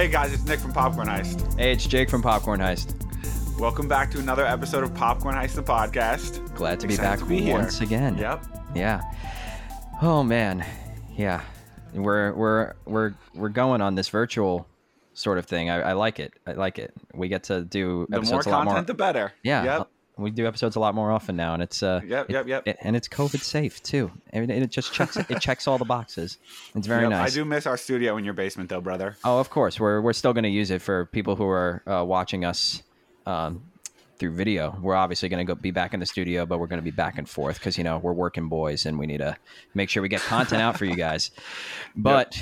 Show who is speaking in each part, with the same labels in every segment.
Speaker 1: Hey guys, it's Nick from Popcorn Heist.
Speaker 2: Hey, it's Jake from Popcorn Heist.
Speaker 1: Welcome back to another episode of Popcorn Heist, the podcast.
Speaker 2: Glad to be
Speaker 1: Excited
Speaker 2: back
Speaker 1: to be here.
Speaker 2: once again.
Speaker 1: Yep.
Speaker 2: Yeah. Oh man. Yeah. We're we're we're we're going on this virtual sort of thing. I, I like it. I like it. We get to do
Speaker 1: The more
Speaker 2: episodes a lot
Speaker 1: content,
Speaker 2: more.
Speaker 1: the better.
Speaker 2: Yeah.
Speaker 1: Yep.
Speaker 2: We do episodes a lot more often now, and it's uh.
Speaker 1: Yep, yep, yep.
Speaker 2: it- and it's COVID safe too. And it, just checks it checks all the boxes. It's very
Speaker 1: Yep,
Speaker 2: nice.
Speaker 1: I do miss our studio in your basement, though, brother.
Speaker 2: Oh, of course. We're we're still going to use it for people who are uh, watching us um, through video. We're obviously going to go be back in the studio, but we're going to be back and forth because you know we're working boys and we need to make sure we get content out for you guys. But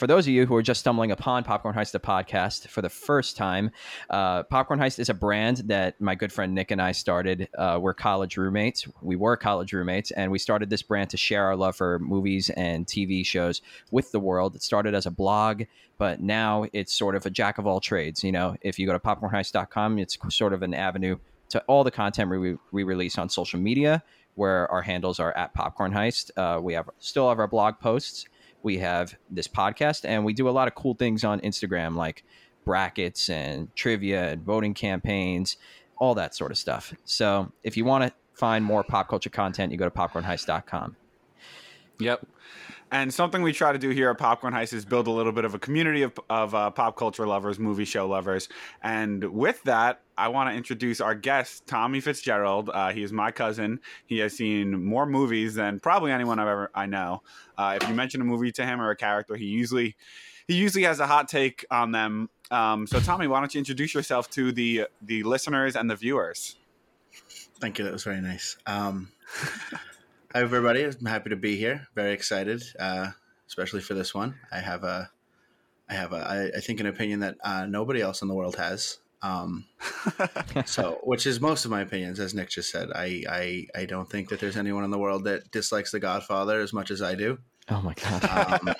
Speaker 2: for those of you who are just stumbling upon Popcorn Heist, the podcast for the first time, uh, Popcorn Heist is a brand that my good friend Nick and I started. Uh, we're college roommates. We were college roommates, and we started this brand to share our love for movies and TV shows with the world. It started as a blog, but now it's sort of a jack of all trades. You know, if you go to popcornheist.com, it's sort of an avenue to all the content we, we release on social media, where our handles are at Popcorn Heist. Uh, we have still have our blog posts. We have this podcast, and we do a lot of cool things on Instagram, like brackets and trivia and voting campaigns, all that sort of stuff. So if you want to find more pop culture content, you go to popcornheist.com.
Speaker 1: Yep. And something we try to do here at Popcorn Heist is build a little bit of a community of, of uh, pop culture lovers, movie show lovers. And with that, I want to introduce our guest, Tommy Fitzgerald. Uh, he is my cousin. He has seen more movies than probably anyone I've ever I know. Uh, if you mention a movie to him or a character, he usually he usually has a hot take on them. Um, so, Tommy, why don't you introduce yourself to the the listeners and the viewers?
Speaker 3: Thank you. That was very nice. Um, hi, everybody. I'm happy to be here. Very excited, uh, especially for this one. I have a, I have a, I, I think an opinion that uh, nobody else in the world has. Um, so, which is most of my opinions, as Nick just said. I, I, I don't think that there's anyone in the world that dislikes The Godfather as much as I do.
Speaker 2: Oh my God.
Speaker 3: Um,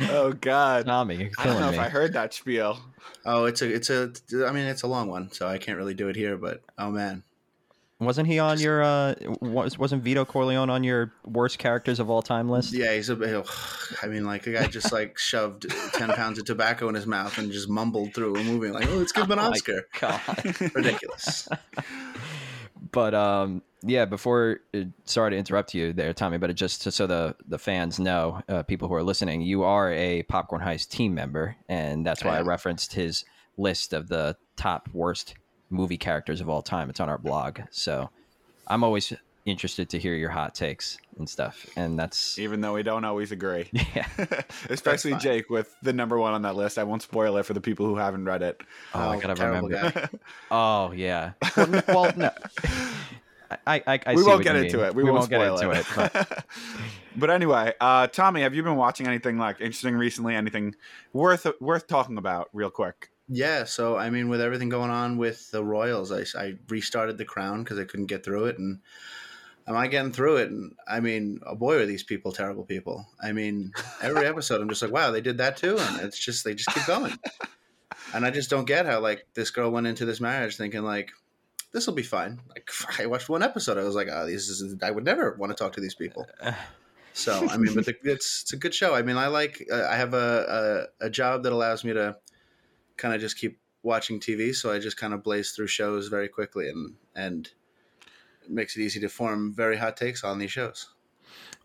Speaker 1: oh God,
Speaker 2: Tommy, you're
Speaker 1: I don't
Speaker 2: killing
Speaker 1: know
Speaker 2: me.
Speaker 1: if I heard that spiel.
Speaker 3: oh, it's a, it's a, I mean, it's a long one, so I can't really do it here. But oh man,
Speaker 2: Wasn't he on your, uh, was, wasn't Vito Corleone on your worst characters of all time list?
Speaker 3: Yeah, he's a. I mean, like a guy just like shoved ten pounds of tobacco in his mouth and just mumbled through a movie like, "Oh, let's give him an
Speaker 2: Oh
Speaker 3: Oscar."
Speaker 2: God.
Speaker 3: Ridiculous.
Speaker 2: but um yeah before uh, sorry to interrupt you there tommy but it just to, so the the fans know uh, people who are listening you are a popcorn heist team member and that's why i,
Speaker 3: I
Speaker 2: referenced his list of the top worst movie characters of all time it's on our blog so i'm always interested to hear your hot takes and stuff and that's
Speaker 1: Even though we don't always agree.
Speaker 2: yeah
Speaker 1: Especially. Jake with the number one on that list. I won't spoil it for the people who haven't read it.
Speaker 2: oh, i
Speaker 3: Oh,
Speaker 2: gotta remember oh yeah well, well no I, I, I
Speaker 1: we won't get into
Speaker 2: mean.
Speaker 1: it. We, won't,
Speaker 2: get
Speaker 1: spoil
Speaker 2: into it, but
Speaker 1: but... but anyway, uh, Tommy, have you been watching anything like interesting recently? Anything worth worth talking about, real quick?
Speaker 3: Yeah, so I mean, with everything going on with the Royals, I, I restarted The Crown because I couldn't get through it, and am I getting through it? And I mean, oh boy, are these people terrible people. I mean, every episode, I'm just like, wow, they did that too, and it's just they just keep going, and I just don't get how like this girl went into this marriage thinking like. This will be fine. Like I watched one episode, I was like, "Oh, this is." I would never want to talk to these people. So I mean, but the, it's it's a good show. I mean, I like uh, I have a, a a job that allows me to kind of just keep watching TV, so I just kind of blaze through shows very quickly, and and it makes it easy to form very hot takes on these shows.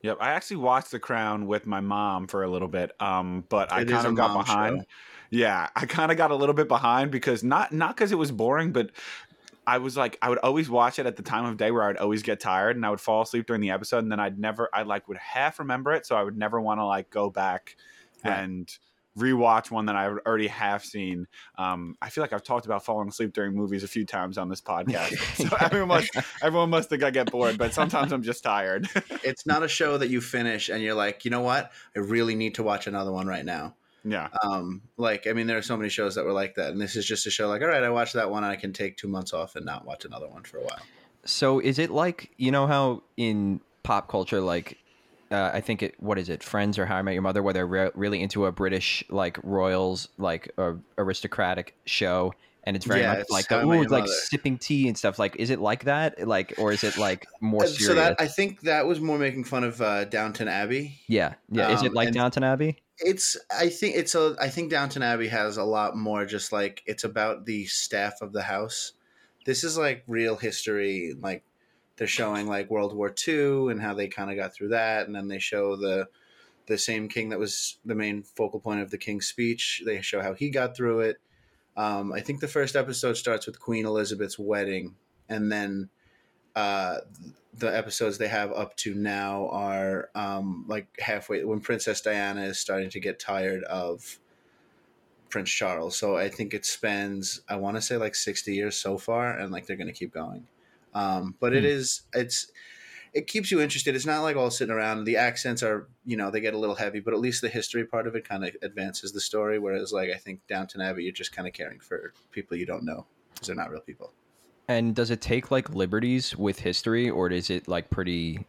Speaker 1: Yep, I actually watched The Crown with my mom for a little bit, um, but I kind of got behind.
Speaker 3: show.
Speaker 1: Yeah, I kind of got a little bit behind because not not because it was boring, but I was like I would always watch it at the time of day where I'd always get tired and I would fall asleep during the episode, and then I'd never I like would half remember it, so I would never want to like go back
Speaker 3: Right.
Speaker 1: and rewatch one that I already have seen. Um, I feel like I've talked about falling asleep during movies a few times on this podcast, so everyone must everyone must think I get bored. But sometimes I'm just tired.
Speaker 3: it's not a show that you finish and you're like, you know what, I really need to watch another one right now.
Speaker 1: yeah,
Speaker 3: Um, like I mean, there are so many shows that were like that, and this is just a show like, all right, I watched that one, I can take two months off and not watch another one for a while.
Speaker 2: So is it like you know how in pop culture, like uh, I think it what is it, Friends or How I Met Your Mother, where they're re- really into a British like royals, like a aristocratic show, and it's very
Speaker 3: Yeah,
Speaker 2: much
Speaker 3: it's
Speaker 2: like the, ooh,
Speaker 3: Your
Speaker 2: like
Speaker 3: Mother.
Speaker 2: sipping tea and stuff. Like, is it like that, like, or is it like more
Speaker 3: Uh,
Speaker 2: serious?
Speaker 3: So that I think that was more making fun of uh, Downton Abbey.
Speaker 2: yeah, yeah. is it
Speaker 3: um,
Speaker 2: like Downton Abbey?
Speaker 3: It's I think it's a I think Downton Abbey has a lot more just like it's about the staff of the house. This is like real history, like they're showing like World War II and how they kind of got through that, and then they show the the same king that was the main focal point of the king's speech. They show how he got through it. Um, I think the first episode starts with Queen Elizabeth's wedding, and then uh, the episodes they have up to now are um, like halfway when Princess Diana is starting to get tired of Prince Charles. So I think it spends I want to say like sixty years so far, and like they're going to keep going. Um, but it
Speaker 2: Hmm.
Speaker 3: it's it keeps you interested. It's not like all sitting around. The accents are you know they get a little heavy, but at least the history part of it kind of advances the story. Whereas like I think Downton Abbey, you're just kind of caring for people you don't know because they're not real people.
Speaker 2: And does it take like liberties with history, or is it like pretty?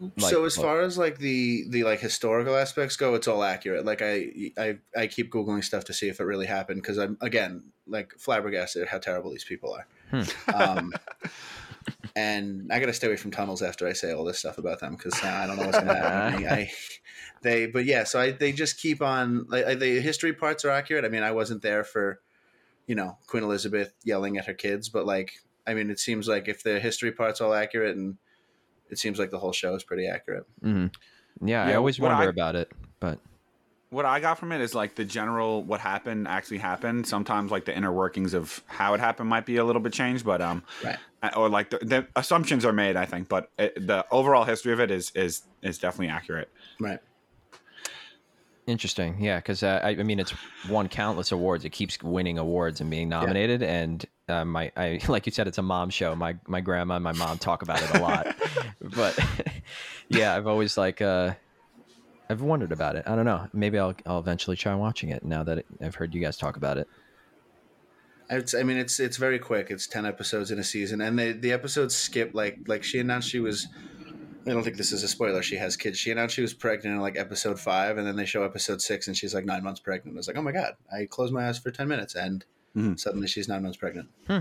Speaker 2: Like,
Speaker 3: so as
Speaker 2: like-
Speaker 3: far as like the the like historical aspects go, it's all accurate. Like I I I keep googling stuff to see if it really happened because I'm again like flabbergasted at how terrible these people are.
Speaker 2: Hmm.
Speaker 3: Um, and I got to stay away from tunnels after I say all this stuff about them because I don't know what's going to happen. to. I they but yeah, so I they just keep on like the history parts are accurate. I mean, I wasn't there for you know Queen Elizabeth yelling at her kids, but like I mean, it seems like if the history part's all accurate and it seems like the whole show is pretty accurate.
Speaker 2: Mhm. Yeah, I always wonder
Speaker 1: I-
Speaker 2: about it, but
Speaker 1: what I got from it is like the general what happened actually happened. Sometimes like the inner workings of how it happened might be a little bit changed, but um,
Speaker 3: Right.
Speaker 1: or like the, the assumptions are made. I think, but it, the overall history of it is is is definitely accurate.
Speaker 3: Right.
Speaker 2: Interesting, yeah, because uh, I, I mean, it's won countless awards. It keeps winning awards and being nominated. And uh, my, I like you said, it's a mom show. My my grandma and my mom talk about it a lot. but yeah, I've always like, uh, I've wondered about it. I don't know. Maybe I'll I'll eventually try watching it now that it, I've heard you guys talk about it.
Speaker 3: It's, I mean, it's it's very quick. It's ten episodes in a season, and the the episodes skip like like she announced she was. I don't think this is a spoiler. She has kids. She announced she was pregnant in like episode five, and then they show episode six, and she's like nine months pregnant. I was like, oh my god! I closed my eyes for ten minutes, and
Speaker 1: Mhm.
Speaker 3: suddenly she's nine months pregnant.
Speaker 2: Hmm.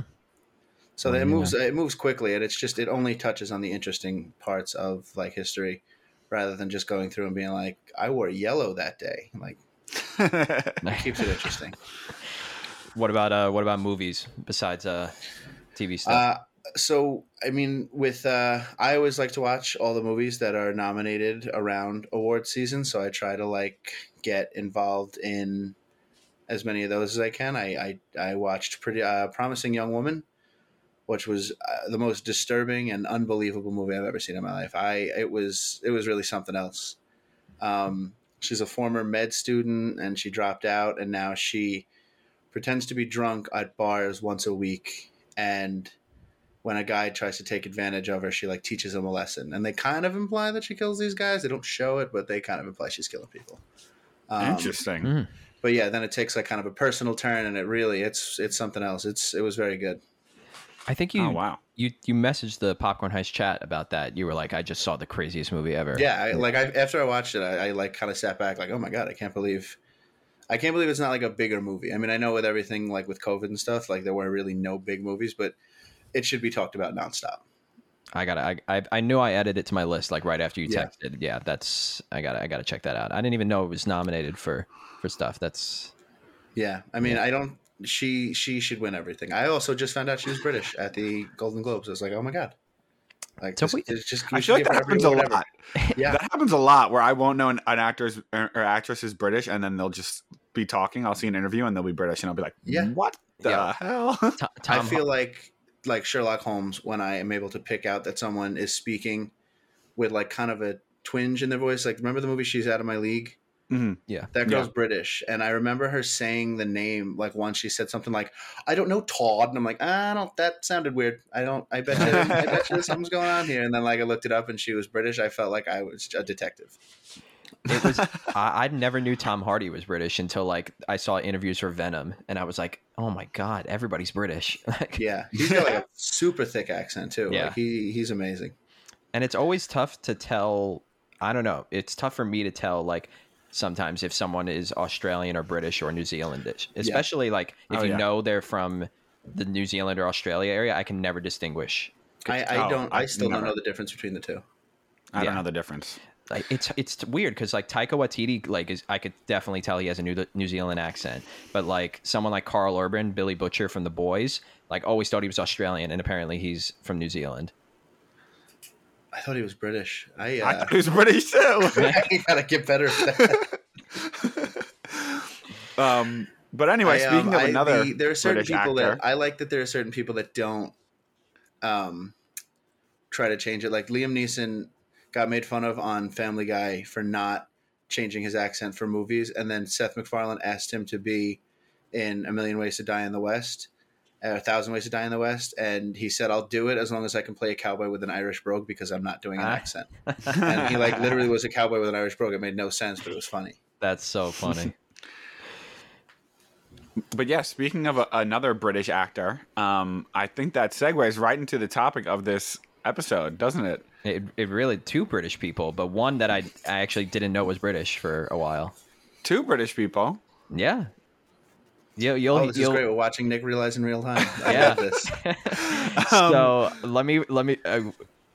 Speaker 3: So it moves it moves quickly, and it's just it only touches on the interesting parts of like history, rather than just going through and being like, I wore yellow that day. Like keeps it interesting.
Speaker 2: What about uh, what about movies besides uh, TV stuff?
Speaker 3: Uh, so I mean, with uh, I always like to watch all the movies that are nominated around award season. So I try to like get involved in as many of those as I can. I I, I watched pretty uh, promising young woman, which was uh, the most disturbing and unbelievable movie I've ever seen in my life. I it was it was really something else. Um, she's a former med student and she dropped out, and now she pretends to be drunk at bars once a week and when a guy tries to take advantage of her, she like teaches him a lesson, and they kind of imply that she kills these guys. They don't show it, but they kind of imply she's killing people. Um,
Speaker 1: Interesting.
Speaker 2: Mhm.
Speaker 3: But yeah, then it takes like kind of a personal turn, and it really it's it's something else. It's it was very good.
Speaker 2: I think oh, you
Speaker 1: oh wow.
Speaker 2: you you messaged the Popcorn Heist chat about that. You were like, I just saw the craziest movie ever.
Speaker 3: Yeah, I, like I after I watched it, I, I like kind of sat back like, oh my god, I can't believe, I can't believe it's not like a bigger movie. I mean, I know with everything like with COVID and stuff, like there were really no big movies, but it should be talked about nonstop.
Speaker 2: I got I, I I knew I added it to my list like right after you
Speaker 3: Yeah.
Speaker 2: texted. Yeah, that's I got to I got to check that out. I didn't even know it was nominated for for stuff. That's
Speaker 3: Yeah, I mean, I don't. She she should win everything. I also just found out she was British at the Golden Globes. I was like, oh my god, like
Speaker 2: So
Speaker 3: this,
Speaker 2: we-
Speaker 3: it's just.
Speaker 1: I feel like that happens a
Speaker 3: every award
Speaker 1: lot.
Speaker 3: Yeah,
Speaker 1: That happens a lot where I won't know an, an actor's or er, er, actress is British, and then they'll just be talking. I'll see an interview, and they'll be British, and I'll be like,
Speaker 3: Yeah.
Speaker 1: what the
Speaker 2: Yeah.
Speaker 1: hell?"
Speaker 2: Tom,
Speaker 3: I feel like like Sherlock Holmes when I am able to pick out that someone is speaking with like kind of a twinge in their voice. Like remember the movie She's Out of My League?
Speaker 1: Mhm.
Speaker 2: Yeah.
Speaker 3: That
Speaker 1: Yeah.
Speaker 3: girl's British, and I remember her saying the name like once she said something like, "I don't know Todd," and I'm like, "I don't." That sounded weird. I don't. I bet you. I bet you something's going on here. And then like I looked it up, and she was British. I felt like I was a detective.
Speaker 2: It was. I, I never knew Tom Hardy was British until like I saw interviews for Venom, and I was like, "Oh my god, everybody's British!" Like,
Speaker 3: Yeah, he's got like a super thick accent too.
Speaker 2: Yeah.
Speaker 3: Like he he's amazing.
Speaker 2: and it's always tough to tell. I don't know. It's tough for me to tell like sometimes if someone is Australian or British or New Zealandish, especially like if
Speaker 1: Oh,
Speaker 2: you
Speaker 1: yeah.
Speaker 2: know they're from the New Zealand or Australia area. I can never distinguish.
Speaker 3: I, I
Speaker 1: Oh,
Speaker 3: don't. I
Speaker 1: I
Speaker 3: still don't know the difference between the two.
Speaker 1: I
Speaker 2: Yeah.
Speaker 1: don't know the difference.
Speaker 2: like it's it's weird because like Taika Waititi like is I could definitely tell he has a New New Zealand accent, but like someone like Karl Urban, Billy Butcher from The Boys, like always thought he was Australian, and apparently he's from New Zealand.
Speaker 3: I thought he was British. I,
Speaker 1: I
Speaker 3: uh,
Speaker 1: thought he was British too.
Speaker 3: I gotta get better at that.
Speaker 1: Um, but anyway,
Speaker 3: I, um,
Speaker 1: speaking of
Speaker 3: I-
Speaker 1: another
Speaker 3: the- there are certain
Speaker 1: British
Speaker 3: people
Speaker 1: actor,
Speaker 3: that I like that there are certain people that don't um, try to change it. Like Liam Neeson got made fun of on Family Guy for not changing his accent for movies, and then Seth MacFarlane asked him to be in A Million Ways to Die in the West, uh, A Thousand Ways to Die in the West, and he said, "I'll do it as long as I can play a cowboy with an Irish brogue because I'm not doing an
Speaker 2: Ah.
Speaker 3: accent." And he like literally was a cowboy with an Irish brogue. It made no sense, but it was funny.
Speaker 2: That's so funny.
Speaker 1: But yeah, speaking of a, another British actor, um, I think that segues right into the topic of this episode, doesn't it?
Speaker 2: it, it really two British people, but one that I I actually didn't know was British for a while.
Speaker 1: Two British people.
Speaker 2: Yeah. You, you'll,
Speaker 3: Oh, this is
Speaker 2: you'll,
Speaker 3: great. We're watching Nick realize in real time. I
Speaker 2: Yeah.
Speaker 3: love this.
Speaker 2: so let me let me uh,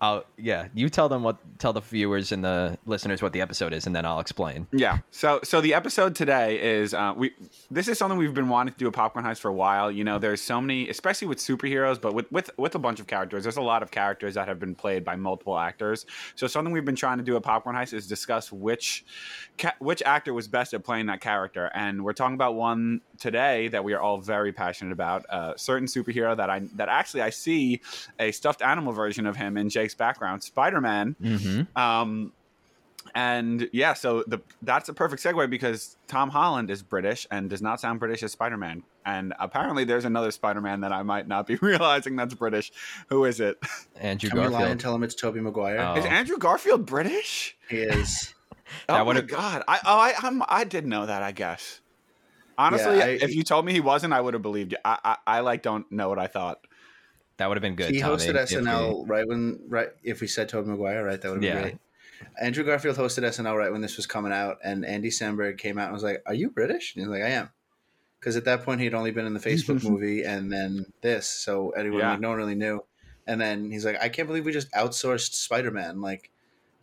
Speaker 2: I'll yeah you tell them what tell the viewers and the listeners what the episode is and then I'll explain.
Speaker 1: Yeah. So so the episode today is uh, we this is something we've been wanting to do a popcorn heist for a while. You know, there's so many, especially with superheroes, but with with with a bunch of characters. There's a lot of characters that have been played by multiple actors. So something we've been trying to do a popcorn heist is discuss which ca- which actor was best at playing that character, and we're talking about one today that we are all very passionate about. A certain superhero that I that actually I see a stuffed animal version of him in Jake's background, Spider Man.
Speaker 2: Mm-hmm.
Speaker 1: Um, and yeah, so the that's a perfect segue because Tom Holland is British and does not sound British as Spider Man. And apparently, there's another Spider Man that I might not be realizing that's British. Who is it?
Speaker 2: Andrew
Speaker 3: Can we lie and
Speaker 2: Garfield.
Speaker 3: tell him it's Tobey Maguire?
Speaker 2: Oh.
Speaker 1: Is Andrew Garfield British?
Speaker 3: He is.
Speaker 1: Oh my
Speaker 2: would've-
Speaker 1: god! I oh I I'm, I did know that. I guess. Honestly,
Speaker 3: Yeah, I-
Speaker 1: if you told me he wasn't, I would have believed you. I, I I like don't know what I thought.
Speaker 2: That would have been good.
Speaker 3: he
Speaker 2: Tommy,
Speaker 3: hosted
Speaker 2: if we-
Speaker 3: SNL right when right if we said Tobey Maguire right that would have been
Speaker 2: Yeah.
Speaker 3: great. Andrew Garfield hosted SNL right when this was coming out, and Andy Samberg came out and was like, "Are you British?" And he's like, "I am," because at that point he had only been in the Facebook movie and then this, so anyone
Speaker 1: Yeah.
Speaker 3: like no one really knew. And then he's like, "I can't believe we just outsourced Spider Man." Like,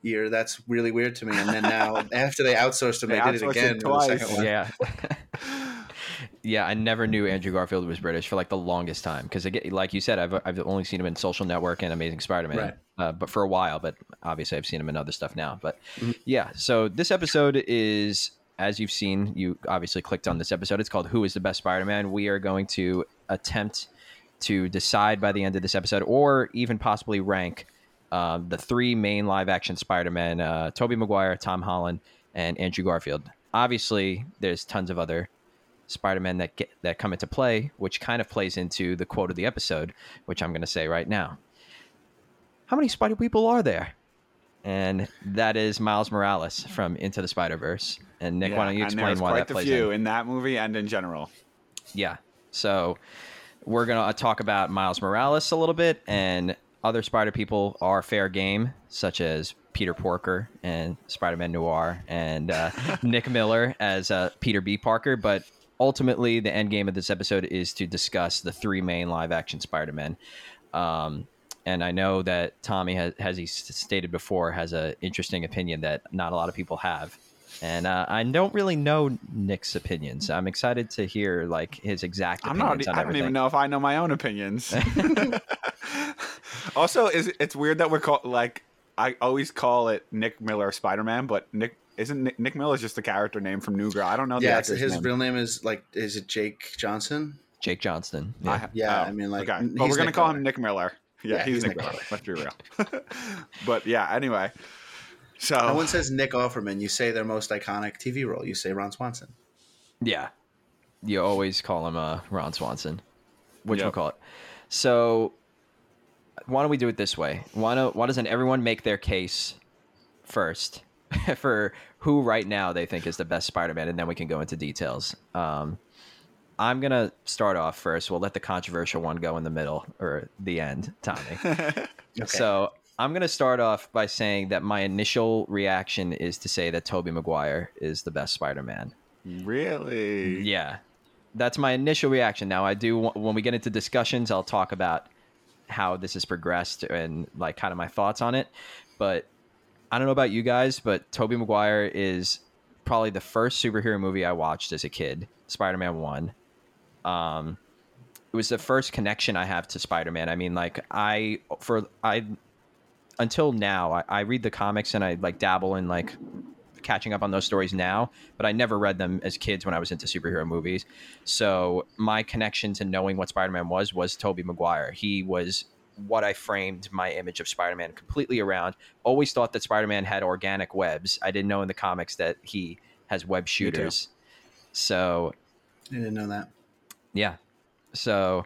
Speaker 3: you're that's really weird to me. And then now after they outsourced him,
Speaker 1: They
Speaker 3: they, did it again
Speaker 1: it
Speaker 3: for the second
Speaker 1: twice.
Speaker 3: one.
Speaker 2: Yeah. yeah, I never knew Andrew Garfield was British for like the longest time because, like you said, I've I've only seen him in Social Network and Amazing Spider-Man,
Speaker 3: Right.
Speaker 2: uh, but for a while. But obviously, I've seen him in other stuff now. But
Speaker 3: Mhm.
Speaker 2: yeah, so this episode is, as you've seen, you obviously clicked on this episode. It's called "Who is the Best Spider-Man." We are going to attempt to decide by the end of this episode, or even possibly rank um, the three main live-action Spider-Man: uh, Tobey Maguire, Tom Holland, and Andrew Garfield. Obviously, there's tons of other Spider-Man that get that come into play, which kind of plays into the quote of the episode, which I'm going to say right now. How many Spider people are there? And that is Miles Morales from Into the Spider Verse. And Nick, why don't you explain why that
Speaker 1: the
Speaker 2: plays
Speaker 1: few
Speaker 2: in?
Speaker 1: in that movie and in general.
Speaker 2: Yeah. So we're going to talk about Miles Morales a little bit, and other Spider people are fair game, such as Peter Porker and Spider Man Noir, and uh, Nick Miller as uh, Peter B. Parker. But ultimately, the end game of this episode is to discuss the three main live action Spider Men. Um, and I know that Tommy has, has he stated before, has an interesting opinion that not a lot of people have. And uh, I don't really know Nick's opinions. I'm excited to hear like his exact
Speaker 1: I'm not. I don't even know if I know my own opinions. also, is it's weird that we're called like I always call it Nick Miller Spider Man, but Nick isn't Nick, Nick Miller is just a character name from New Girl. I don't know. the
Speaker 3: Yeah, it's,
Speaker 1: actor's
Speaker 3: his
Speaker 1: name.
Speaker 3: real name is like is it Jake Johnson?
Speaker 2: Jake
Speaker 1: Johnson.
Speaker 2: Yeah.
Speaker 1: ha-
Speaker 3: Yeah,
Speaker 1: oh,
Speaker 3: I mean, like,
Speaker 1: okay.
Speaker 3: n-
Speaker 1: but we're gonna
Speaker 3: Nick
Speaker 1: call
Speaker 3: Miller.
Speaker 1: him Nick Miller. Yeah,
Speaker 3: Yeah,
Speaker 1: he's,
Speaker 3: he's
Speaker 1: Nick
Speaker 3: Nick
Speaker 1: Miller.
Speaker 3: Miller.
Speaker 1: Let's be real. but yeah, anyway. So
Speaker 3: no one says Nick Offerman. You say their most iconic TV role. You say Ron Swanson.
Speaker 2: Yeah, you always call him uh, Ron Swanson. Which
Speaker 1: Yep.
Speaker 2: we'll call it. So, why don't we do it this way? Why don't Why doesn't everyone make their case first for who right now they think is the best Spider-Man, and then we can go into details. Um, I'm gonna start off first. We'll let the controversial one go in the middle or the end, Tommy.
Speaker 3: Okay.
Speaker 2: So I'm gonna start off by saying that my initial reaction is to say that Tobey Maguire is the best Spider-Man.
Speaker 1: really,
Speaker 2: Yeah, that's my initial reaction. Now I do when we get into discussions, I'll talk about how this has progressed and like kind of my thoughts on it. But I don't know about you guys, but Tobey Maguire is probably the first superhero movie I watched as a kid. Spider-Man One. Um, it was the first connection I have to Spider-Man. I mean, like I for I until now I, I read the comics and I like dabble in like catching up on those stories now, but I never read them as kids when I was into superhero movies. So my connection to knowing what Spider-Man was was Tobey Maguire. He was what I framed my image of Spider-Man completely around. Always thought that Spider-Man had organic webs. I didn't know in the comics that he has web shooters. So
Speaker 3: I didn't know that.
Speaker 2: yeah. So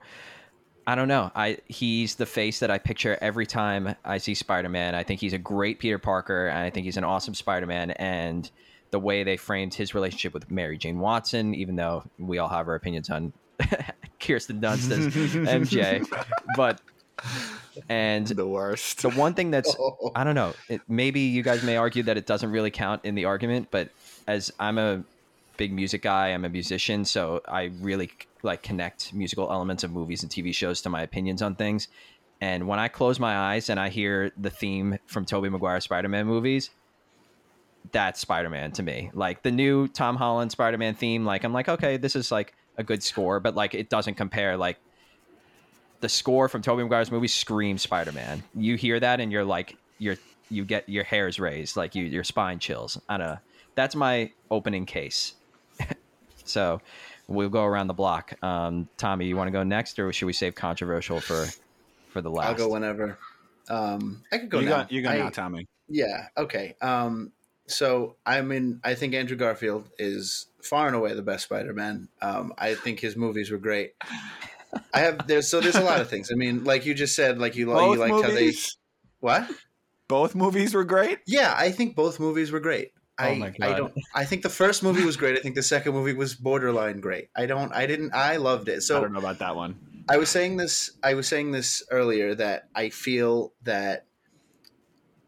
Speaker 2: I don't know. I he's the face that I picture every time I see Spider-Man. I think he's a great Peter Parker and I think he's an awesome Spider-Man and the way they framed his relationship with Mary Jane Watson, even though we all have our opinions on Kirsten Dunst as MJ, but and
Speaker 1: the worst.
Speaker 2: the one thing that's
Speaker 3: Oh.
Speaker 2: I don't know. It, maybe you guys may argue that it doesn't really count in the argument, but as I'm a big music guy, I'm a musician, so I really like connect musical elements of movies and TV shows to my opinions on things. And when I close my eyes and I hear the theme from Tobey Maguire Spider-Man movies, that's Spider-Man to me. Like the new Tom Holland Spider-Man theme, like I'm like, okay, this is like a good score, but like it doesn't compare like the score from Tobey Maguire's movie screams Spider-Man. You hear that and you're like you're you get your hairs raised, like you your spine chills. I don't know. That's my opening case. so we'll go around the block. Um, Tommy, you want to go next, or should we save controversial for for the last?
Speaker 3: I'll go whenever. Um, I could go
Speaker 1: you
Speaker 3: now.
Speaker 1: go, you go
Speaker 3: I-
Speaker 1: now, Tommy.
Speaker 3: Yeah. Okay. Um, so I mean, I think Andrew Garfield is far and away the best Spider-Man. Um, I think his movies were great. I have there's so there's a lot of things. I mean, like you just said, like you, li- you
Speaker 1: Both
Speaker 3: liked how they what?
Speaker 1: Both movies were great.
Speaker 3: Yeah, I think both movies were great. Oh I,
Speaker 2: Oh my
Speaker 3: I don't. I think the first movie was great. I think the second movie was borderline great. I don't. I didn't. I loved it. So I
Speaker 1: don't know about that one.
Speaker 3: I was saying this. I was saying this earlier that I feel that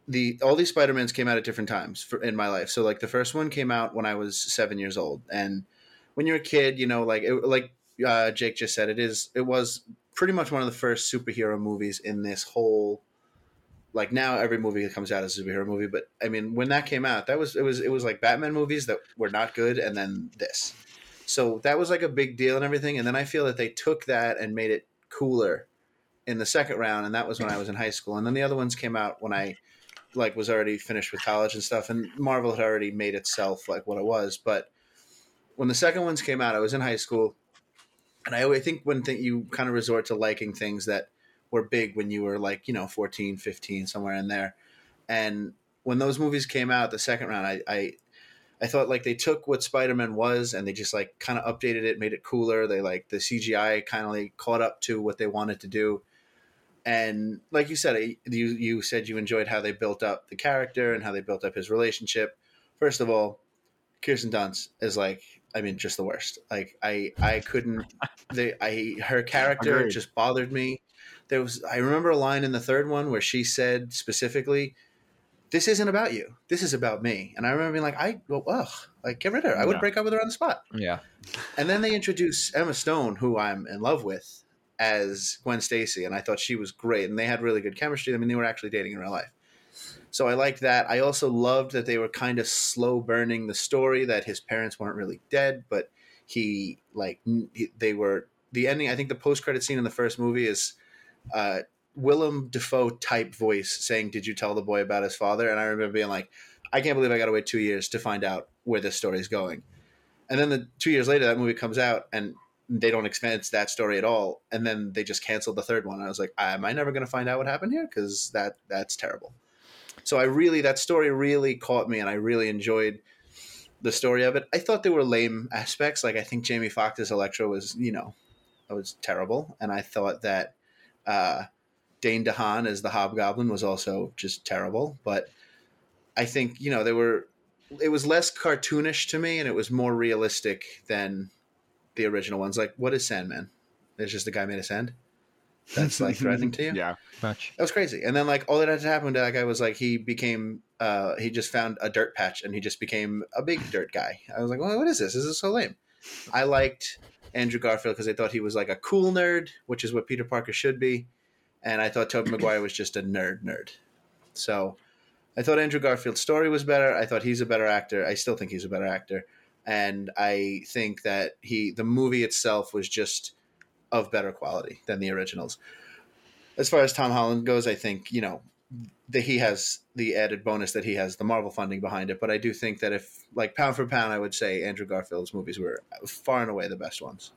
Speaker 3: the all these Spider Mans came out at different times for, in my life. So like the first one came out when I was seven years old, and when you're a kid, you know, like it, like uh, Jake just said, it is. It was pretty much one of the first superhero movies in this whole. Like now, every movie that comes out is a superhero movie, but I mean, when that came out, that was it was it was like Batman movies that were not good, and then this. So that was like a big deal and everything. And then I feel that they took that and made it cooler in the second round, and that was when I was in high school. And then the other ones came out when I like was already finished with college and stuff, and Marvel had already made itself like what it was. But when the second ones came out, I was in high school, and I always think when you kind of resort to liking things that were big when you were like you know 14 15 somewhere in there. And when those movies came out the second round i i, I thought like they took what spider-man was and they just like kind of updated it made it cooler. They like the cgi kind of like caught up to what they wanted to do. And like you said eh, you you said you enjoyed how they built up the character and how they built up his relationship. First of all kirsten dunst is like i mean just the worst. Like i i couldn't they i her character
Speaker 1: Agreed.
Speaker 3: just bothered me. There was i remember a line in the third one where she said specifically this isn't about you. This is about me. And i remember being like i well ugh like get rid of her. I would
Speaker 1: Yeah.
Speaker 3: break up with her on the spot.
Speaker 2: Yeah,
Speaker 3: and then they introduce Emma Stone, who I'm in love with, as Gwen Stacy, and I thought she was great, and they had really good chemistry. I mean, they were actually dating in real life, so I liked that. I also loved that they were kind of slow burning the story that his parents weren't really dead, but he like they were. The ending, I think, the post credit scene in the first movie is uh, Willem Dafoe type voice saying, "Did you tell the boy about his father?" And I remember being like, "I can't believe I got to wait two years to find out where this story is going." And then the two years later, that movie comes out, and they don't expand that story at all. And then they just canceled the third one. I was like, am I never going to find out what happened here? Because that that's terrible. So I really that story really caught me, and I really enjoyed the story of it. I thought there were lame aspects. Like I think Jamie Foxx's Electro was, you know, it was terrible, and I thought that uh, Dane DeHaan as the Hobgoblin was also just terrible. But I think you know there were. It was less cartoonish to me, and it was more realistic than the original ones. Like, what is Sandman? There's just a guy made of sand. That's like threatening to you.
Speaker 1: Yeah.
Speaker 2: Much.
Speaker 3: That was crazy. And then like all that had to happen to that guy was like he became uh he just found a dirt patch and he just became a big dirt guy. I was like, well, what is this? This is so lame. I liked Andrew Garfield because I thought he was like a cool nerd, which is what Peter Parker should be. And I thought Tobey Maguire was just a nerd nerd. So I thought Andrew Garfield's story was better. I thought he's a better actor. I still think he's a better actor. And I think that he the movie itself was just of better quality than the originals. As far as Tom Holland goes, I think you know that he has the added bonus that he has the Marvel funding behind it. But I do think that if like pound for pound, I would say Andrew Garfield's movies were far and away the best ones.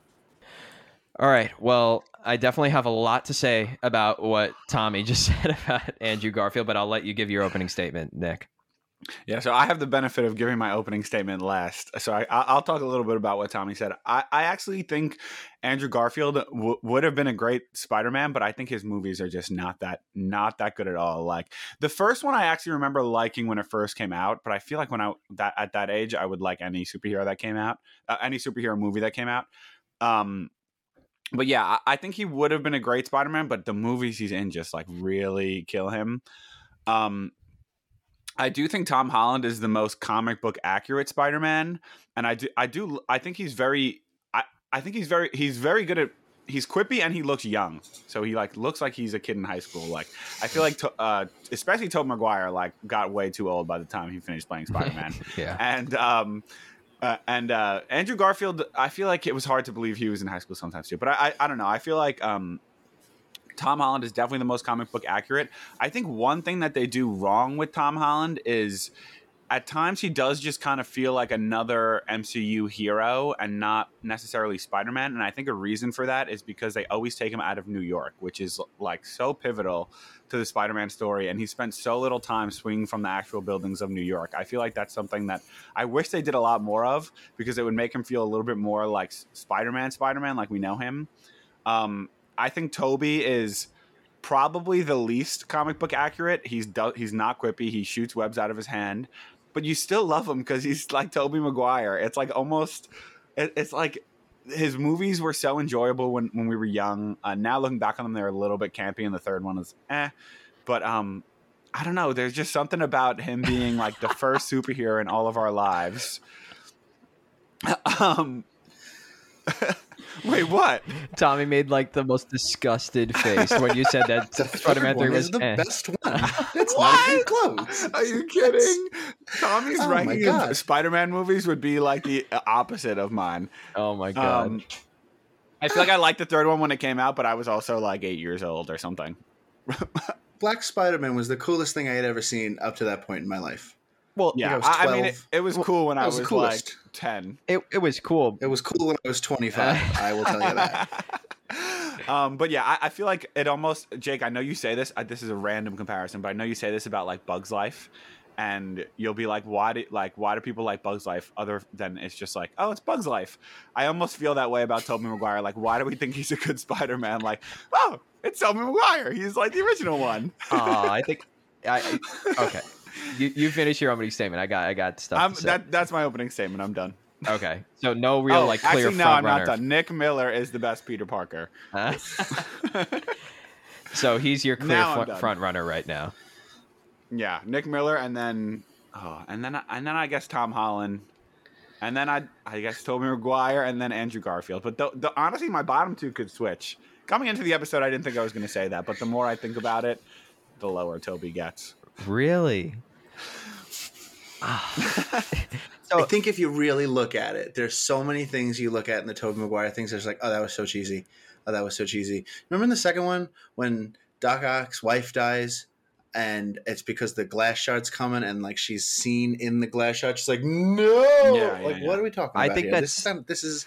Speaker 2: All right. Well, I definitely have a lot to say about what Tommy just said about Andrew Garfield, but I'll let you give your opening statement, Nick.
Speaker 1: Yeah, so I have the benefit of giving my opening statement last. So I, I'll talk a little bit about what Tommy said. I, I actually think Andrew Garfield w- would have been a great Spider-Man, but I think his movies are just not that not that good at all. Like the first one, I actually remember liking when it first came out, but I feel like when I that at that age, I would like any superhero that came out, uh, any superhero movie that came out. Um, but yeah, I, I think he would have been a great Spider-Man, but the movies he's in just like really kill him. Um, I do think Tom Holland is the most comic book accurate Spider-Man, and I do I do I think he's very I I think he's very he's very good at he's quippy and he looks young, so he like looks like he's a kid in high school. Like I feel like to, uh, especially Tobey Maguire like got way too old by the time he finished playing Spider-Man,
Speaker 2: Yeah.
Speaker 1: and um. Uh, and uh, Andrew Garfield, I feel like it was hard to believe he was in high school sometimes too. But I, I, I don't know. I feel like um, Tom Holland is definitely the most comic book accurate. I think one thing that they do wrong with Tom Holland is at times he does just kind of feel like another MCU hero and not necessarily Spider Man. And I think a reason for that is because they always take him out of New York, which is like so pivotal to the Spider Man story. And he spent so little time swinging from the actual buildings of New York. I feel like that's something that I wish they did a lot more of because it would make him feel a little bit more like Spider Man, Spider Man, like we know him. Um, I think Tobey is probably the least comic book accurate. He's do- he's not quippy. He shoots webs out of his hand, but you still love him because he's like Tobey Maguire. It's like almost, it, it's like his movies were so enjoyable when when we were young. Uh, now looking back on them, they're a little bit campy, and the third one is eh. But um, I don't know. There's just something about him being like the first superhero in all of our lives. um. Wait, what?
Speaker 2: Tommy made like the most disgusted face when you said that
Speaker 3: The
Speaker 2: Spider-Man 3 was
Speaker 3: the
Speaker 2: eh.
Speaker 3: best one. It's not even close.
Speaker 1: Are you kidding? Tommy's
Speaker 3: Oh my
Speaker 1: ranking of Spider-Man movies would be like the opposite of mine.
Speaker 2: Oh my god.
Speaker 1: Um, I feel like I liked the third one when it came out, but I was also like eight years old or something.
Speaker 3: Black Spider Man was the coolest thing I had ever seen up to that point in my life.
Speaker 2: Well,
Speaker 3: think I
Speaker 1: Yeah,
Speaker 3: was
Speaker 1: I, I mean, it, it was cool when
Speaker 3: that
Speaker 1: I
Speaker 3: was
Speaker 1: was, like ten.
Speaker 2: it, it was cool.
Speaker 3: It was cool when I was 25. I will tell you that.
Speaker 1: um, but yeah, I, I feel like it almost Jake. I know you say this. Uh, this is a random comparison, but I know you say this about like Bugs Life, and you'll be like, why do like why do people like Bugs Life other than it's just like oh it's Bugs Life. I almost feel that way about Tobey Maguire. Like why do we think he's a good Spider Man? Like oh it's Tobey Maguire. He's like the original one.
Speaker 2: Aw, I think I I- okay. You you finish your opening statement. I got I got stuff
Speaker 1: I'm, that that's my opening statement. I'm done.
Speaker 2: okay. So no real
Speaker 1: oh,
Speaker 2: like clear
Speaker 1: actually, no, I'm
Speaker 2: runner.
Speaker 1: not done. Nick Miller is the best Peter Parker.
Speaker 2: Huh? so he's your clear front runner right now.
Speaker 1: Yeah, Nick Miller, and then oh, and then and then I guess Tom Holland, and then I I guess Tobey Maguire, and then Andrew Garfield. But the, the honestly, my bottom two could switch. Coming into the episode, I didn't think I was going to say that, but the more I think about it, the lower Tobey gets.
Speaker 2: Really? Ah.
Speaker 3: I think if you really look at it, there's so many things you look at in the Tobey Maguire things. There's like, oh, that was so cheesy. Oh, that was so cheesy. Remember in the second one when Doc Ock's wife dies, and it's because the glass shard's coming, and like she's seen in the glass shard. She's like, no.
Speaker 1: Yeah, yeah,
Speaker 3: like,
Speaker 1: yeah.
Speaker 3: what are we talking about?
Speaker 2: I
Speaker 3: about?
Speaker 2: think
Speaker 3: here?
Speaker 2: that's-
Speaker 3: this is, this is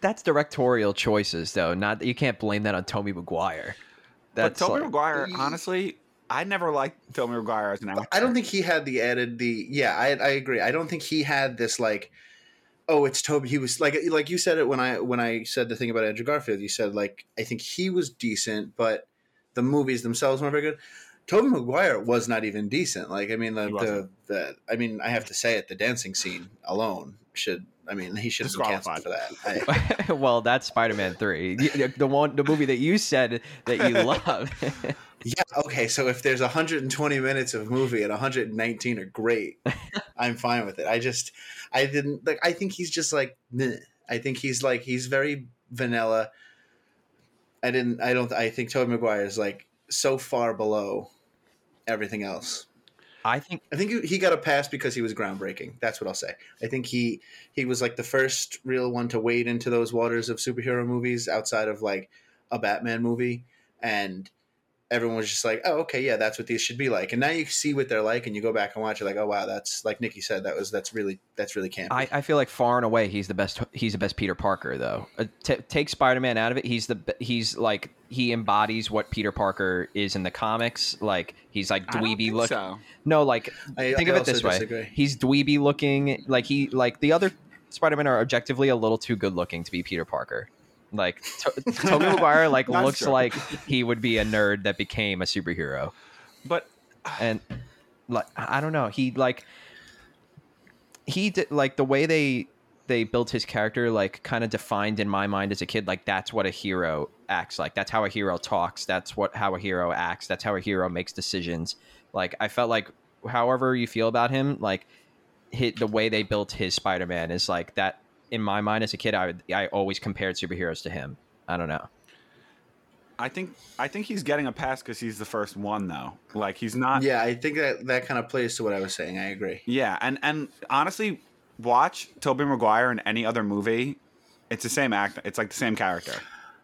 Speaker 2: That's directorial choices though. Not you can't blame that on Tommy Maguire. That's
Speaker 1: but Tobey
Speaker 2: like-
Speaker 1: Maguire, honestly, I never liked Tobey Maguire as an actor.
Speaker 3: I don't think he had the added the yeah. I I agree. I don't think he had this like, oh, it's Tobey. He was like like you said it when I when I said the thing about Andrew Garfield. You said like I think he was decent, but the movies themselves weren't very good. Tobey Maguire was not even decent. Like I mean the the, the I mean I have to say it. The dancing scene alone should. I mean he should have been canceled for that. I,
Speaker 2: well, that's Spider-Man Three, the the one, the movie that you said that you love.
Speaker 3: Yeah. Okay. So if there's 120 minutes of movie and 119 are great, I'm fine with it. I just, I didn't like. I think he's just like. Meh. I think he's like he's very vanilla. I didn't. I don't. I think Tobey Maguire is like so far below everything else.
Speaker 2: I think
Speaker 3: I think he- he got a pass because he was groundbreaking. That's what I'll say. I think he he was like the first real one to wade into those waters of superhero movies outside of like a Batman movie, and everyone was just like, "Oh, okay, yeah, that's what these should be like." And now you see what they're like, and you go back and watch it, like, "Oh, wow, that's like Nikki said, that was that's really that's really campy."
Speaker 2: I, I feel like far and away he's the best. He's the best Peter Parker though. Uh, t- take Spider-Man out of it. He's the he's like he embodies what Peter Parker is in the comics. Like he's like
Speaker 1: I don't
Speaker 2: dweeby
Speaker 1: think
Speaker 2: look.
Speaker 1: so.
Speaker 2: No, like
Speaker 3: I-
Speaker 2: think
Speaker 3: I
Speaker 2: of it
Speaker 3: also
Speaker 2: this way: he's dweeby looking. Like he like the other Spider-Man are objectively a little too good looking to be Peter Parker. Like to- Tobey Maguire, like looks
Speaker 1: true.
Speaker 2: like he would be a nerd that became a superhero,
Speaker 1: But
Speaker 2: and like I don't know, he like he did like the way they they built his character like kind of defined in my mind as a kid like that's what a hero acts like. That's how a hero talks. That's what how a hero acts. That's how a hero makes decisions. Like i felt like however you feel about him like hit the way they built his spider-man is like that in my mind as a kid i would, i always compared superheroes to him i don't know
Speaker 1: I think I think he's getting a pass because he's the first one though. Like he's not.
Speaker 3: yeah, I think that that kind of plays to what I was saying. I agree.
Speaker 1: Yeah, and and honestly, watch Tobey Maguire in any other movie. It's the same act. It's like the same character.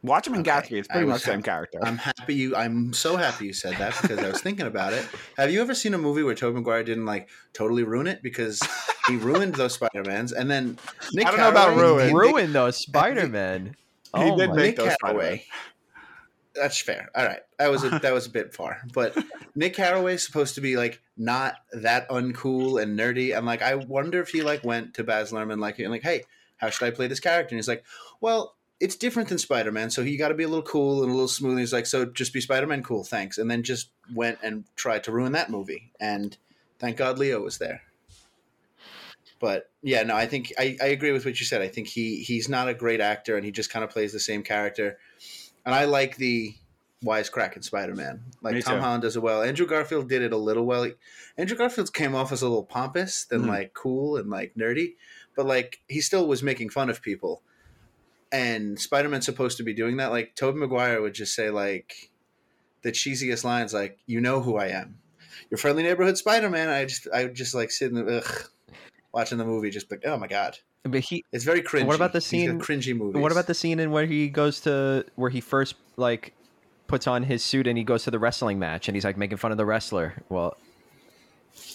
Speaker 1: Watch him in
Speaker 3: Okay,
Speaker 1: Gatsby. It's pretty much the same character.
Speaker 3: I'm happy you. I'm so happy you said that because I was thinking about it. Have you ever seen a movie where Tobey Maguire didn't like totally ruin it because he ruined those Spider Mans and then Nick
Speaker 1: I don't know about ruin.
Speaker 2: Ruin those spider-man
Speaker 1: He
Speaker 2: oh
Speaker 1: did
Speaker 2: my-
Speaker 1: make-
Speaker 3: Nick
Speaker 1: those
Speaker 3: Carraway. That's fair. All right, that was a, that was a bit far, but Nick Carraway's supposed to be like not that uncool and nerdy. And like, I wonder if he like went to Baz Luhrmann like and like, hey, how should I play this character? And he's like, well, it's different than Spider Man, so you got to be a little cool and a little smooth. And he's like, so just be Spider Man, cool, thanks. And then just went and tried to ruin that movie. And thank God Leo was there. But yeah, no, I think I, I agree with what you said. I think he he's not a great actor, and he just kind of plays the same character. And I like the wisecrack in Spider Man. Like
Speaker 1: Me
Speaker 3: Tom
Speaker 1: too.
Speaker 3: Holland does it well. Andrew Garfield did it a little well. Andrew Garfield came off as a little pompous than
Speaker 1: Mhm.
Speaker 3: like cool and like nerdy, but like he still was making fun of people. And Spider Man's supposed to be doing that. Like Tobey Maguire would just say like the cheesiest lines, like "You know who I am, your friendly neighborhood Spider Man." I just I would just like sit in the ugh, watching the movie, just like oh my god,
Speaker 2: but he
Speaker 3: it's very cringy.
Speaker 2: What about the
Speaker 3: He's
Speaker 2: scene-
Speaker 3: cringy movies.
Speaker 2: What about the scene in where he goes to where he first like puts on his suit and he goes to the wrestling match and he's like making fun of the wrestler? Well,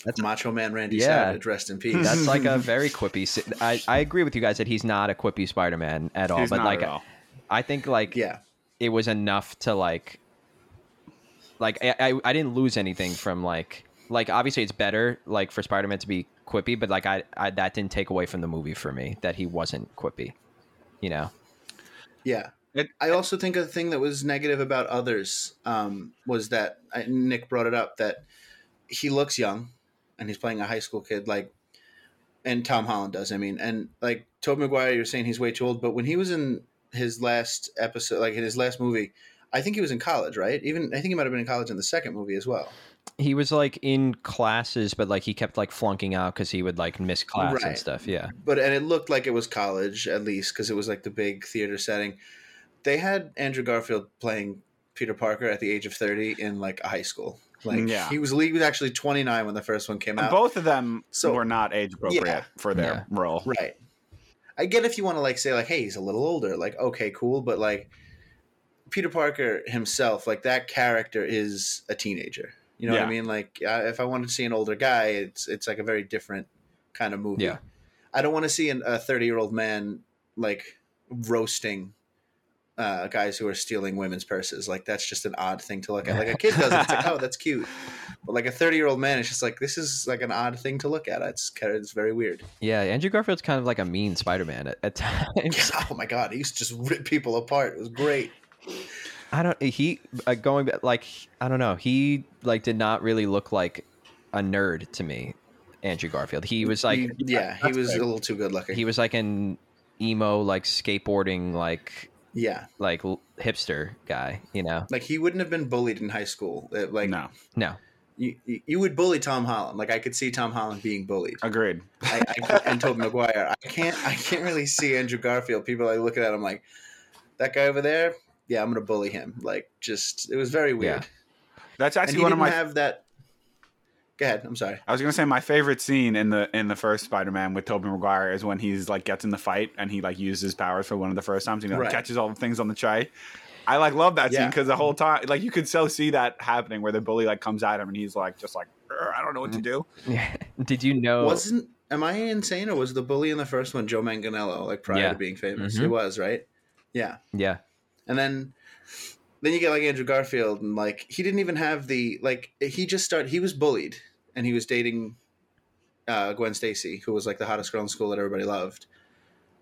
Speaker 2: that's
Speaker 3: Macho Man Randy
Speaker 2: Yeah.
Speaker 3: Savage? Rest in peace.
Speaker 2: that's like a very quippy. I I agree with you guys that he's not a quippy Spider-Man at all,
Speaker 1: He's
Speaker 2: but like
Speaker 1: all.
Speaker 2: I think like
Speaker 3: yeah.
Speaker 2: it was enough to like like I, I I didn't lose anything from like like obviously it's better like for Spider-Man to be quippy, but like I, I that didn't take away from the movie for me that he wasn't quippy. You know.
Speaker 3: Yeah.
Speaker 1: It-
Speaker 3: I also think a thing that was negative about others um, was that I, Nick brought it up that he looks young and he's playing a high school kid, like, and Tom Holland does. I mean, and like Tobey Maguire, you're saying he's way too old, but when he was in his last episode, like in his last movie, I think he was in college, right? Even I think he might have been in college in the second movie as well.
Speaker 2: He was like in classes, but like he kept like flunking out because he would like miss class and stuff. Yeah.
Speaker 3: but and it looked like it was college at least because it was like the big theater setting. They had Andrew Garfield playing Peter Parker at the age of thirty in like a high school. Like
Speaker 1: Yeah.
Speaker 3: he was he was actually twenty nine when the first one came
Speaker 1: And
Speaker 3: out.
Speaker 1: both of them
Speaker 3: So-
Speaker 1: were not age appropriate
Speaker 3: Yeah.
Speaker 1: for their
Speaker 2: Yeah.
Speaker 1: role.
Speaker 3: Right. I get if you want to like say like, hey, he's a little older. Like, okay, cool, but like Peter Parker himself, like that character is a teenager. You know what I mean? Like, uh, if I wanted to see an older guy, it's it's like a very different kind of movie.
Speaker 2: Yeah.
Speaker 3: I don't want to see an, a thirty year old man like roasting uh, guys who are stealing women's purses. Like that's just an odd thing to look at. Like a kid does it, it's like, oh, that's cute. But like a thirty year old man, it's just like this is like an odd thing to look at. It's it's very weird.
Speaker 2: Yeah, Andrew Garfield's kind of like a mean Spider-Man at, at times.
Speaker 3: Oh my god, he used to just rip people apart. It was great.
Speaker 2: I don't. He uh, going back, like I don't know. He like did not really look like a nerd to me. Andrew Garfield. He was like
Speaker 3: He- yeah, he was
Speaker 1: fair.
Speaker 3: a little too good looking.
Speaker 2: he was like an emo, like skateboarding, like
Speaker 3: yeah,
Speaker 2: like l- hipster guy. You know?
Speaker 3: like he wouldn't have been bullied in high school. Uh, Like
Speaker 1: no,
Speaker 2: No.
Speaker 3: you, you you would bully Tom Holland. Like I could see Tom Holland being bullied.
Speaker 1: agreed.
Speaker 3: I, I can't- and Tobey Maguire. I can't I can't really see Andrew Garfield. People are looking at him like that guy over there. Yeah, I'm gonna bully him. Like just it was very weird.
Speaker 1: That's
Speaker 3: And
Speaker 1: actually
Speaker 3: he
Speaker 1: one
Speaker 3: didn't
Speaker 1: of my.
Speaker 3: have that. Go ahead. I'm sorry.
Speaker 1: I was gonna say my favorite scene in the in the first Spider-Man with Tobey Maguire is when he's like gets in the fight and he like uses his powers for one of the first times and he like,
Speaker 3: Right.
Speaker 1: catches all the things on the tray. I like love that scene because the whole time like you could so see that happening where the bully like comes at him and he's like just like I don't know what to do. Yeah.
Speaker 2: Did you know?
Speaker 3: Wasn't am I insane or was the bully in the first one Joe Manganiello like prior
Speaker 2: Yeah.
Speaker 3: to being famous?
Speaker 2: Mhm.
Speaker 3: It was right. Yeah,
Speaker 2: yeah.
Speaker 3: And then then you get like Andrew Garfield and like he didn't even have the like he just started he was bullied and he was dating uh, Gwen Stacy who was like the hottest girl in school that everybody loved.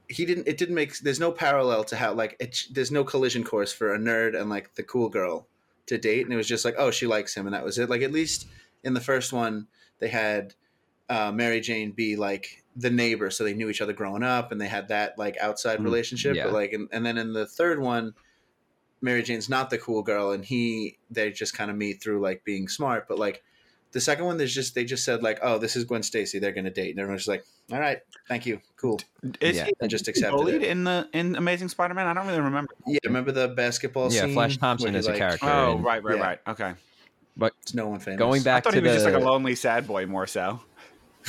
Speaker 3: He didn't. It didn't make. There's no parallel to how like it, there's no collision course for a nerd and like the cool girl to date, and it was just like oh she likes him and that was it. Like at least in the first one they had uh, Mary Jane be like the neighbor, so they knew each other growing up, and they had that like outside
Speaker 2: Mm,
Speaker 3: relationship.
Speaker 2: yeah.
Speaker 3: But like, and, and then in the third one, Mary Jane's not the cool girl, and he they just kind of meet through like being smart. But like the second one, there's just they just said like, oh, this is Gwen Stacy, they're gonna date, and everyone's just like, all right, thank you, cool,
Speaker 1: Is
Speaker 2: Yeah.
Speaker 1: he
Speaker 3: and just accepted
Speaker 1: bullied
Speaker 3: it.
Speaker 1: in the in Amazing Spider-Man? I don't really remember.
Speaker 3: Yeah, remember the basketball
Speaker 2: Yeah,
Speaker 3: scene?
Speaker 2: Flash Thompson
Speaker 3: he,
Speaker 2: is a character.
Speaker 1: Oh,
Speaker 2: and
Speaker 1: right, right,
Speaker 3: Yeah.
Speaker 1: right. Okay.
Speaker 3: But it's no one famous.
Speaker 2: Going back
Speaker 1: I
Speaker 2: back
Speaker 1: thought
Speaker 2: to
Speaker 1: he was
Speaker 2: the,
Speaker 1: just like a lonely sad boy more so.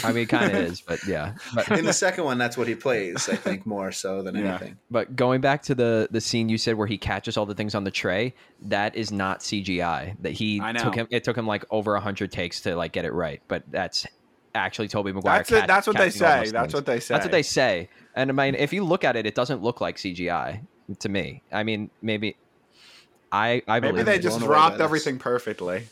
Speaker 2: I mean, kind of is, but yeah. But
Speaker 3: in the second one, that's what he plays. I think more so than
Speaker 1: Yeah.
Speaker 3: anything.
Speaker 2: But going back to the the scene you said where he catches all the things on the tray, that is not CGI. That he
Speaker 1: I know.
Speaker 2: took him. It took him like over hundred takes to like get it right. But that's actually Tobey Maguire.
Speaker 1: That's it.
Speaker 2: catch-
Speaker 1: That's what they say. That's
Speaker 2: things.
Speaker 1: what they say.
Speaker 2: That's what they say. And I mean, if you look at it, it doesn't look like CGI to me. I mean, maybe I I
Speaker 1: Maybe they just
Speaker 3: blown away by
Speaker 1: dropped everything perfectly.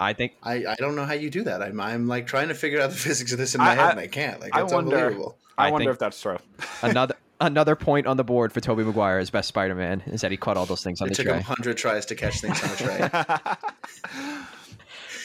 Speaker 2: I think
Speaker 3: I, I don't know how you do that. I'm, I'm like trying to figure out the physics of this in my
Speaker 1: I-
Speaker 3: head,
Speaker 1: I-
Speaker 3: and I can't. Like
Speaker 1: I
Speaker 3: it's
Speaker 1: wonder-
Speaker 3: unbelievable.
Speaker 1: I,
Speaker 2: I
Speaker 1: wonder
Speaker 2: think-
Speaker 1: if that's true.
Speaker 2: another another point on the board for Tobey Maguire as best Spider-Man is that he caught all those things on
Speaker 3: It
Speaker 2: the
Speaker 3: took him
Speaker 2: tray.
Speaker 3: hundred tries to catch things on a tray.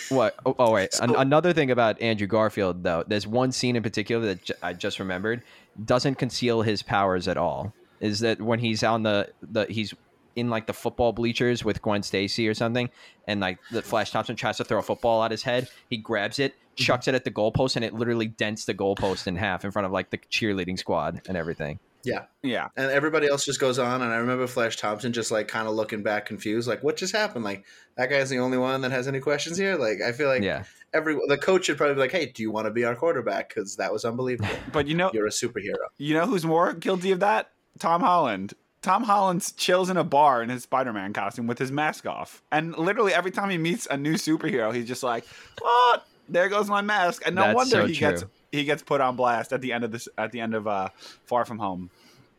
Speaker 2: What? Oh, oh wait. An- another thing about Andrew Garfield, though, there's one scene in particular that j- I just remembered doesn't conceal his powers at all. Is that when he's on the the he's in like the football bleachers with Gwen Stacy or something, and like the Flash Thompson tries to throw a football at his head, he grabs it, mm-hmm. chucks it at the goalpost, and it literally dents the goalpost in half in front of like the cheerleading squad and everything.
Speaker 3: yeah,
Speaker 1: yeah.
Speaker 3: and everybody else just goes on. And I remember Flash Thompson just like kind of looking back, confused, like what just happened? Like that guy's the only one that has any questions here. Like I feel like
Speaker 2: yeah,
Speaker 3: every the coach should probably be like, hey, do you want to be our quarterback? Because that was unbelievable.
Speaker 1: But you know,
Speaker 3: You're a superhero.
Speaker 1: you know who's more guilty of that? Tom Holland. Tom Holland chills in a bar in his Spider-Man costume with his mask off, and literally every time he meets a new superhero, he's just like, "What? There goes my mask!" And no
Speaker 2: That's
Speaker 1: wonder
Speaker 2: so
Speaker 1: he
Speaker 2: true.
Speaker 1: gets he gets put on blast at the end of this at the end of uh, Far From Home.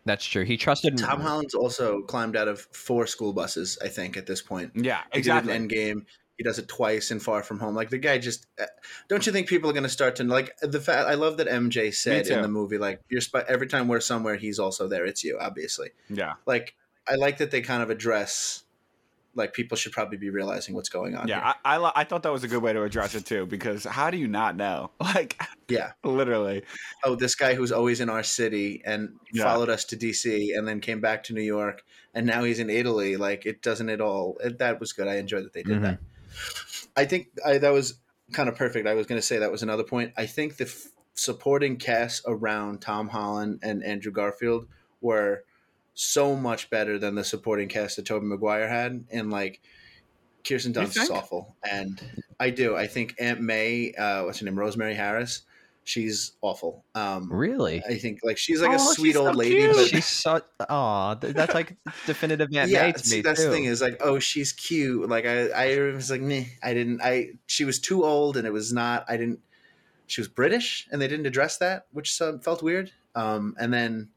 Speaker 2: that's true. He trusted
Speaker 3: Tom Holland's also climbed out of four school buses. I think at this point.
Speaker 1: Yeah,
Speaker 3: He
Speaker 1: exactly.
Speaker 3: did it in Endgame. He does it twice in Far From Home. Like the guy just. uh, Don't you think people are going to start to like the fact? I love that MJ said in the movie, like, "You're sp- every time we're somewhere, he's also there. It's you, obviously."
Speaker 1: yeah,
Speaker 3: Like, I like that they kind of address, like, people should probably be realizing what's going on.
Speaker 1: yeah. I, I I thought that was a good way to address it too, because how do you not know? Like,
Speaker 3: yeah.
Speaker 1: literally.
Speaker 3: Oh, this guy who's always in our city and
Speaker 1: Yeah.
Speaker 3: followed us to DC and then came back to New York and now he's in Italy. Like, it doesn't at all. It, that was good. I enjoyed that they did
Speaker 2: Mhm.
Speaker 3: that. I think I, that was kind of perfect. I was going to say that was another point. I think the f- supporting cast around Tom Holland and Andrew Garfield were so much better than the supporting cast that Tobey Maguire had. And like Kirsten Dunst is awful, and I do. I think Aunt May, uh, what's her name, Rosemary Harris, she's awful. Um,
Speaker 2: really.
Speaker 3: I think like she's like a
Speaker 1: Oh,
Speaker 3: sweet old
Speaker 1: so
Speaker 3: lady,
Speaker 1: cute.
Speaker 3: but
Speaker 2: She's so oh, that's like definitive Aunt
Speaker 3: yeah,
Speaker 2: May to
Speaker 3: see,
Speaker 2: me
Speaker 3: that's
Speaker 2: too.
Speaker 3: the thing is like, oh, she's cute. Like I, I was like, meh, I didn't. I she was too old, and it was not. I didn't. She was British, and they didn't address that, which some, felt weird. Um, and then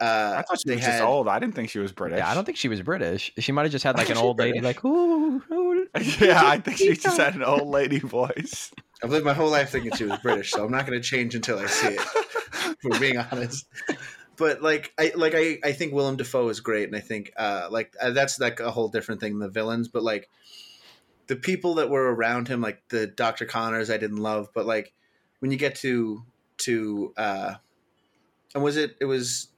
Speaker 3: Uh,
Speaker 1: I thought she
Speaker 3: they
Speaker 1: was just old. I didn't think she was British.
Speaker 2: Yeah, I don't think she was British. She might have just had like an
Speaker 3: She's
Speaker 2: old lady, like ooh, ooh.
Speaker 1: yeah, I think she just had an old lady voice.
Speaker 3: I've lived my whole life thinking she was British, so I'm not going to change until I see it. For being honest, but like I like I, I think Willem Dafoe is great, and I think uh, like uh, that's like a whole different thing than the villains. But like the people that were around him, like the Doctor Connors, I didn't love, but like when you get to to uh, and was it it was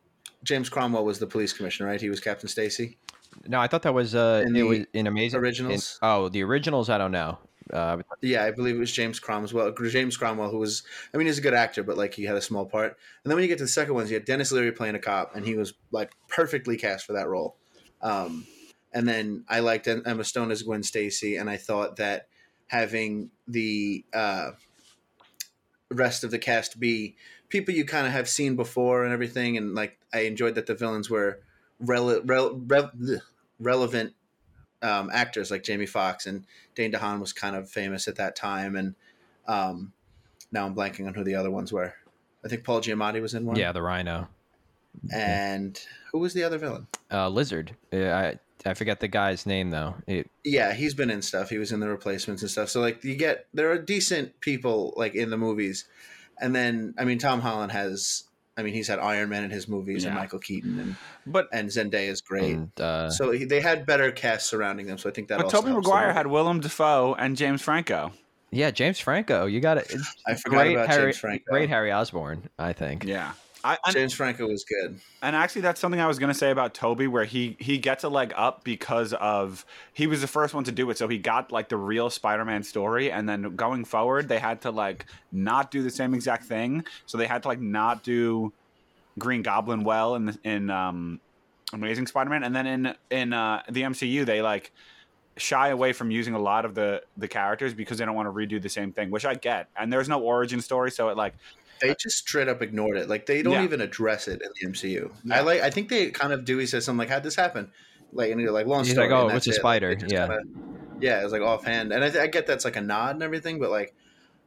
Speaker 3: James Cromwell was the police commissioner, right? He was Captain Stacy.
Speaker 2: No, I thought that was uh,
Speaker 3: In
Speaker 2: it
Speaker 3: the
Speaker 2: was in amazing in-
Speaker 3: originals?
Speaker 2: oh, the originals. I don't know. Uh,
Speaker 3: Yeah, I believe it was James Cromwell. James Cromwell, who was, I mean, he's a good actor, but like he had a small part. And then when you get to the second ones, you had Denis Leary playing a cop, and he was like perfectly cast for that role. Um, and then I liked Emma Stone as Gwen Stacy, and I thought that having the uh, rest of the cast be people you kind of have seen before and everything, and like I enjoyed that the villains were rele- rel- rel- ugh, relevant um, actors like Jamie Foxx and Dane DeHaan was kind of famous at that time, and um, now I'm blanking on who the other ones were. I think Paul Giamatti was in one.
Speaker 2: yeah, the Rhino,
Speaker 3: And who was the other villain?
Speaker 2: uh, Lizard. I I forget the guy's name though. It,
Speaker 3: Yeah, he's been in stuff. He was in the replacements and stuff. So like you get there are decent people like in the movies, and then I mean Tom Holland has. I mean he's had Iron Man in his movies and Michael Keaton and
Speaker 1: But
Speaker 3: and Zendaya is great.
Speaker 2: and, uh,
Speaker 3: so he, they had better casts surrounding them. So I think that.
Speaker 1: but
Speaker 3: also
Speaker 1: Tobey
Speaker 3: helps the
Speaker 1: Maguire had Willem Dafoe and James Franco.
Speaker 2: yeah, James Franco. You got it.
Speaker 3: I forgot
Speaker 2: Great
Speaker 3: about
Speaker 2: Harry,
Speaker 3: James Franco.
Speaker 2: great Harry Osborn. I think.
Speaker 1: Yeah. I,
Speaker 3: James Franco was good.
Speaker 1: and actually, that's something I was going to say about Tobey, where he he gets a leg up because of he was the first one to do it, so he got like the real Spider-Man story, and then going forward, they had to like not do the same exact thing, so they had to like not do Green Goblin well in the, in um, Amazing Spider-Man, and then in in uh, the MCU, they like shy away from using a lot of the the characters because they don't want to redo the same thing, which I get. And there's no origin story, so it like
Speaker 3: They just straight up ignored it. Like they don't
Speaker 1: Yeah.
Speaker 3: even address it in the MCU.
Speaker 1: Yeah.
Speaker 3: I like. I think they kind of do. He says something like, "How'd this happen?" Like and you're like, "Long
Speaker 2: He's
Speaker 3: story."
Speaker 2: like, "Oh,
Speaker 3: that's
Speaker 2: a.
Speaker 3: Like,
Speaker 2: spider?"
Speaker 3: they
Speaker 2: Yeah.
Speaker 3: kinda- yeah. It was like offhand, and I, th- I get that's like a nod and everything, but like,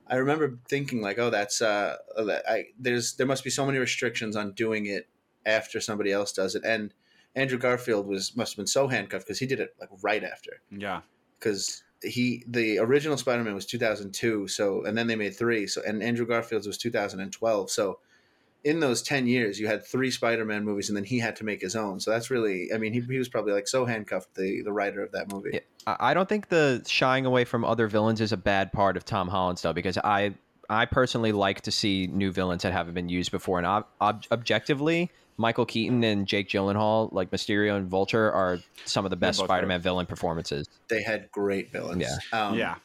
Speaker 3: I remember thinking like, "Oh, that's uh, I there's there must be so many restrictions on doing it after somebody else does it." And Andrew Garfield was must have been so handcuffed because he did it like right after
Speaker 1: yeah.
Speaker 3: because he the original Spider-Man was 2002 so and then they made 3 so and Andrew Garfield's was 2012 so in those 10 years you had 3 Spider-Man movies and then he had to make his own so that's really I mean he, he was probably like so handcuffed the the writer of that movie
Speaker 2: Yeah. I don't think the shying away from other villains is a bad part of Tom Holland stuff because I I personally like to see new villains that haven't been used before and ob- objectively Michael Keaton and Jake Gyllenhaal like Mysterio and Vulture are some of the best Spider-Man villain performances.
Speaker 3: they had great villains
Speaker 2: Yeah.
Speaker 3: um,
Speaker 1: yeah.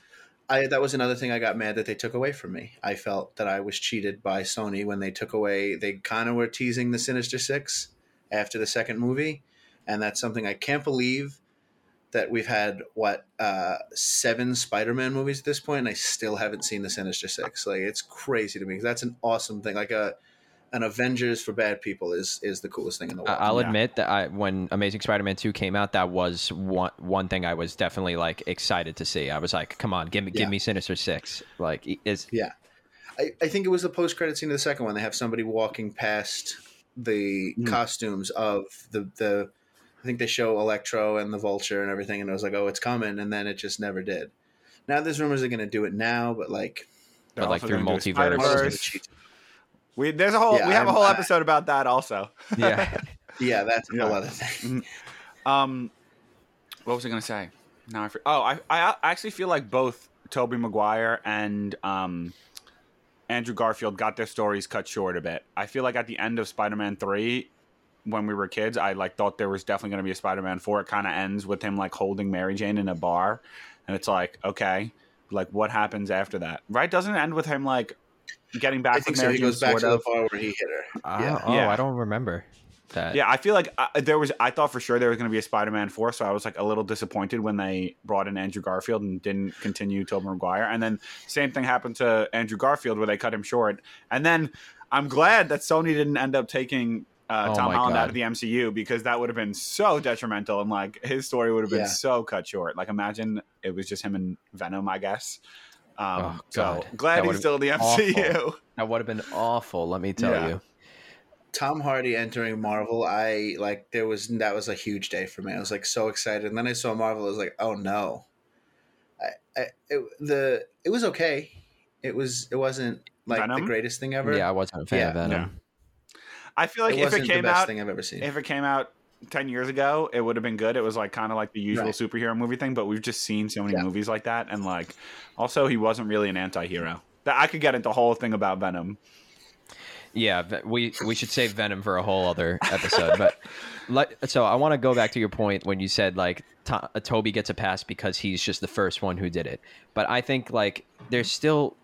Speaker 3: I that was another thing I got mad that they took away from me. I felt that I was cheated by Sony when they took away. They kind of were teasing the Sinister Six after the second movie, and that's something I can't believe that we've had what uh, seven Spider-Man movies at this point, and I still haven't seen the Sinister Six. Like it's crazy to me because that's an awesome thing. Like a an Avengers for bad people is is the coolest thing in the world.
Speaker 2: I'll
Speaker 1: Yeah.
Speaker 2: admit that I, when Amazing Spider-Man 2 came out, that was one one thing I was definitely like excited to see. I was like, "Come on, give me
Speaker 3: Yeah.
Speaker 2: give me Sinister 6." Like is Yeah.
Speaker 3: I, I think it was the post credit scene of the second one. They have somebody walking past the
Speaker 1: Hmm.
Speaker 3: costumes of the the. I think they show Electro and the Vulture and everything, and it was like, oh, it's coming, and then it just never did. Now there's rumors they're going to do it now, but like,
Speaker 2: But, like, through
Speaker 1: gonna do a
Speaker 2: multiverse.
Speaker 1: We there's a whole
Speaker 3: Yeah,
Speaker 1: we have a
Speaker 3: I'm-
Speaker 1: whole
Speaker 3: I-
Speaker 1: episode about that also.
Speaker 2: yeah.
Speaker 3: yeah, that's
Speaker 1: Yeah.
Speaker 3: a lot of things.
Speaker 1: Um, what was I gonna say? Now I oh I I actually feel like both Tobey Maguire and um Andrew Garfield got their stories cut short a bit. I feel like at the end of Spider-Man three, when we were kids, I like thought there was definitely gonna be a Spider-Man four. It kind of ends with him like holding Mary Jane in a bar, and it's like okay, like what happens after that? Right? Doesn't it end with him like getting back
Speaker 3: I think
Speaker 1: with
Speaker 3: so. He goes back
Speaker 1: sort
Speaker 3: to the
Speaker 1: of?
Speaker 3: bar where he hit her.
Speaker 2: Ah,
Speaker 3: yeah.
Speaker 2: oh,
Speaker 1: Yeah.
Speaker 2: I don't remember that.
Speaker 1: Yeah, I feel like I, there was. I thought for sure there was going to be a Spider-Man four, so I was like a little disappointed when they brought in Andrew Garfield and didn't continue Tobey Maguire. And then same thing happened to Andrew Garfield where they cut him short. And then I'm glad that Sony didn't end up taking uh,
Speaker 2: Oh
Speaker 1: Tom
Speaker 2: my
Speaker 1: Holland
Speaker 2: God.
Speaker 1: out of the MCU because that would have been so detrimental and like his story would have been
Speaker 3: Yeah.
Speaker 1: so cut short. Like imagine it was just him and Venom, I guess. Um,
Speaker 2: Oh,
Speaker 1: so
Speaker 2: God.
Speaker 1: glad
Speaker 2: That
Speaker 1: he's still in the
Speaker 2: awful.
Speaker 1: MCU.
Speaker 2: That would have been awful, let me tell
Speaker 1: Yeah.
Speaker 2: you.
Speaker 3: Tom Hardy entering Marvel, I like there was that was a huge day for me. I was like so excited, and then I saw Marvel. I was like, oh no. I, I it, the it was okay. It was it wasn't like
Speaker 1: Venom?
Speaker 3: the greatest thing ever.
Speaker 2: Yeah, I wasn't a fan
Speaker 3: Yeah.
Speaker 2: of Venom.
Speaker 1: I feel like
Speaker 3: it
Speaker 1: if
Speaker 3: wasn't
Speaker 1: it
Speaker 3: the
Speaker 1: came
Speaker 3: best
Speaker 1: out,
Speaker 3: thing I've ever seen.
Speaker 1: if it came out ten years ago, it would have been good. It was like kind of like the usual
Speaker 3: Right.
Speaker 1: superhero movie thing, but we've just seen so many
Speaker 3: Yeah.
Speaker 1: movies like that, and like also he wasn't really an anti-hero. That I could get into the whole thing about Venom.
Speaker 2: Yeah, we we should save Venom for a whole other episode. but let, so I want to go back to your point when you said like to, uh, Tobey gets a pass because he's just the first one who did it. But I think like there's still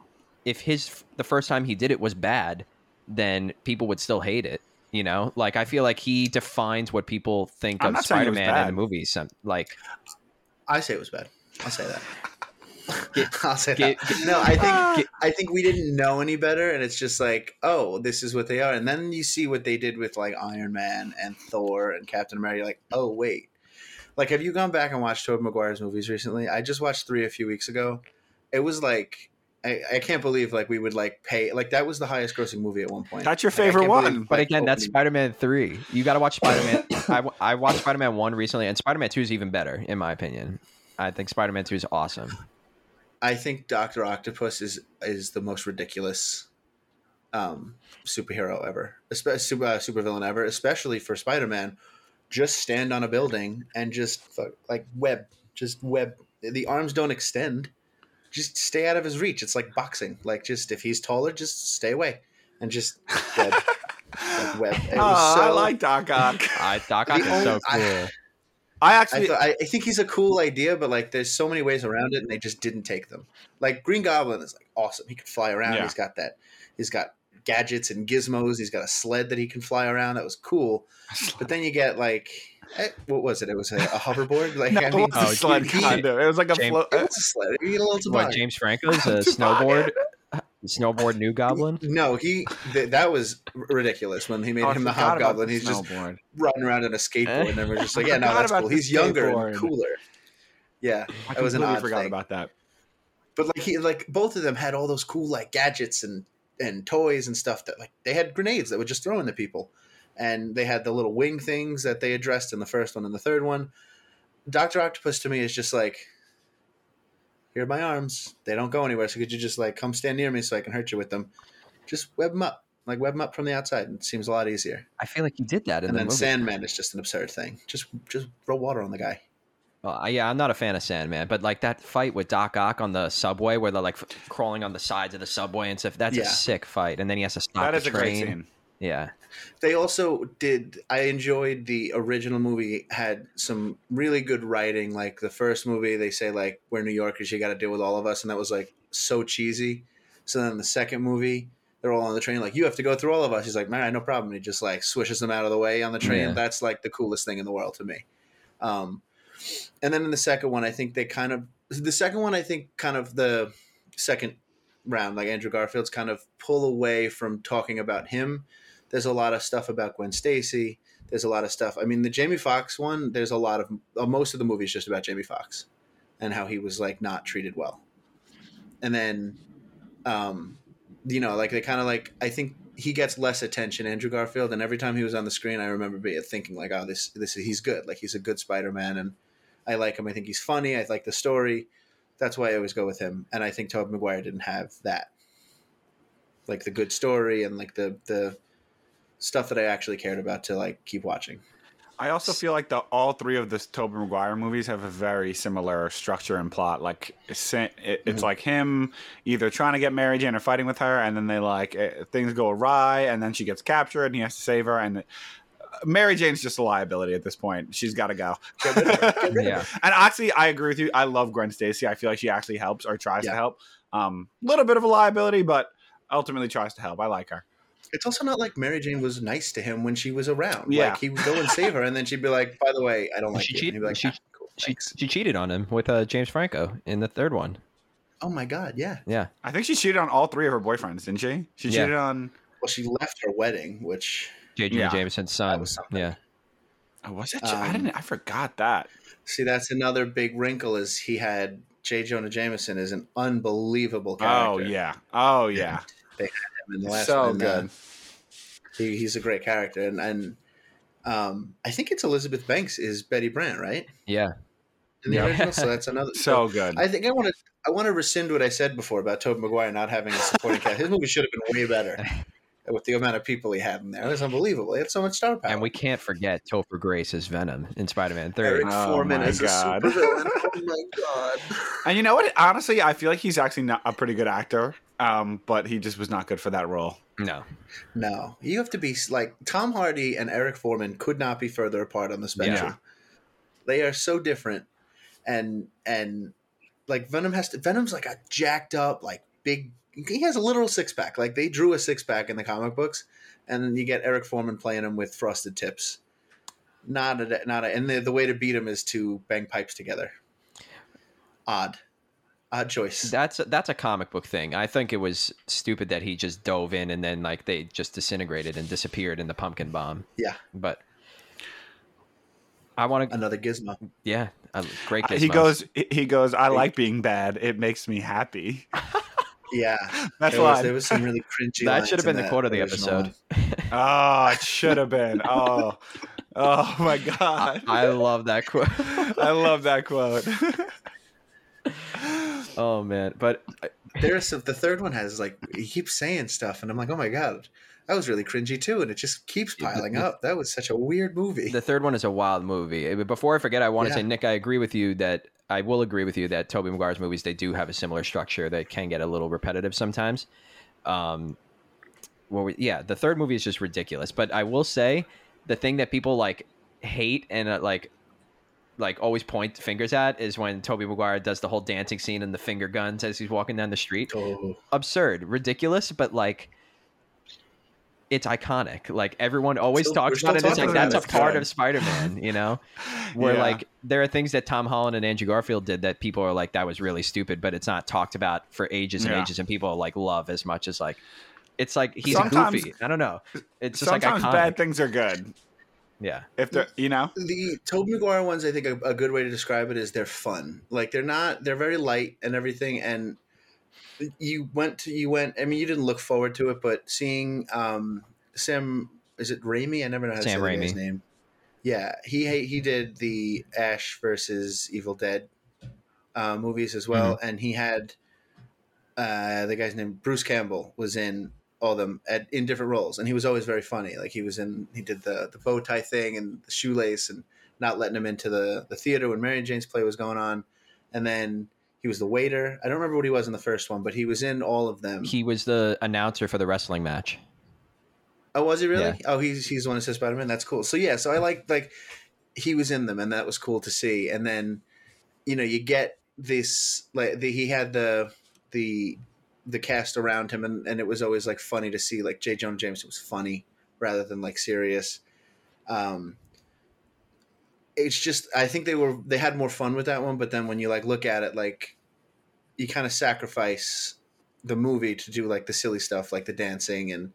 Speaker 2: if his the first time he did it was bad, then people would still hate it. You know, like I feel like he defines what people think
Speaker 1: I'm
Speaker 2: of
Speaker 1: not saying it was
Speaker 2: Spider-Man in the movies. Some, like
Speaker 3: I say it was bad. I'll say that. I'll say
Speaker 2: get-
Speaker 3: that. No, I think ah. I think we didn't know any better, and it's just like, oh, this is what they are. And then you see what they did with like Iron Man and Thor and Captain America. You're like, oh wait, like have you gone back and watched Tobey Maguire's movies recently? I just watched three a few weeks ago. It was like. I, I can't believe like we would like pay like that was the highest grossing movie at one point.
Speaker 1: That's your favorite
Speaker 3: can't believe,
Speaker 1: one.
Speaker 2: But
Speaker 3: like,
Speaker 2: again, that's Spider-Man three. You got to watch Spider-Man. I watched Spider-Man one recently, and Spider-Man two is even better in my opinion. I think Spider-Man two is awesome.
Speaker 3: I think Doctor Octopus is is the most ridiculous um, superhero ever, especially super, uh, supervillain ever, especially for Spider Man. Just stand on a building and just like web, just web. The arms don't extend. Just stay out of his reach. It's like boxing. Like just if he's taller, just stay away and just web, like web. It
Speaker 1: Oh,
Speaker 3: so,
Speaker 1: I like Doc Ock.
Speaker 2: I Doc
Speaker 3: The
Speaker 2: Ock is so
Speaker 3: only- I-
Speaker 2: cool.
Speaker 1: I
Speaker 3: I,
Speaker 1: actually,
Speaker 3: th- I I think he's a cool idea, but like, there's so many ways around it, and they just didn't take them. Like Green Goblin is like awesome. He can fly around.
Speaker 1: Yeah.
Speaker 3: He's got that. He's got gadgets and gizmos. He's got a sled that he can fly around. That was cool. But then you get like, eh, what was it? It was a, a hoverboard. Like
Speaker 1: no,
Speaker 3: I mean,
Speaker 1: was a
Speaker 2: Oh,
Speaker 1: sled
Speaker 3: he-
Speaker 1: kind of. It was like a
Speaker 2: James-
Speaker 1: float.
Speaker 3: it was a sled. You get a little
Speaker 2: What. James Franco's a snowboard, snowboard new Goblin?
Speaker 3: No, he th- that was ridiculous when he made
Speaker 1: Oh,
Speaker 3: him the
Speaker 1: forgot about
Speaker 3: hobgoblin.
Speaker 1: the
Speaker 3: He's just running around on a skateboard, and everyone's just like, "Yeah, no, that's cool. He's younger
Speaker 1: skateboard.
Speaker 3: and cooler." Yeah,
Speaker 1: I
Speaker 3: was an
Speaker 1: completely
Speaker 3: odd
Speaker 1: forgot
Speaker 3: thing.
Speaker 1: about that.
Speaker 3: but like he like both of them had all those cool like gadgets and and toys and stuff that like they had grenades that would just throw into people. And they had the little wing things that they addressed in the first one and the third one. Dr octopus to me is just like here are my arms. They don't go anywhere so could you just like come stand near me so i can hurt you with them? Just web them up. Like web them up from the outside. It seems a lot easier.
Speaker 2: I feel like you did that in
Speaker 3: and
Speaker 2: the
Speaker 3: then
Speaker 2: movie.
Speaker 3: sandman is just an absurd thing. Just just throw water on the guy
Speaker 2: Well, I- yeah, I'm not a fan of Sandman, but like that fight with Doc Ock on the subway, where they're like f- crawling on the sides of the subway and stuff—that's
Speaker 3: Yeah.
Speaker 2: a sick fight. And then he has to stop
Speaker 1: That
Speaker 2: the
Speaker 1: is a great
Speaker 2: train.
Speaker 1: scene.
Speaker 2: Yeah,
Speaker 3: they also did i enjoyed the original movie had some really good writing like the first movie they say like we're new yorkers you got to deal with all of us and that was like so cheesy so then the second movie they're all on the train like you have to go through all of us he's like man no problem he just like swishes them out of the way on the train
Speaker 2: Yeah.
Speaker 3: that's like the coolest thing in the world to me um and then in the second one i think they kind of the second one i think kind of the second round like andrew garfield's kind of pull away from talking about him there's a lot of stuff about Gwen Stacy. There's a lot of stuff. I mean, the Jamie Foxx one. There's a lot of uh, most of the movie is just about Jamie Foxx and how he was like not treated well. And then, um, you know, like they kind of like I think he gets less attention, Andrew Garfield, and every time he was on the screen, I remember be, thinking like, oh, this this he's good. Like he's a good Spider Man, and I like him. I think he's funny. I like the story. That's why I always go with him. And I think Tobey Maguire didn't have that, like the good story and like the the stuff that I actually cared about to like keep watching.
Speaker 1: I also feel like the all three of the Tobey Maguire movies have a very similar structure and plot. Like it's, it, it's
Speaker 3: Mhm.
Speaker 1: like him either trying to get Mary Jane or fighting with her, and then they like eh, things go awry, and then she gets captured, and he has to save her. And Mary Jane's just a liability at this point. She's got to go.
Speaker 3: Get rid of her. Get rid of
Speaker 2: yeah.
Speaker 1: And actually, I agree with you. I love Gwen Stacy. I feel like she actually helps or tries to help. A um, little bit of a liability, but ultimately tries to help. I like her.
Speaker 3: It's also not like Mary Jane was nice to him when she was around.
Speaker 1: Yeah.
Speaker 3: Like he would go and save her, and then she'd be like, "By the way, I don't like
Speaker 2: She
Speaker 3: you."
Speaker 2: cheat-
Speaker 3: And he'd like,
Speaker 2: she-
Speaker 3: "Ah, cool,
Speaker 2: She she cheated on him with uh, James Franco in the third one.
Speaker 3: oh my god, yeah.
Speaker 2: Yeah,
Speaker 1: I think she cheated on all three of her boyfriends, didn't she? She
Speaker 2: Yeah.
Speaker 1: cheated on.
Speaker 3: Well, she left her wedding, which
Speaker 2: J.J.
Speaker 1: Yeah.
Speaker 2: Jameson's son.
Speaker 3: was something.
Speaker 2: Yeah,
Speaker 1: Oh, was it? I
Speaker 3: Um,
Speaker 1: didn't. I forgot that.
Speaker 3: see that's another big wrinkle is he had J. Jonah Jameson is an unbelievable character.
Speaker 1: Oh yeah. Oh yeah.
Speaker 3: him in the last
Speaker 1: so
Speaker 3: one, and, uh,
Speaker 1: good.
Speaker 3: He, he's a great character, and and um, I think it's Elizabeth Banks is Betty Brant, right?
Speaker 2: Yeah.
Speaker 3: In the
Speaker 2: Yeah.
Speaker 3: original, so that's another.
Speaker 1: So good.
Speaker 3: I think I want to I want to rescind what I said before about Tobey Maguire not having a supporting cast. His movie should have been way better with the amount of people he had in there. It was unbelievable. He had so much star power.
Speaker 2: And we can't forget Topher Grace as Venom in Spider-Man 3.
Speaker 3: Eric
Speaker 1: Oh
Speaker 3: Foreman
Speaker 1: my
Speaker 3: as a
Speaker 1: God.
Speaker 3: supervillain. Oh my god!
Speaker 1: And you know what? Honestly, I feel like he's actually not a pretty good actor, um, but he just was not good for that role.
Speaker 2: No.
Speaker 3: No, you have to be like Tom Hardy and Eric Foreman could not be further apart on the spectrum. They are so different, and and like Venom has to. Venom's like a jacked up, like big. He has a literal six pack. Like they drew a six pack in the comic books, and you get Eric Foreman playing him with frosted tips. Not a not a. And the the way to beat him is to bang pipes together. Odd, odd choice.
Speaker 2: That's that's a comic book thing. I think it was stupid that he just dove in and then like they just disintegrated and disappeared in the pumpkin bomb.
Speaker 3: yeah,
Speaker 2: But I want to
Speaker 3: another gizmo.
Speaker 2: yeah, a great
Speaker 1: He goes. He goes. I like being bad. It makes me happy.
Speaker 3: Yeah,
Speaker 1: That's
Speaker 3: there
Speaker 1: why.
Speaker 3: was, there was some really cringy.
Speaker 2: That
Speaker 3: lines
Speaker 2: should have been the quote of the episode.
Speaker 3: one.
Speaker 1: Oh, ah, it should have been. Oh, oh my god.
Speaker 2: I love that quote.
Speaker 1: I love that quote.
Speaker 2: oh man, but
Speaker 3: There's the third one has like he keeps saying stuff, and I'm like, oh my god, that was really cringy too, and it just keeps piling up. That was such a weird movie.
Speaker 2: the third one is a wild movie. Uh, Before I forget, I want to say, Nick, I agree with you that I will agree with you that Tobey Maguire's movies they do have a similar structure that can get a little repetitive sometimes. Um, well, yeah, the third movie is just ridiculous. But I will say, the thing that people like hate and uh, like like always point fingers at is when Tobey Maguire does the whole dancing scene and the finger guns as he's walking down the street.
Speaker 3: Oh,
Speaker 2: Absurd, ridiculous, but like it's iconic. Like everyone always
Speaker 3: Still-
Speaker 2: talks about it. It's like
Speaker 3: talking about
Speaker 2: that's a
Speaker 3: it.
Speaker 2: part
Speaker 1: Good.
Speaker 2: of Spider-Man, you know, where
Speaker 1: Yeah.
Speaker 2: like there are things that Tom Holland and Andrew Garfield did that people are like that was really stupid, but it's not talked about for ages and
Speaker 1: Yeah.
Speaker 2: ages, and people like love as much as like it's like he's
Speaker 1: Sometimes-
Speaker 2: goofy. I don't know. It's just like
Speaker 1: Sometimes
Speaker 2: iconic.
Speaker 1: bad things are good.
Speaker 2: yeah.
Speaker 1: If they're, you know,
Speaker 3: the Tobey Maguire ones, I think a, a good way to describe it is they're fun. Like they're not, they're very light and everything. And you went to, you went. I mean, you didn't look forward to it, but seeing um, Sam, is it Raimi? I never know how to
Speaker 2: Sam
Speaker 3: say guy's name. Yeah, he he did the Ash versus Evil Dead uh, movies as well, and he had uh, the guy's name Bruce Campbell was in all of them at, in different roles, and he was always very funny. Like he was in, he did the the bow tie thing and the shoelace, and not letting him into the the theater when Mary Jane's play was going on, and then he was the waiter. I don't remember what he was in the first one, but he was in all of them.
Speaker 2: He was the announcer for the wrestling match.
Speaker 3: Oh, was he really?
Speaker 2: Yeah.
Speaker 3: Oh, he's he's the one that says Spider Man. That's cool. So yeah, so I like like he was in them, and that was cool to see. And then you know you get this like the, he had the the the cast around him, and and it was always like funny to see like J. Jonah Jameson was funny rather than like serious. Um, it's just I think they were they had more fun with that one, but then when you like look at it, like you kind of sacrifice the movie to do like the silly stuff, like the dancing and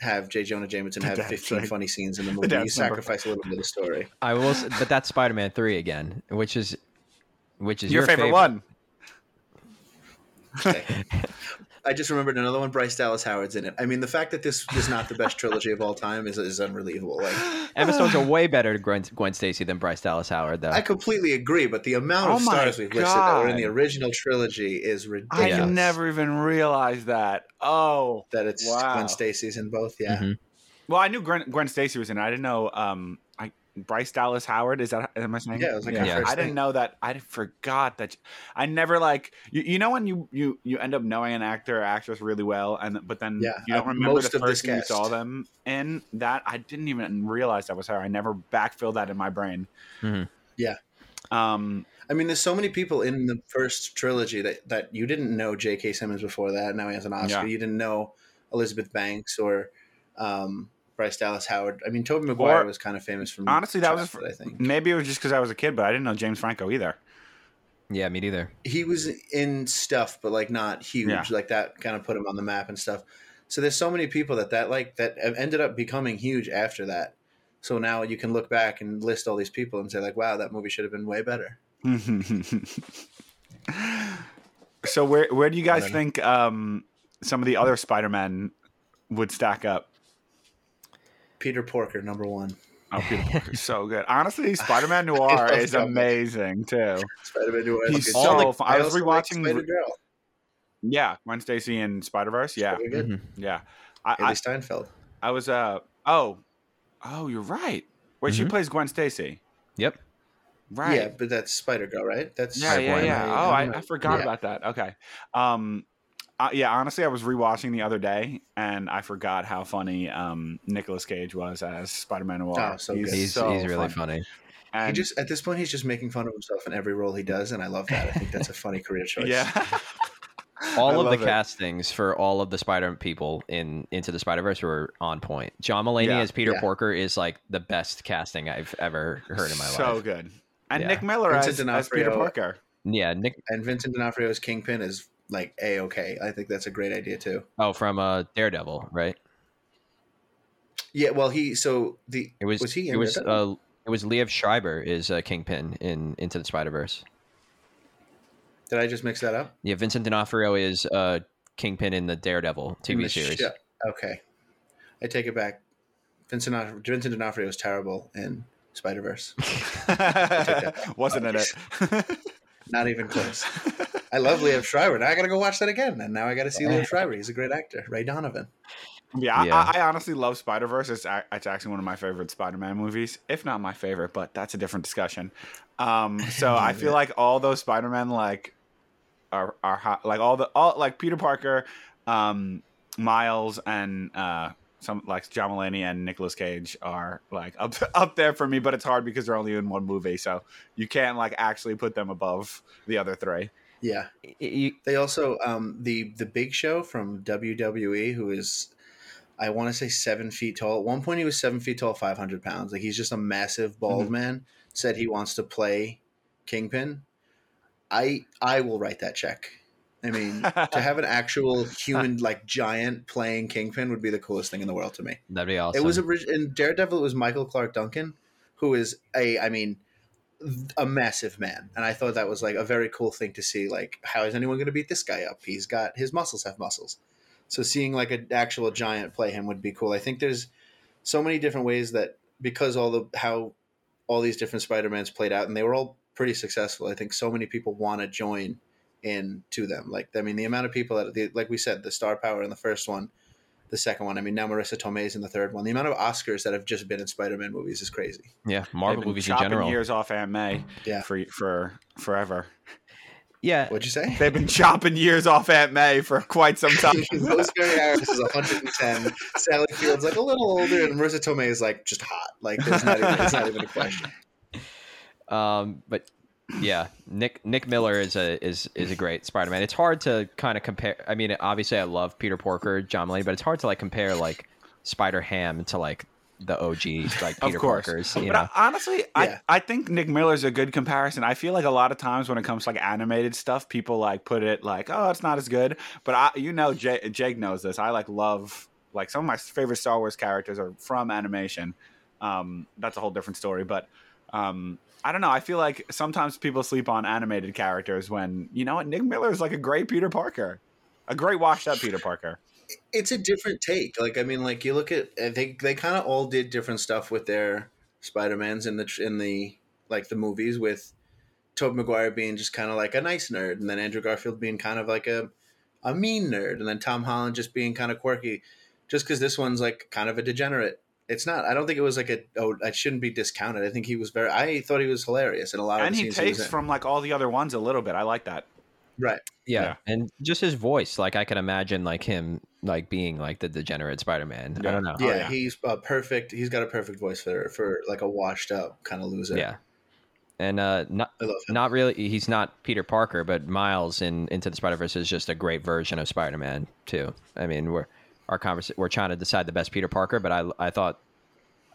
Speaker 3: have J. Jonah Jameson
Speaker 1: The
Speaker 3: have
Speaker 1: dance,
Speaker 3: 15
Speaker 1: right.
Speaker 3: funny scenes in the movie. You
Speaker 1: dance number.
Speaker 3: sacrifice a little bit of the story.
Speaker 2: I will, but that's Spider-Man three again, which is which is
Speaker 1: your,
Speaker 2: your,
Speaker 1: favorite, one.
Speaker 3: Okay. I just remembered another one. Bryce Dallas Howard's in it. I mean, the fact that this is not the best trilogy of all time is, is unbelievable. Like,
Speaker 2: Emma Stone's a way better Gwen, Gwen Stacy than Bryce Dallas Howard, though.
Speaker 3: I completely agree, but the amount
Speaker 1: Oh
Speaker 3: of
Speaker 1: my
Speaker 3: stars we've listed that were in the original trilogy is ridiculous.
Speaker 1: I
Speaker 2: Yeah.
Speaker 1: never even realized that. Oh,
Speaker 3: that it's
Speaker 1: Wow.
Speaker 3: Gwen Stacy's in both. Yeah,
Speaker 2: Mhm.
Speaker 1: well, I knew Gwen, Gwen Stacy was in it. I didn't know. Um, I Bryce Dallas Howard is that? Am I saying?
Speaker 3: Yeah, it was like
Speaker 2: her
Speaker 1: yeah.
Speaker 3: first
Speaker 1: I didn't know that. I forgot that. I never like you. You know when you you you end up knowing an actor or actress really well, and but then
Speaker 3: Yeah,
Speaker 1: you don't
Speaker 3: uh,
Speaker 1: remember
Speaker 3: most
Speaker 1: the first thing you saw them in. That I didn't even realize that was her. I never backfilled that in my brain.
Speaker 2: Mhm.
Speaker 3: Yeah.
Speaker 1: Um.
Speaker 3: I mean, there's so many people in the first trilogy that, that you didn't know J.K. Simmons before that. Now he has an Oscar.
Speaker 1: Yeah.
Speaker 3: You didn't know Elizabeth Banks or um, Bryce Dallas Howard. I mean, Tobey Maguire
Speaker 1: Or-
Speaker 3: was kind of famous from
Speaker 1: Honestly, that was
Speaker 3: childhood, I think
Speaker 1: Maybe it was just because I was a kid, but I didn't know James Franco either.
Speaker 2: yeah, me neither.
Speaker 3: he was in stuff, but like not huge.
Speaker 1: Yeah.
Speaker 3: Like that kind of put him on the map and stuff. So there's so many people that that like that have ended up becoming huge after that. So now you can look back and list all these people and say like, wow, that movie should have been way better.
Speaker 1: so where where do you guys think um, some of the other Spider Men would stack up?
Speaker 3: Peter Porker, number one.
Speaker 1: Oh, Peter Parker's so good. Honestly, Spider-Man Noir
Speaker 3: love
Speaker 1: is
Speaker 3: Tom
Speaker 1: amazing too.
Speaker 3: Spider-Man Noir.
Speaker 1: He's so
Speaker 3: Also,
Speaker 1: fun. I was
Speaker 3: also like
Speaker 1: rewatching-
Speaker 3: Spider-Girl.
Speaker 1: Yeah, Gwen Stacy in Spider Verse. Yeah,
Speaker 3: Very good.
Speaker 2: Mhm.
Speaker 1: yeah. I,
Speaker 3: Hailee
Speaker 1: I,
Speaker 3: Steinfeld.
Speaker 1: I was uh oh oh you're right. Wait, she
Speaker 2: Mhm.
Speaker 1: plays Gwen Stacy.
Speaker 2: Yep.
Speaker 1: Right.
Speaker 3: Yeah, but that's Spider Girl, right? That's
Speaker 1: Yeah, yeah,
Speaker 2: Spider-Gwen.
Speaker 1: yeah. Oh, I,
Speaker 3: I'm
Speaker 1: I
Speaker 3: not-
Speaker 1: forgot
Speaker 3: yeah.
Speaker 1: about that. Okay. Um, uh, yeah, honestly, I was rewatching the other day, and I forgot how funny um Nicolas Cage was as Spider-Man Noir.
Speaker 3: Oh, so good.
Speaker 2: He's
Speaker 1: so
Speaker 2: he's really
Speaker 1: funny.
Speaker 2: funny.
Speaker 1: And
Speaker 3: He just at this point he's just making fun of himself in every role he does, and I love that. I think that's a funny career choice.
Speaker 1: yeah.
Speaker 2: all
Speaker 1: I
Speaker 2: of the
Speaker 1: it.
Speaker 2: castings for all of the Spider people in Into the Spider Verse were on point. John Mulaney
Speaker 1: Yeah.
Speaker 2: as Peter
Speaker 3: Yeah.
Speaker 2: Porker is like the best casting I've ever heard in my
Speaker 1: so
Speaker 2: life.
Speaker 1: So good. And
Speaker 2: Yeah.
Speaker 1: Nick Miller
Speaker 3: Vincent
Speaker 1: as, as Peter
Speaker 3: D'Onofrio.
Speaker 1: Parker.
Speaker 2: Yeah, Nick.
Speaker 3: And Vincent D'Onofrio's Kingpin is like a okay. I think that's a great idea too.
Speaker 2: Oh, from uh, Daredevil, right?
Speaker 3: Yeah, well, he so the
Speaker 2: It was.
Speaker 3: Was he in
Speaker 2: it was. Uh, it was Liev Schreiber is uh, Kingpin in Into the Spider Verse.
Speaker 3: did I just mix that up?
Speaker 2: Yeah, Vincent D'Onofrio is uh, Kingpin in the Daredevil TV
Speaker 3: the
Speaker 2: series.
Speaker 3: sh- okay, I take it back. Vincent D'Onof- Vincent D'Onofrio is terrible in Spider Verse.
Speaker 1: Wasn't in it.
Speaker 3: Not even close. I love Liev Schreiber. Now I gotta go watch that again, and now I gotta see Liev Schreiber. He's a great actor. Ray Donovan.
Speaker 1: Yeah,
Speaker 2: Yeah.
Speaker 1: I, I honestly love Spider Verse. It's, it's actually one of my favorite Spider Man movies, if not my favorite, but that's a different discussion. Um, so I feel like all those Spider Men like are are hot, like all the all like Peter Parker, um, Miles, and uh, some like John Mulaney and Nicolas Cage are like up up there for me. But it's hard because they're only in one movie, so you can't like actually put them above the other three.
Speaker 3: Yeah,
Speaker 2: Y- y-
Speaker 3: they also um, the the Big Show from WWE, who is I want to say seven feet tall. At one point, he was seven feet tall, five hundred pounds. Like he's just a massive bald
Speaker 1: Mhm.
Speaker 3: man. Said he wants to play Kingpin. I I will write that check. I mean, to have an actual human like giant playing Kingpin would be the coolest thing in the world to me.
Speaker 2: That'd be awesome.
Speaker 3: It was orig- in Daredevil. It was Michael Clarke Duncan, who is a, I mean, a massive man, and I thought that was like a very cool thing to see. Like, how is anyone going to beat this guy up? He's got his muscles have muscles, so seeing like an actual giant play him would be cool. I think there's so many different ways that because all the how all these different Spider Mans played out, and they were all pretty successful. I think so many people want to join in to them. Like, I mean, the amount of people that, the, like we said, the star power in the first one the second one. I mean, now Marisa Tomei's in the third one. The amount of Oscars that have just been in Spider-Man movies is crazy.
Speaker 2: yeah,
Speaker 1: They've
Speaker 2: Marvel
Speaker 1: been
Speaker 2: movies in general.
Speaker 1: years off Aunt May
Speaker 3: Yeah.
Speaker 1: for for forever.
Speaker 2: Yeah,
Speaker 3: What'd you say?
Speaker 1: They've been chopping years off Aunt May for quite some time.
Speaker 3: Rosemary Harris is 110. Sally Field's like a little older, and Marisa Tomei is like just hot. Like there's not even, it's not even a question.
Speaker 2: Um, but yeah, Nick Nick Miller is a is is a great Spider Man. It's hard to kind of compare. I mean, obviously, I love Peter Porker, John Mulaney, but it's hard to like compare like Spider Ham to like the OG like
Speaker 1: Of
Speaker 2: Peter
Speaker 1: course.
Speaker 2: Parker's. You
Speaker 1: But
Speaker 2: know,
Speaker 1: I- honestly,
Speaker 3: Yeah.
Speaker 1: I, I think Nick Miller's a good comparison. I feel like a lot of times when it comes to like animated stuff, people like put it like, oh, it's not as good. But I, you know, Jake, Jake knows this. I like love like some of my favorite Star Wars characters are from animation. Um, that's a whole different story. But um, I don't know. I feel like sometimes people sleep on animated characters when you know what Nick Miller is like a great Peter Parker, a great washed up Peter Parker.
Speaker 3: It's a different take. Like I mean, like you look at uh, they they kind of all did different stuff with their Spider-Mans in the in the like the movies with Tobey Maguire being just kind of like a nice nerd, and then Andrew Garfield being kind of like a a mean nerd, and then Tom Holland just being kind of quirky. Just because this one's like kind of a degenerate, it's not. I don't think it was like a. Oh, I shouldn't be discounted. I think he was very. I thought he was hilarious in a lot of
Speaker 1: And he
Speaker 3: scenes
Speaker 1: takes
Speaker 3: was in.
Speaker 1: from like all the other ones a little bit. I like that.
Speaker 3: right.
Speaker 2: yeah.
Speaker 1: yeah.
Speaker 2: and just his voice, like I can imagine like him like being like the degenerate Spider Man. I
Speaker 1: Yeah.
Speaker 2: don't know.
Speaker 3: Yeah,
Speaker 1: yeah.
Speaker 3: he's uh, perfect. He's got a perfect voice for for like a washed up kind of loser.
Speaker 2: Yeah. And uh, not
Speaker 3: I love him.
Speaker 2: not really. He's not Peter Parker, but Miles in Into the Spider Verse is just a great version of Spider Man too. I mean, we're our conversation. We're trying to decide the best Peter Parker, but I I thought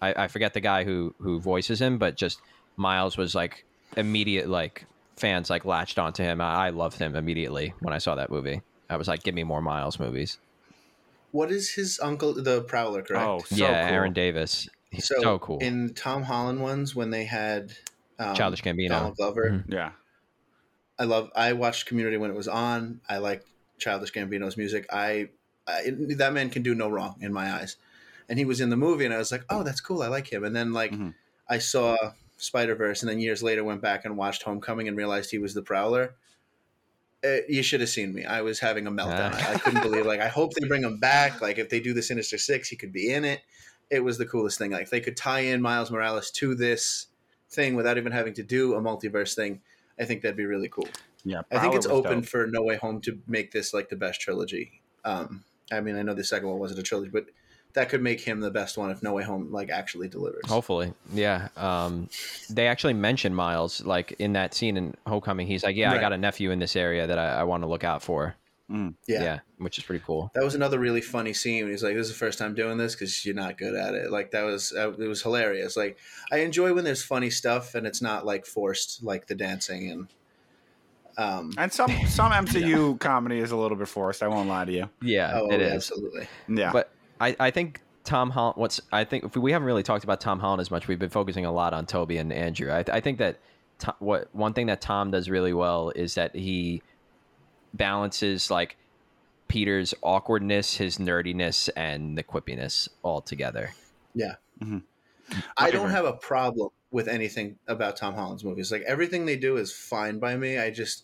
Speaker 2: I, I forget the guy who who voices him, but just Miles was like immediate like fans like latched onto him. I, I loved him immediately when I saw that movie. I was like, give me more Miles movies.
Speaker 3: What is his uncle, the Prowler? Correct.
Speaker 1: Oh, so
Speaker 2: yeah,
Speaker 1: cool.
Speaker 2: Aaron Davis. He's so, cool.
Speaker 3: In Tom Holland ones, when they had um,
Speaker 2: Childish Gambino.
Speaker 3: Donald Glover,
Speaker 2: Mhm.
Speaker 1: Yeah.
Speaker 3: I love. I watched Community when it was on. I like Childish Gambino's music. I, I that man can do no wrong in my eyes. and he was in the movie, and I was like, oh, that's cool. I like him. And then like
Speaker 1: Mhm.
Speaker 3: I saw Spider Verse, and then years later went back and watched Homecoming and realized he was the Prowler. Uh, you should have seen me. I was having a meltdown. I, I couldn't believe. Like, I hope they bring him back. Like, if they do the Sinister Six, he could be in it. It was the coolest thing. Like, if they could tie in Miles Morales to this thing without even having to do a multiverse thing. I think that'd be really cool.
Speaker 1: Yeah,
Speaker 3: I think it's open
Speaker 1: dope.
Speaker 3: for No Way Home to make this like the best trilogy. Um, I mean, I know the second one wasn't a trilogy, but that could make him the best one if No Way Home like actually delivers.
Speaker 2: Hopefully, yeah. Um, they actually mentioned Miles like in that scene in Homecoming. He's like, "Yeah, I got a nephew in this area that I, I want to look out for."
Speaker 1: Mm.
Speaker 3: yeah.
Speaker 2: Yeah. which is pretty cool.
Speaker 3: That was another really funny scene. He's like, "This is the first time doing this because you're not good at it." Like that was uh, it was hilarious. Like I enjoy when there's funny stuff and it's not like forced, like the dancing and. Um,
Speaker 1: And some some MCU comedy is a little bit forced. I won't lie to you.
Speaker 2: Yeah,
Speaker 3: oh,
Speaker 2: it is.
Speaker 3: absolutely.
Speaker 1: Yeah,
Speaker 2: But I, I think Tom Holland. What's I think if we haven't really talked about Tom Holland as much. We've been focusing a lot on Tobey and Andrew. I, I think that to, what one thing that Tom does really well is that he balances like Peter's awkwardness, his nerdiness, and the quippiness all together.
Speaker 3: Yeah.
Speaker 1: Mhm.
Speaker 3: I don't have a problem with anything about Tom Holland's movies. Like everything they do is fine by me. I just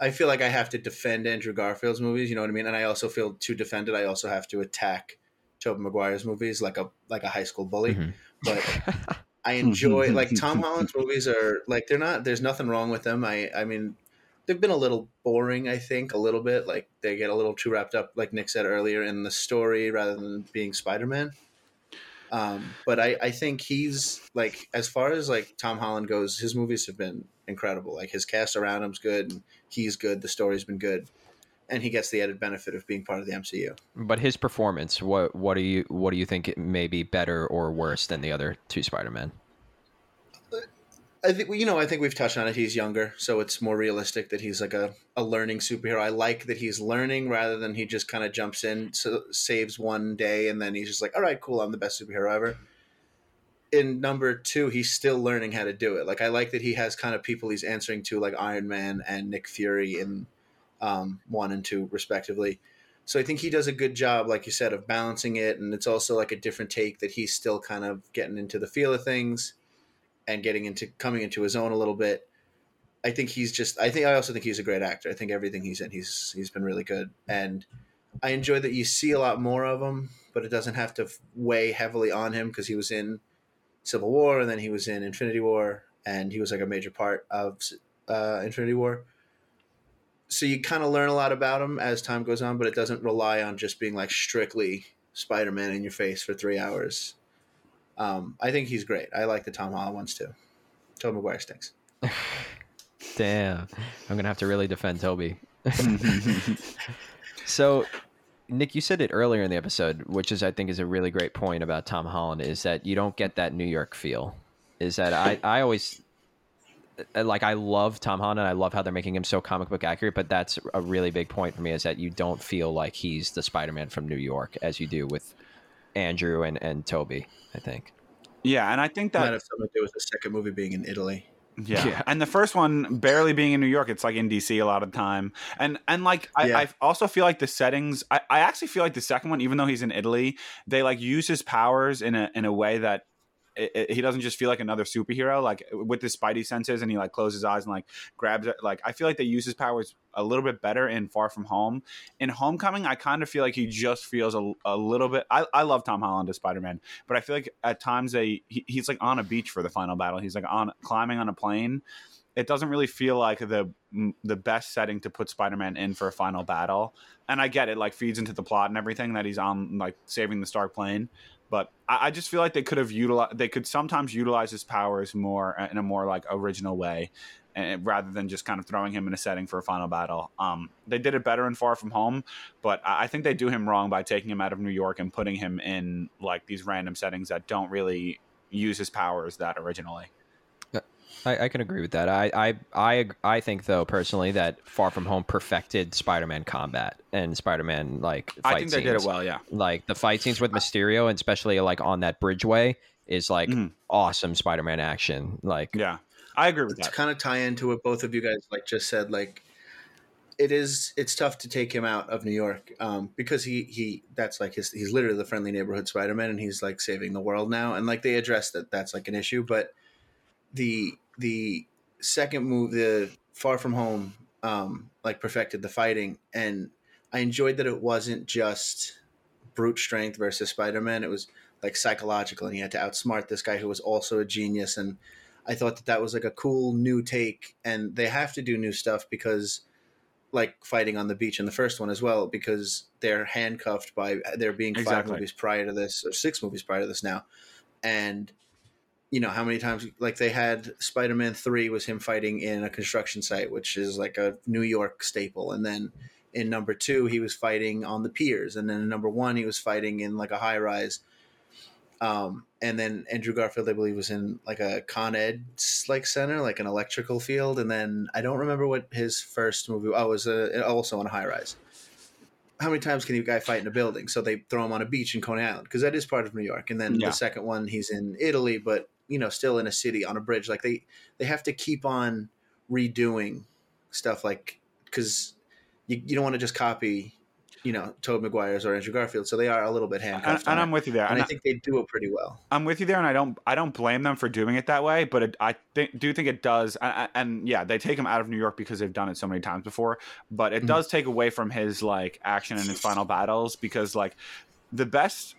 Speaker 3: I feel like I have to defend Andrew Garfield's movies, you know what I mean? And I also feel to defend it, I also have to attack Tobey Maguire's movies like a like a high school bully.
Speaker 2: Mhm.
Speaker 3: But I enjoy like Tom Holland's movies are like they're not there's nothing wrong with them. I I mean they've been a little boring, I think, a little bit. Like they get a little too wrapped up, like Nick said earlier, in the story rather than being Spider Man. Um, but I, I think he's like as far as like Tom Holland goes, his movies have been incredible. Like his cast around him's good, and he's good. The story's been good, and he gets the added benefit of being part of the MCU.
Speaker 2: But his performance, what what do you what do you think may be better or worse than the other two Spider Men?
Speaker 3: I think you know. I think we've touched on it. He's younger, so it's more realistic that he's like a, a learning superhero. I like that he's learning rather than he just kind of jumps in, so, saves one day, and then he's just like, "All right, cool, I'm the best superhero ever." In number two, he's still learning how to do it. Like I like that he has kind of people he's answering to, like Iron Man and Nick Fury in um, one and two, respectively. So I think he does a good job, like you said, of balancing it, and it's also like a different take that he's still kind of getting into the feel of things and getting into coming into his own a little bit. I think he's just. I think I also think he's a great actor. I think everything he's in, he's he's been really good, and I enjoy that you see a lot more of him, but it doesn't have to weigh heavily on him because he was in Civil War and then he was in Infinity War, and he was like a major part of uh, Infinity War. So you kind of learn a lot about him as time goes on, but it doesn't rely on just being like strictly Spider-Man in your face for three hours. Um, I think he's great. I like the Tom Holland ones too. Tobey Maguire stinks.
Speaker 2: Damn, I'm gonna have to really defend Tobey. so, Nick, you said it earlier in the episode, which is I think is a really great point about Tom Holland, is that you don't get that New York feel. Is that I I always uh, like I love Tom Holland and I love how they're making him so comic book accurate, but that's a really big point for me is that you don't feel like he's the Spider-Man from New York as you do with Andrew and and Tobey. I think.
Speaker 1: yeah, and I think
Speaker 3: Might
Speaker 1: that
Speaker 3: have something to do with the second movie being in Italy.
Speaker 1: Yeah.
Speaker 2: Yeah.
Speaker 1: and the first one barely being in New York, it's like in DC a lot of the time, and and like I,
Speaker 3: Yeah.
Speaker 1: I also feel like the settings. I, I actually feel like the second one, even though he's in Italy, they like use his powers in a in a way that. It, it- he doesn't just feel like another superhero, like with his spidey senses, and he like closes his eyes and like grabs it. Like I feel like they use his powers a little bit better in Far From Home. In Homecoming, I kind of feel like he just feels a, a little bit. I, I love Tom Holland as Spider Man, but I feel like at times they he, he's like on a beach for the final battle. He's like on climbing on a plane. It doesn't really feel like the the best setting to put Spider Man in for a final battle. And I get it, like feeds into the plot and everything that he's on like saving the Stark plane. But I, I just feel like they could have utilized. They could sometimes utilize his powers more in a more like original way and rather than just kind of throwing him in a setting for a final battle. Um, they did it better in Far From Home, but I I think they do him wrong by taking him out of New York and putting him in like these random settings that don't really use his powers that originally.
Speaker 2: I, I can agree with that. I, I I I think though personally that Far From Home perfected Spider-Man combat and Spider-Man like fight
Speaker 1: I think they did it well. Yeah,
Speaker 2: Like the fight scenes with Mysterio and especially like on that bridgeway is like
Speaker 1: Mhm.
Speaker 2: awesome Spider-Man action. Like
Speaker 1: yeah, I agree with
Speaker 3: to
Speaker 1: that.
Speaker 3: kind of tie into what both of you guys like just said like it is it's tough to take him out of New York um, because he he that's like his he's literally the friendly neighborhood Spider Man and he's like saving the world now and like they address that that's like an issue but the the second move the Far From Home um, like perfected the fighting. And I enjoyed that it wasn't just brute strength versus Spider Man it was like psychological and he had to outsmart this guy who was also a genius. And I thought that that was like a cool new take. And they have to do new stuff because like fighting on the beach in the first one as well because they're handcuffed by there being five movies prior to this or six movies prior to this now. And you know how many times like they had spider-man 3 was him fighting in a construction site which is like a new york staple and then in number two he was fighting on the piers and then in number one he was fighting in like a high rise um, and then Andrew Garfield, I believe, was in like a Con Ed like center, like an electrical field. And then I don't remember what his first movie. Oh, it was uh also on a high rise. How many times can a guy fight in a building? So they throw him on a beach in Coney Island because that is part of New York. And then
Speaker 1: Yeah.
Speaker 3: the second one, he's in Italy, but you know, still in a city on a bridge. Like they they have to keep on redoing stuff, like because you, you don't want to just copy. You know, Tobey Maguire's or Andrew Garfield, so they are a little bit
Speaker 1: and,
Speaker 3: handcuffed.
Speaker 1: and
Speaker 3: on
Speaker 1: I'm
Speaker 3: it.
Speaker 1: with you there.
Speaker 3: and
Speaker 1: And
Speaker 3: I think they do it pretty well.
Speaker 1: I'm with you there, and I don't I don't blame them for doing it that way, but it, I think do think it does, and, and yeah, they take him out of New York because they've done it so many times before. But it
Speaker 3: Mhm.
Speaker 1: does take away from his like action and his final battles because like the best,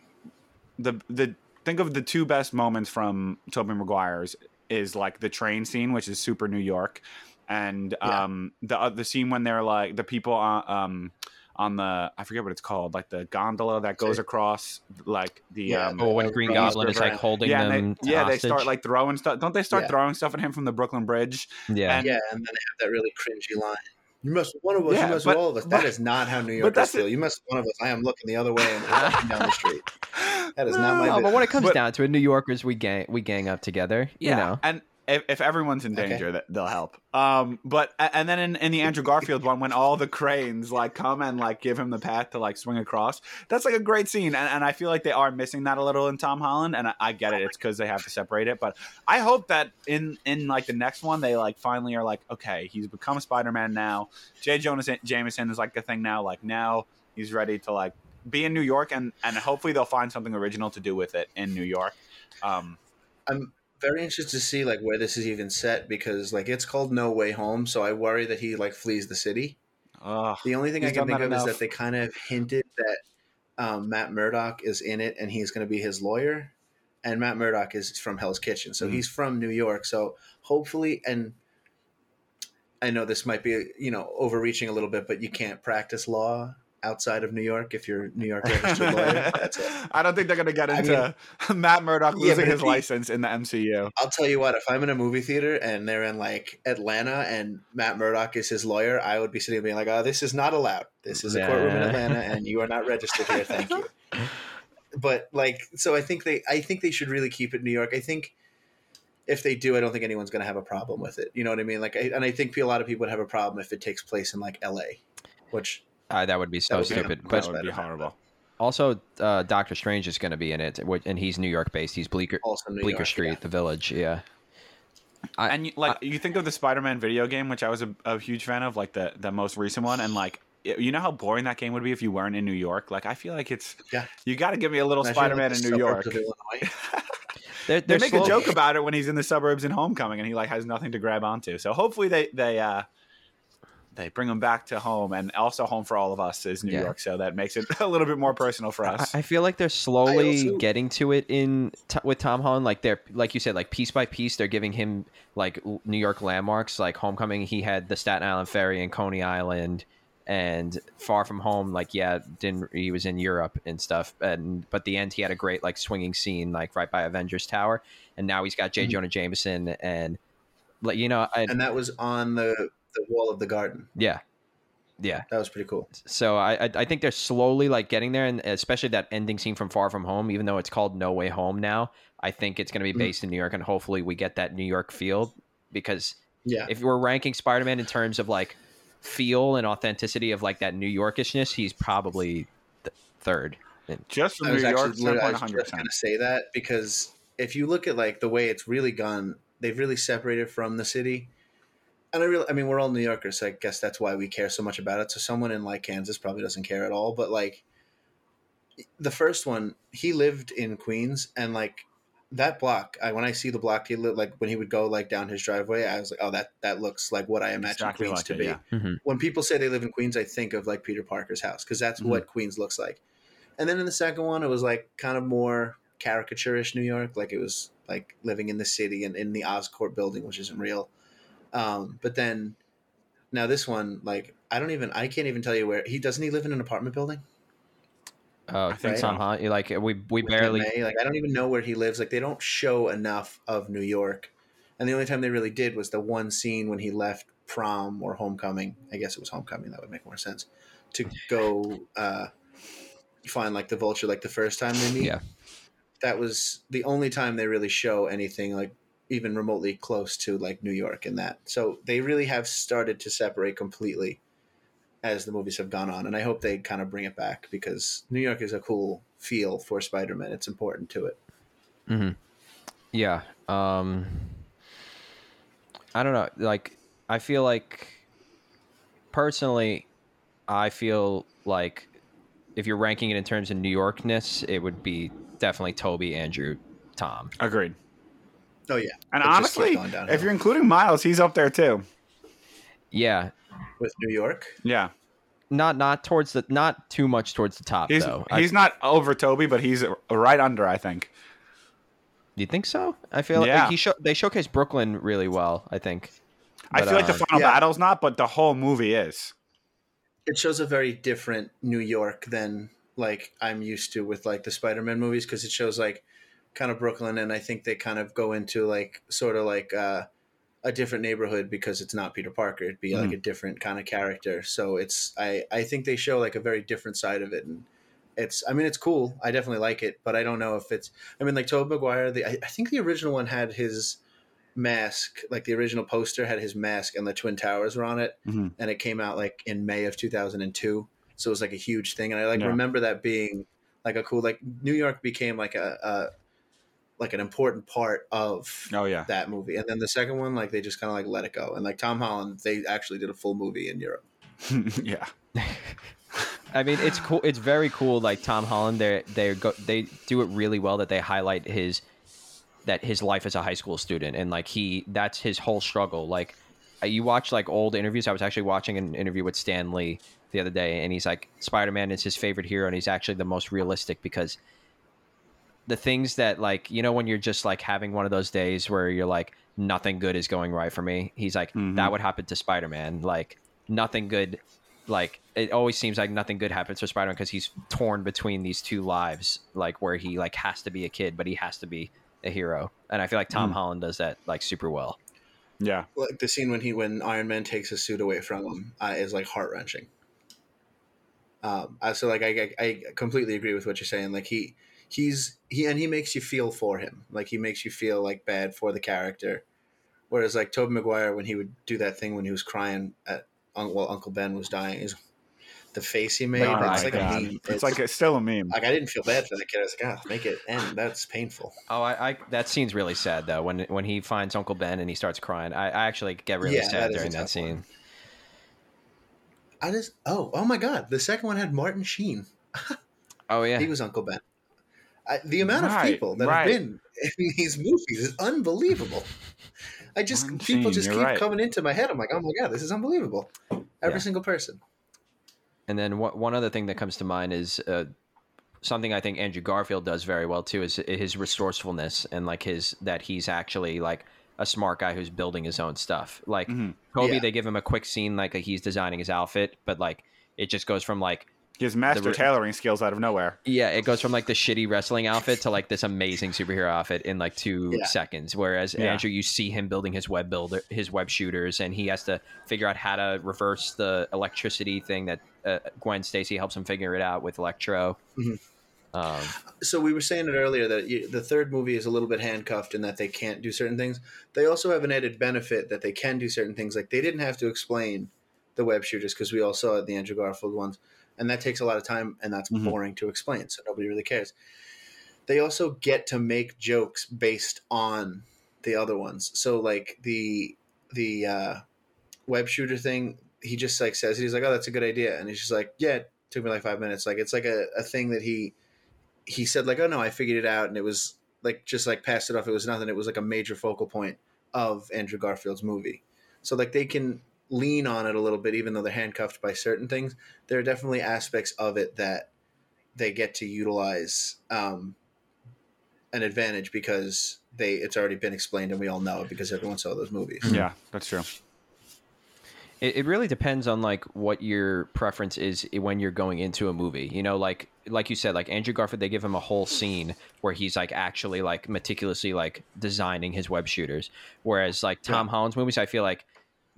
Speaker 1: the the think of the two best moments from Tobey Maguire's is like the train scene, which is super New York, and
Speaker 3: Yeah.
Speaker 1: um the uh, the scene when they're like the people on um on the I forget what it's called, like the gondola that goes across like the
Speaker 3: Yeah,
Speaker 1: um
Speaker 2: Oh, when Green
Speaker 3: Rose
Speaker 2: Goblin is like holding
Speaker 1: yeah,
Speaker 2: them.
Speaker 1: they, yeah, they start like throwing stuff. Don't they start
Speaker 3: Yeah.
Speaker 1: throwing stuff at him from the Brooklyn Bridge?
Speaker 2: yeah.
Speaker 1: and-
Speaker 3: Yeah, and then they have that really cringy line. You mess with one of us,
Speaker 1: Yeah,
Speaker 3: you mess
Speaker 1: but-
Speaker 3: with all of us.
Speaker 1: but-
Speaker 3: That is not how New Yorkers feel.
Speaker 1: it.
Speaker 3: You mess with one of us, I am looking the other way and walking down the street. That is not my
Speaker 2: No, but when it comes
Speaker 1: But-
Speaker 2: down to it, New Yorkers we gang we gang up together. You know.
Speaker 1: and if, if everyone's in danger, that they'll help. Um, but and then in, in the Andrew Garfield one, when all the cranes like come and like give him the path to like swing across, that's like a great scene, and, and I feel like they are missing that a little in Tom Holland, and I, I get it, it's because they have to separate it, but I hope that in in like the next one, they like finally are like, okay, he's become Spider Man now. J. Jonah Jameson is like a thing now, like now he's ready to like be in New York, and and hopefully they'll find something original to do with it in New York. Um,
Speaker 3: I'm very interested to see like where this is even set because like it's called No Way Home, so I worry that he like flees the city.
Speaker 1: ugh.
Speaker 3: The only thing I can think of is that they kind of hinted that um, Matt Murdock is in it and he's going to be his lawyer. And Matt Murdock is from Hell's Kitchen, so
Speaker 1: Mhm.
Speaker 3: he's from New York. So hopefully, and I know this might be you know overreaching a little bit, but you can't practice law outside of New York if you're a New York registered lawyer.
Speaker 1: I don't think they're going to get
Speaker 3: I
Speaker 1: into Matt Murdock losing
Speaker 3: but
Speaker 1: his
Speaker 3: he-
Speaker 1: license in the MCU.
Speaker 3: I'll tell you what, if I'm in a movie theater and they're in like Atlanta and Matt Murdock is his lawyer, I would be sitting there being like, oh, this is not allowed. This is a courtroom in Atlanta and you are not registered here. Thank you. But like, so I think they, I think they should really keep it in New York. I think if they do, I don't think anyone's going to have a problem with it. You know what I mean? Like, I, and I think a lot of people would have a problem if it takes place in like L.A., which
Speaker 2: Uh, that would be so
Speaker 3: would be
Speaker 2: stupid.
Speaker 3: much
Speaker 2: But
Speaker 1: That would be horrible.
Speaker 2: also, uh, Doctor Strange is going to be in it, and he's New York based. He's Bleecker Bleecker
Speaker 3: York,
Speaker 2: Street,
Speaker 3: yeah.
Speaker 2: the Village. Yeah. I-
Speaker 1: and you, like you think of the Spider-Man video game, which I was a, a huge fan of, like the the most recent one, and like you know how boring that game would be if you weren't in New York. Like I feel like it's
Speaker 3: Yeah.
Speaker 1: You got to give me a little
Speaker 3: Imagine,
Speaker 1: Spider-Man
Speaker 3: the
Speaker 1: in New York.
Speaker 3: suburbs of Illinois.
Speaker 2: They're,
Speaker 1: They make
Speaker 2: slow-
Speaker 1: a joke about it when he's in the suburbs in Homecoming, and he like has nothing to grab onto. So hopefully they they uh they bring them back to home, and also home for all of us is New
Speaker 2: Yeah.
Speaker 1: York. So that makes it a little bit more personal for us.
Speaker 2: I feel like they're slowly
Speaker 3: also-
Speaker 2: getting to it in t- with Tom Holland. Like they're like you said, like piece by piece, they're giving him like New York landmarks. Like Homecoming, he had the Staten Island Ferry and Coney Island, and Far From Home. Like yeah, didn't he was in Europe and stuff. And but the end, he had a great like swinging scene like right by Avengers Tower. And now he's got J.
Speaker 3: Mhm.
Speaker 2: Jonah Jameson and like you know, I,
Speaker 3: and that was on the, the wall of the garden.
Speaker 2: yeah, yeah.
Speaker 3: That was pretty cool.
Speaker 2: So I, I I think they're slowly like getting there, and especially that ending scene from Far From Home, even though it's called No Way Home now, I think it's going to be
Speaker 3: Mhm.
Speaker 2: based in New York, and hopefully we get that New York feel. Because
Speaker 3: Yeah.
Speaker 2: if we're ranking Spider-Man in terms of like feel and authenticity of like that New Yorkishness, he's probably th- third.
Speaker 1: Just from
Speaker 3: I
Speaker 1: New York,
Speaker 3: actually I was just going to say that because if you look at like the way it's really gone, they've really separated from the city. And I really, I mean, we're all New Yorkers, so I guess that's why we care so much about it. So someone in like Kansas probably doesn't care at all, but like the first one, he lived in Queens, and like that block, I when I see the block he lived like when he would go like down his driveway, I was like, oh, that that looks like what I imagine
Speaker 1: Exactly
Speaker 3: Queens
Speaker 1: like
Speaker 3: to
Speaker 1: it,
Speaker 3: be.
Speaker 1: yeah.
Speaker 2: Mhm.
Speaker 3: When people say they live in Queens, I think of like Peter Parker's house because that's
Speaker 1: Mhm.
Speaker 3: what Queens looks like. And then in the second one, it was like kind of more caricaturish New York, like it was like living in the city and in the Oscorp building, which isn't real. Um, but then now this one, like I don't even, I can't even tell you where he doesn't. He live in an apartment building.
Speaker 2: Uh,
Speaker 1: I think
Speaker 3: Right.
Speaker 1: so.
Speaker 2: Tom Holland, like we we
Speaker 3: with
Speaker 2: barely
Speaker 3: May. Like I don't even know where he lives. Like they don't show enough of New York, and the only time they really did was the one scene when he left prom or homecoming. I guess it was homecoming. That would make more sense to go uh, find like the vulture. Like the first time they meet.
Speaker 2: Yeah.
Speaker 3: that was the only time they really show anything like even remotely close to like New York in that. So they really have started to separate completely as the movies have gone on, and I hope they kind of bring it back because New York is a cool feel for Spider-Man. It's important to it.
Speaker 2: hmm Yeah. Um I don't know. Like I feel like personally I feel like if you're ranking it in terms of New Yorkness, it would be definitely Tobey, Andrew, Tom.
Speaker 1: Agreed.
Speaker 3: Oh yeah,
Speaker 1: And
Speaker 3: It
Speaker 1: honestly,
Speaker 3: keeps going downhill.
Speaker 1: if you're including Miles, he's up there too.
Speaker 2: Yeah.
Speaker 3: with New York.
Speaker 1: Yeah,
Speaker 2: Not not towards the not too much towards the top
Speaker 1: he's
Speaker 2: though. I-
Speaker 1: he's not over Tobey, but he's right under. I think.
Speaker 2: do you think so? I feel
Speaker 1: Yeah.
Speaker 2: like he show, they showcase Brooklyn really well, I think.
Speaker 1: I
Speaker 2: But,
Speaker 1: feel like the
Speaker 2: uh,
Speaker 1: final
Speaker 3: yeah.
Speaker 1: battle's not, but the whole movie is.
Speaker 3: It shows a very different New York than like I'm used to with like the Spider-Man movies because it shows like kind of Brooklyn, and I think they kind of go into like sort of like uh, a different neighborhood because it's not Peter Parker. It'd be like a different kind of character. So it's I I think they show like a very different side of it, and it's I mean it's cool. I definitely like it, but I don't know if it's I mean like Tobey Maguire. The I, I think the original one had his mask like the original poster had his mask and the twin towers were on it
Speaker 1: Mhm.
Speaker 3: and it came out like in may of 2002 so it was like a huge thing and i like
Speaker 1: Yeah.
Speaker 3: remember that being like a cool like new york became like a, a like an important part of
Speaker 1: Oh yeah.
Speaker 3: that movie and then the second one like they just kind of like let it go and like tom holland they actually did a full movie in europe
Speaker 1: yeah.
Speaker 2: I mean, it's cool. It's very cool. Like Tom Holland, they they go they do it really well. That they highlight his that his life as a high school student and like he that's his whole struggle. Like you watch like old interviews. I was actually watching an interview with Stan Lee the other day, and he's like Spider Man is his favorite hero, and he's actually the most realistic because the things that like you know when you're just like having one of those days where you're like nothing good is going right for me. He's like
Speaker 1: Mhm.
Speaker 2: that would happen to Spider Man. Like nothing good like it always seems like nothing good happens for Spider-Man because he's torn between these two lives, like where he like has to be a kid, but he has to be a hero. And I feel like Tom
Speaker 1: Mm.
Speaker 2: Holland does that like super well.
Speaker 1: Yeah.
Speaker 3: like the scene when he when iron man takes his suit away from him uh, is like heart-wrenching um I- so like I, I i completely agree with what you're saying like he he's he and he makes you feel for him like he makes you feel like bad for the character whereas like Tobey Maguire when he would do that thing when he was crying at un- while uncle ben was dying is the face he made
Speaker 1: Oh
Speaker 3: it's like
Speaker 1: God.
Speaker 3: a meme
Speaker 1: It's, like it's still a meme.
Speaker 3: like i didn't feel bad for that kid i was like oh make it end that's painful
Speaker 2: Oh, I, I that scene's really sad though when when he finds Uncle Ben and he starts crying. I, I actually get really
Speaker 3: Yeah,
Speaker 2: sad
Speaker 3: that is a
Speaker 2: during that scene.
Speaker 3: one. i just oh oh my god the second one had martin sheen
Speaker 2: Oh yeah,
Speaker 3: He was Uncle Ben. I, the amount of people that
Speaker 1: right.
Speaker 3: have been in these movies is unbelievable. I just
Speaker 1: Martin
Speaker 3: people
Speaker 1: Sheen,
Speaker 3: just keep
Speaker 1: right.
Speaker 3: coming into my head. I'm like, oh my god, this is unbelievable. Every
Speaker 2: Yeah.
Speaker 3: single person.
Speaker 2: And then one one other thing that comes to mind is uh, something I think Andrew Garfield does very well too is his resourcefulness and like his that he's actually like a smart guy who's building his own stuff. Like
Speaker 1: Mhm.
Speaker 2: Kobe,
Speaker 3: Yeah.
Speaker 2: they give him a quick scene like he's designing his outfit, but like it just goes from like
Speaker 1: He has master
Speaker 2: re-
Speaker 1: tailoring skills out of nowhere.
Speaker 2: yeah, it goes from like the shitty wrestling outfit to like this amazing superhero outfit in like two
Speaker 3: Yeah.
Speaker 2: seconds. Whereas
Speaker 1: Yeah.
Speaker 2: Andrew, you see him building his web builder, his web shooters, and he has to figure out how to reverse the electricity thing that uh, Gwen Stacy helps him figure it out with Electro.
Speaker 3: Mhm.
Speaker 2: Um,
Speaker 3: So we were saying it earlier that you, the third movie is a little bit handcuffed in that they can't do certain things. They also have an added benefit that they can do certain things. Like they didn't have to explain the web shooters because we all saw the Andrew Garfield ones, and that takes a lot of time and that's
Speaker 1: Mhm.
Speaker 3: boring to explain. So nobody really cares. They also get to make jokes based on the other ones. So like the the uh, web shooter thing, he just like says it. He's like, "Oh, that's a good idea," and he's just like, "Yeah, it took me like five minutes." Like it's like a, a thing that he he said like, "Oh no, I figured it out," and it was like just like passed it off. It was nothing. It was like a major focal point of Andrew Garfield's movie. So like they can lean on it a little bit, even though they're handcuffed by certain things. There are definitely aspects of it that they get to utilize um, an advantage because they it's already been explained and we all know it because everyone saw those movies.
Speaker 1: Yeah, that's true.
Speaker 2: It, it really depends on like what your preference is when you're going into a movie. You know, like like you said, like Andrew Garfield, they give him a whole scene where he's like actually like meticulously like designing his web shooters. Whereas like Tom Holland's movies, I feel like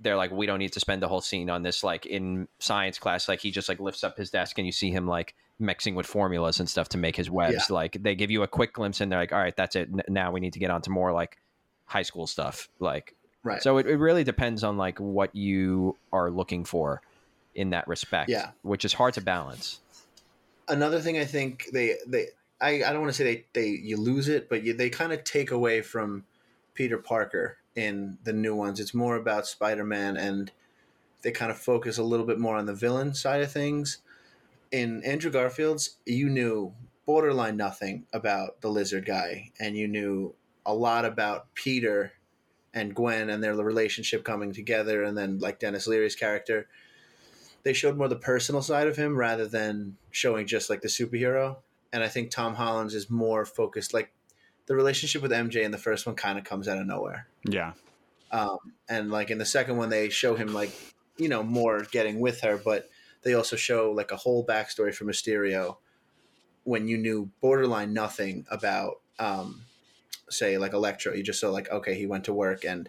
Speaker 2: they're like we don't need to spend the whole scene on this. Like in science class, like he just like lifts up his desk and you see him like mixing with formulas and stuff to make his webs.
Speaker 3: Yeah.
Speaker 2: Like they give you a quick glimpse and they're like, all right, that's it. N- now we need to get on to more like high school stuff. Like
Speaker 3: Right.
Speaker 2: so it, it really depends on like what you are looking for in that respect.
Speaker 3: Yeah.
Speaker 2: Which is hard to balance.
Speaker 3: Another thing I think they they I, I don't want to say they, they you lose it, but you, they kind of take away from Peter Parker in the new ones. It's more about Spider Man and they kind of focus a little bit more on the villain side of things. In Andrew Garfield's, you knew borderline nothing about the lizard guy, and you knew a lot about Peter and Gwen and their relationship coming together, and then like Denis Leary's character. They showed more the personal side of him rather than showing just like the superhero. And I think Tom Holland's is more focused. Like the relationship with MJ in the first one kind of comes out of nowhere.
Speaker 1: Yeah.
Speaker 3: Um, and like in the second one, they show him like you know more getting with her, but they also show like a whole backstory for Mysterio when you knew borderline nothing about, um, say like Electro. You just saw like okay, he went to work, and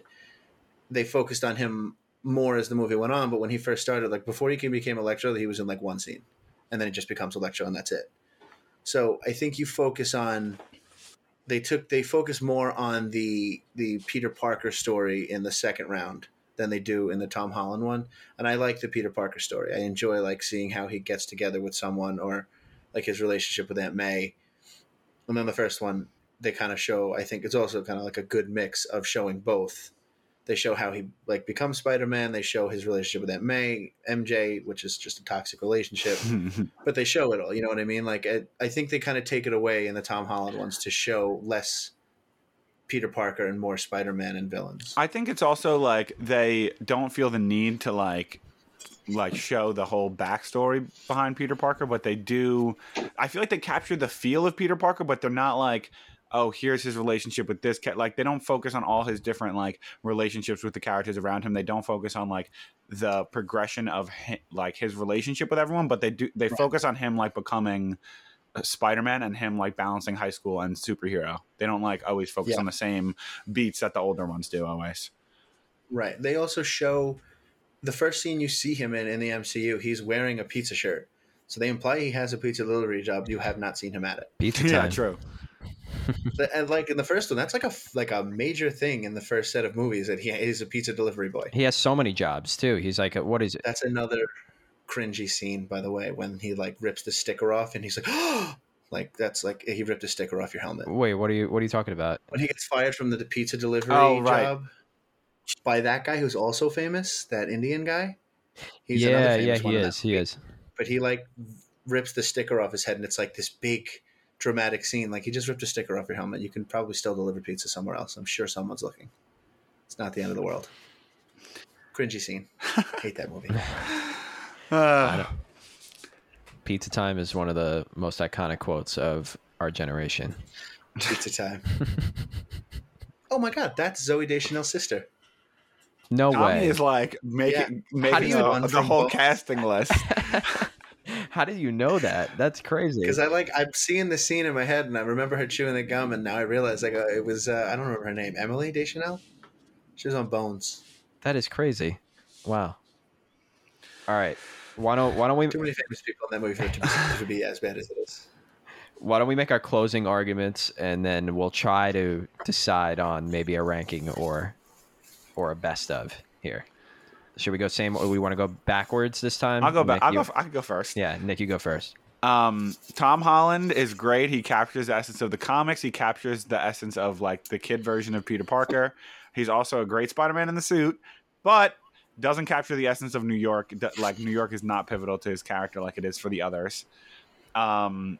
Speaker 3: they focused on him more as the movie went on. But when he first started, like before he became Electro, he was in like one scene, and then it just becomes Electro, and that's it. So I think you focus on they took they focus more on the the Peter Parker story in the second round than they do in the Tom Holland one. And I like the Peter Parker story. I enjoy like seeing how he gets together with someone or like his relationship with Aunt May. And then the first one they kind of show I think it's also kind of like a good mix of showing both. They show how he like becomes Spider-Man, they show his relationship with Aunt May, MJ, which is just a toxic relationship but they show it all. You know what I mean? Like I, I think they kind of take it away in the Tom Holland ones to show less Peter Parker and more Spider Man and villains.
Speaker 1: I think it's also like they don't feel the need to like like show the whole backstory behind Peter Parker, but they do. I feel like they capture the feel of Peter Parker, but they're not like, oh, here's his relationship with this cat. Like they don't focus on all his different like relationships with the characters around him. They don't focus on like the progression of hi like his relationship with everyone, but they do. They focus on him like becoming. Uh, Spider Man and him like balancing high school and superhero. They don't like always focus
Speaker 3: Yeah.
Speaker 1: on the same beats that the older ones do always.
Speaker 3: Right. They also show the first scene you see him in in the MCU. He's wearing a pizza shirt, so they imply he has a pizza delivery job. You have not seen him at it.
Speaker 2: Pizza
Speaker 1: Yeah, true.
Speaker 3: And like in the first one, that's like a like a major thing in the first set of movies that he is a pizza delivery boy.
Speaker 2: He has so many jobs too. He's like, what is it?
Speaker 3: That's another cringy scene, by the way, when he like rips the sticker off and he's like, like that's like he ripped a sticker off your helmet.
Speaker 2: Wait, what are you? What are you talking about?
Speaker 3: When he gets fired from the, pizza delivery
Speaker 1: Oh, right.
Speaker 3: job by that guy who's also famous, that Indian guy.
Speaker 2: He's yeah,
Speaker 3: another
Speaker 2: yeah,
Speaker 3: famous one
Speaker 2: he is. He is.
Speaker 3: But he like rips the sticker off his head, and it's like this big dramatic scene. Like he just ripped a sticker off your helmet. You can probably still deliver pizza somewhere else. I'm sure someone's looking. It's not the end of the world. Cringy scene. Hate that movie.
Speaker 1: Uh,
Speaker 2: Pizza time is one of the most iconic quotes of our generation.
Speaker 3: Pizza time. oh my god, that's Zooey Deschanel's sister.
Speaker 2: No
Speaker 1: Tommy
Speaker 2: way.
Speaker 1: is like making
Speaker 2: do
Speaker 1: making
Speaker 2: you-
Speaker 1: the, the whole
Speaker 3: both.
Speaker 1: casting list.
Speaker 2: How did you know that? That's crazy.
Speaker 3: Because I like I'm seeing the scene in my head, and I remember her chewing the gum, and now I realize like uh, it was uh, I don't remember her name, Emily Deschanel. She was on Bones.
Speaker 2: That is crazy. Wow. All right. Why don't Why don't we
Speaker 3: Too many famous people in that movie for it to be, as bad as it is.
Speaker 2: Why don't we make our closing arguments and then we'll try to decide on maybe a ranking or or a best of here. Should we go same? Or we want to go backwards this time?
Speaker 1: I'll go back. I'll
Speaker 2: you-
Speaker 1: go. I can go first.
Speaker 2: Yeah, Nick, you go first.
Speaker 1: Um, Tom Holland is great. He captures the essence of the comics. He captures the essence of like the kid version of Peter Parker. He's also a great Spider-Man in the suit, but doesn't capture the essence of New York. Like New York is not pivotal to his character like it is for the others. Um,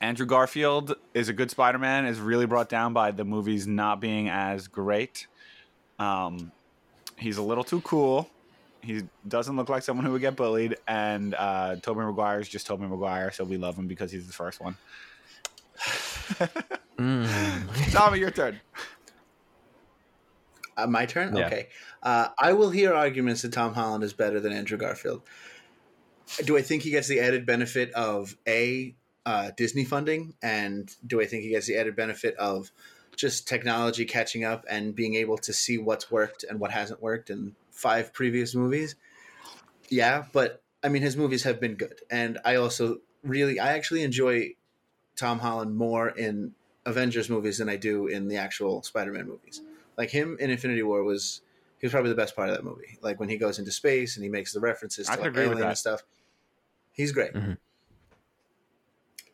Speaker 1: Andrew Garfield is a good Spider-Man. Is really brought down by the movies not being as great. Um, he's a little too cool. He doesn't look like someone who would get bullied. And uh, Tobey Maguire is just Tobey Maguire, so we love him because he's the first one.
Speaker 2: Mm.
Speaker 1: Tommy, your turn.
Speaker 3: Uh, my turn.
Speaker 2: Yeah.
Speaker 3: Okay. Uh, I will hear arguments that Tom Holland is better than Andrew Garfield. Do I think he gets the added benefit of a uh, Disney funding, and do I think he gets the added benefit of just technology catching up and being able to see what's worked and what hasn't worked in five previous movies? Yeah, but I mean, his movies have been good, and I also really, I actually enjoy Tom Holland more in Avengers movies than I do in the actual Spider-Man movies. Like him in Infinity War was he was probably the best part of that movie. Like when he goes into space and he makes the references
Speaker 1: I
Speaker 3: to
Speaker 1: can
Speaker 3: like
Speaker 1: agree with
Speaker 3: Alien and
Speaker 1: that.
Speaker 3: stuff. He's great.
Speaker 2: Mhm.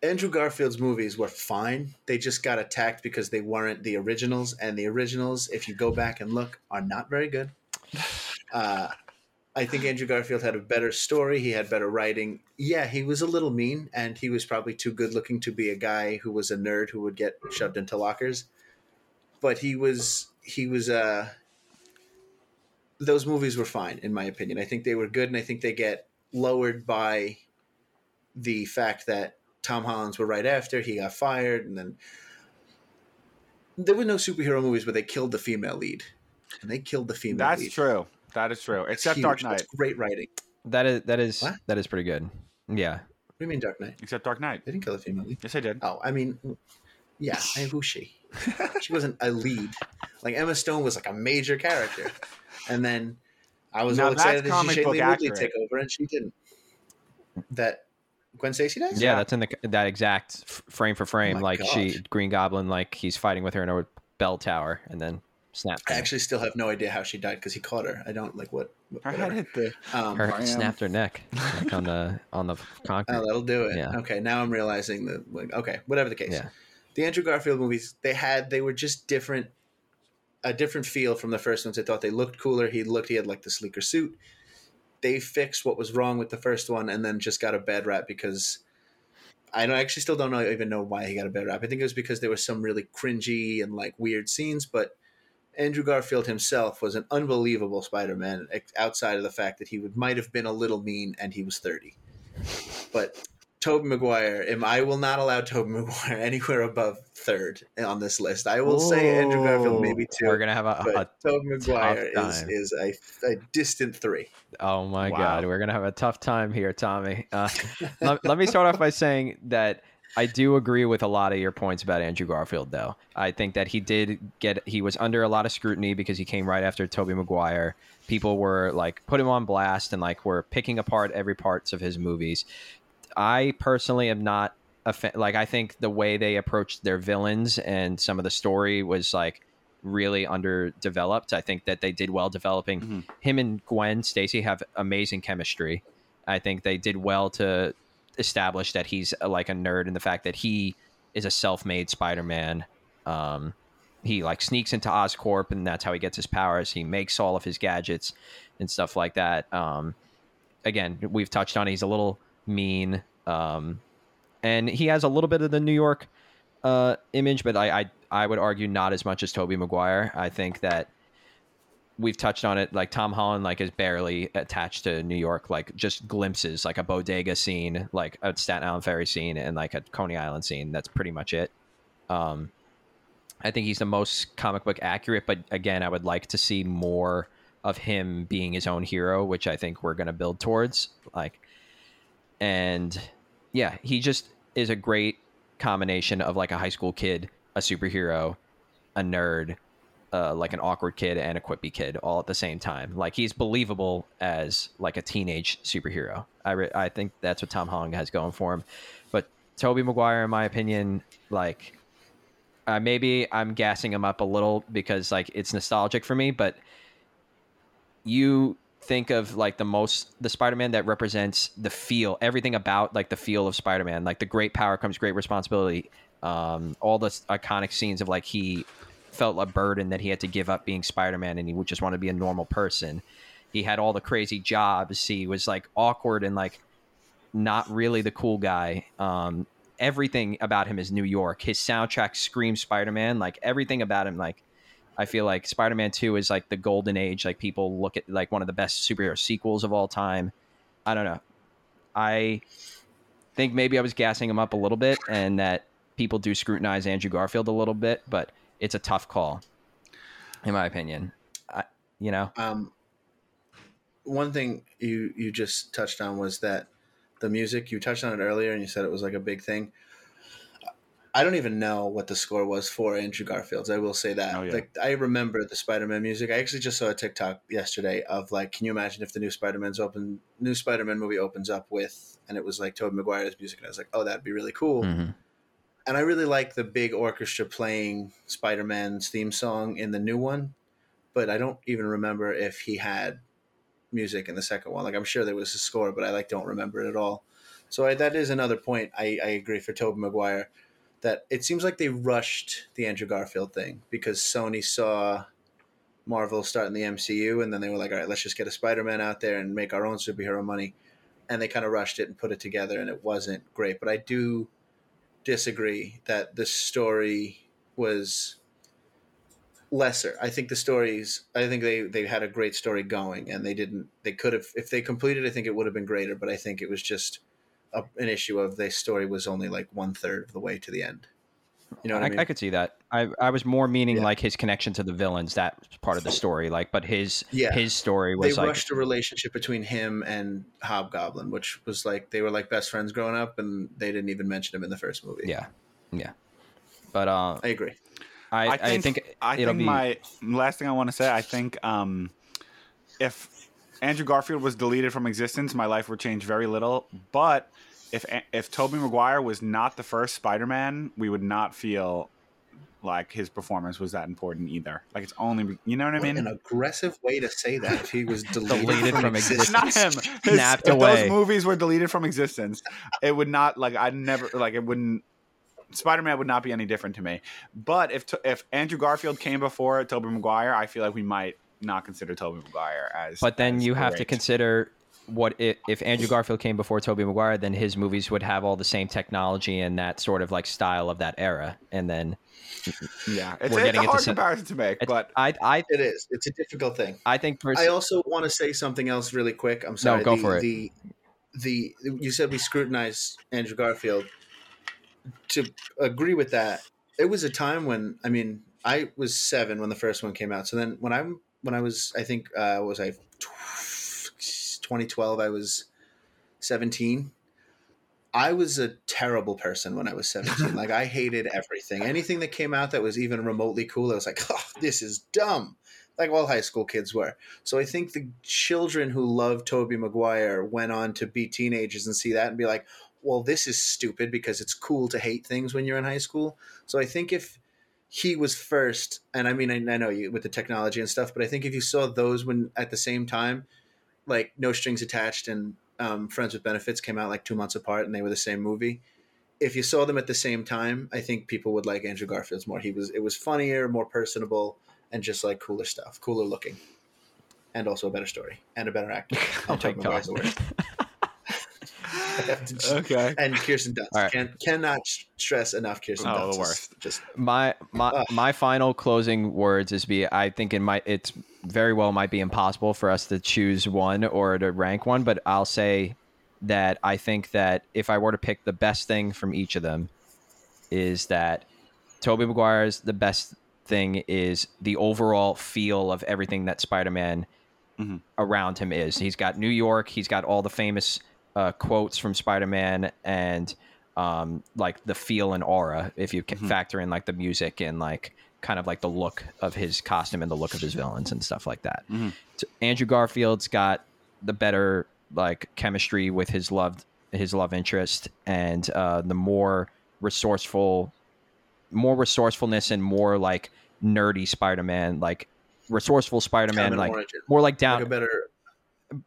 Speaker 3: Andrew Garfield's movies were fine. They just got attacked because they weren't the originals, and the originals, if you go back and look, are not very good. Uh, I think Andrew Garfield had a better story. He had better writing. Yeah, he was a little mean, and he was probably too good looking to be a guy who was a nerd who would get shoved into lockers. But he was he was uh those movies were fine in my opinion. I think they were good, and I think they get lowered by the fact that Tom Holland's were right after he got fired, and then there were no superhero movies where they killed the female lead, and they killed the female lead.
Speaker 1: That's
Speaker 3: lead.
Speaker 1: true. That is true. Except
Speaker 3: huge.
Speaker 1: Dark Knight.
Speaker 3: That's great writing.
Speaker 2: That is that is
Speaker 3: What?
Speaker 2: that is pretty good. Yeah.
Speaker 3: What do you mean Dark Knight?
Speaker 1: Except Dark Knight.
Speaker 3: They didn't kill the female lead.
Speaker 1: Yes, I did.
Speaker 3: Oh, I mean, yeah. I mean, who's she? she wasn't a lead. Like Emma Stone was like a major character, and then I was
Speaker 1: Now
Speaker 3: all excited
Speaker 1: that's
Speaker 3: to see
Speaker 1: comic
Speaker 3: Shailene Woodley take over, and she didn't. That Gwen Stacy does.
Speaker 2: Yeah,
Speaker 1: Yeah.
Speaker 2: that's in the that exact f- frame for frame.
Speaker 3: my
Speaker 2: like she Green Goblin, like he's fighting with her in a bell tower, and then snap.
Speaker 3: I actually still have no idea how she died because he caught her. I don't like what. what
Speaker 1: Her hit the.
Speaker 3: Um,
Speaker 2: her
Speaker 1: I am-
Speaker 2: snapped her neck like on the on the concrete.
Speaker 3: Oh, that'll do it.
Speaker 2: Yeah.
Speaker 3: Okay, now I'm realizing that. Like, okay, whatever the case.
Speaker 2: Yeah.
Speaker 3: The Andrew Garfield movies, they had, they were just different, a different feel from the first ones. I thought they looked cooler. He looked, he had like the sleeker suit. They fixed what was wrong with the first one, and then just got a bad rap because I don't I actually still don't know even know why he got a bad rap. I think it was because there was some really cringy and like weird scenes, but. Andrew Garfield himself was an unbelievable Spider-Man, outside of the fact that he would might have been a little mean and he was thirty. But Tobey Maguire, am I will not allow Tobey Maguire anywhere above third on this list. I will say Andrew Garfield maybe two,
Speaker 2: We're gonna have a, a
Speaker 3: but Tobey Maguire is is a, a distant three.
Speaker 2: Oh my
Speaker 1: Wow.
Speaker 2: god, we're gonna have a tough time here, Tommy. Uh, let, let me start off by saying that I do agree with a lot of your points about Andrew Garfield, though. I think that he did get he was under a lot of scrutiny because he came right after Tobey Maguire. People were like put him on blast and like were picking apart every parts of his movies. I personally am not a fan, like I think the way they approached their villains and some of the story was like really underdeveloped. I think that they did well developing
Speaker 1: Mhm.
Speaker 2: him and Gwen Stacy have amazing chemistry. I think they did well to establish that he's uh, like a nerd and the fact that he is a self-made Spider-Man. Um, he like sneaks into Oscorp and that's how he gets his powers. He makes all of his gadgets and stuff like that. Um, again, we've touched on he's a little mean, um, and he has a little bit of the New York uh, image, but I, I I would argue not as much as Tobey Maguire. I think that we've touched on it. Like Tom Holland, like is barely attached to New York. Like just glimpses, like a bodega scene, like a Staten Island ferry scene, and like a Coney Island scene. That's pretty much it. Um, I think he's the most comic book accurate, but again, I would like to see more of him being his own hero, which I think we're going to build towards. Like, and yeah, he just is a great combination of like a high school kid, a superhero, a nerd, uh, like an awkward kid and a quippy kid all at the same time. Like he's believable as like a teenage superhero. I re- I think that's what Tom Holland has going for him. But Tobey Maguire, in my opinion, like uh, maybe I'm gassing him up a little because like it's nostalgic for me, but you think of like the most the Spider-Man that represents the feel, everything about like the feel of Spider-Man, like the great power comes great responsibility. Um, all the iconic scenes of like he felt a burden that he had to give up being Spider-Man and he would just want to be a normal person. he had all the crazy jobs. He was like awkward and like not really the cool guy. Um, everything about him is New York. His soundtrack screams Spider Man. Like everything about him, like I feel like Spider Man Two is like the golden age. Like people look at like one of the best superhero sequels of all time. I don't know. I think maybe I was gassing him up a little bit, and that people do scrutinize Andrew Garfield a little bit, but it's a tough call, in my opinion. I, you know,
Speaker 3: Um, one thing you you just touched on was that the music. You touched on it earlier, and you said it was like a big thing. I don't even know what the score was for Andrew Garfield's. I will say that.
Speaker 1: Oh, yeah.
Speaker 3: Like I remember the Spider-Man music. I actually just saw a TikTok yesterday of like, can you imagine if the new Spider-Man's open new Spider-Man movie opens up with and it was like Tobey Maguire's music and I was like, oh, that'd be really cool.
Speaker 2: Mhm.
Speaker 3: And I really like the big orchestra playing Spider-Man's theme song in the new one, but I don't even remember if he had music in the second one. Like I'm sure there was a score, but I like don't remember it at all. So I, that is another point. I, I agree for Tobey Maguire that it seems like they rushed the Andrew Garfield thing because Sony saw Marvel starting the MCU and then they were like, all right, let's just get a Spider-Man out there and make our own superhero money. And they kind of rushed it and put it together and it wasn't great. But I do disagree that the story was lesser. I think the stories I think they they had a great story going and they didn't they could have if they completed I think it would have been greater, but I think it was just a, an issue of the story was only like one third of the way to the end. You know what I,
Speaker 2: I,
Speaker 3: mean?
Speaker 2: I could see that. I, I was more meaning
Speaker 3: Yeah.
Speaker 2: like his connection to the villains. That part of the story. Like, but his
Speaker 3: Yeah.
Speaker 2: his story
Speaker 3: they
Speaker 2: was like
Speaker 3: rushed a relationship between him and Hobgoblin, which was like they were like best friends growing up, and they didn't even mention him in the first movie.
Speaker 2: yeah, yeah. But uh,
Speaker 3: I agree.
Speaker 2: I,
Speaker 1: I think,
Speaker 2: I think
Speaker 1: I think
Speaker 2: be
Speaker 1: my last thing I want to say. I think um, if Andrew Garfield was deleted from existence, my life would change very little. But if if Tobey Maguire was not the first Spider-Man, we would not feel like his performance was that important either. Like it's only you know what I
Speaker 3: What
Speaker 1: mean.
Speaker 3: an aggressive way to say that. If he was deleted,
Speaker 2: Deleted
Speaker 3: from,
Speaker 2: from
Speaker 3: existence.
Speaker 1: not him. His,
Speaker 2: Snapped
Speaker 1: if
Speaker 2: away.
Speaker 1: those movies were deleted from existence, it would not like I'd never like it wouldn't. Spider Man would not be any different to me. But if if Andrew Garfield came before Tobey Maguire, I feel like we might not consider Tobey Maguire as.
Speaker 2: But then
Speaker 1: as
Speaker 2: you have to consider what if, if Andrew Garfield came before Tobey Maguire, then his movies would have all the same technology and that sort of like style of that era. And then
Speaker 1: Yeah, it's,
Speaker 2: we're
Speaker 1: it's
Speaker 2: getting
Speaker 1: a
Speaker 2: into
Speaker 1: hard
Speaker 2: some-
Speaker 1: comparison to make, but
Speaker 2: I I
Speaker 3: It is. It's a difficult thing.
Speaker 2: I think pers-
Speaker 3: I also want to say something else really quick. I'm sorry.
Speaker 2: No, go
Speaker 3: the,
Speaker 2: for it.
Speaker 3: The, the you said we scrutinize Andrew Garfield. To agree with that, it was a time when I mean I was seven when the first one came out. So then when I'm when I was I think uh, was I 2012 I was 17. I was a terrible person when I was 17. like I hated everything. Anything that came out that was even remotely cool, I was like, "Oh, this is dumb." Like all high school kids were. So I think the children who love Tobey Maguire went on to be teenagers and see that and be like, "Well, this is stupid because it's cool to hate things when you're in high school." So I think if he was first, and I mean, I, I know you with the technology and stuff, but I think if you saw those when at the same time, like No Strings Attached and um, Friends with Benefits came out like two months apart and they were the same movie. If you saw them at the same time, I think people would like Andrew Garfield's more. He was it was funnier, more personable, and just like cooler stuff, cooler looking, and also a better story and a better actor.
Speaker 2: Oh
Speaker 3: And Tobey
Speaker 2: my God.
Speaker 3: I have to just-
Speaker 1: okay.
Speaker 3: and Kirsten Dunst
Speaker 2: All right.
Speaker 3: can cannot stress enough. Kirsten
Speaker 1: Oh,
Speaker 3: Dunst is
Speaker 1: worst.
Speaker 3: Just
Speaker 2: my my
Speaker 3: Ugh.
Speaker 2: my final closing words is be I think it might it's very well might be impossible for us to choose one or to rank one, but I'll say that I think that if I were to pick the best thing from each of them is that Tobey Maguire's the best thing is the overall feel of everything that Spider-Man
Speaker 1: Mhm.
Speaker 2: around him is. He's got New York, he's got all the famous uh, quotes from Spider-Man and um, like the feel and aura if you can
Speaker 1: Mhm.
Speaker 2: factor in like the music and like kind of like the look of his costume and the look of his villains and stuff like that.
Speaker 1: Mhm.
Speaker 2: T- Andrew Garfield's got the better like chemistry with his love his love interest and uh, the more resourceful more resourcefulness and more like nerdy Spider-Man like resourceful Spider-Man
Speaker 3: Common
Speaker 2: like
Speaker 3: origin.
Speaker 2: more like
Speaker 3: like
Speaker 2: down
Speaker 3: a better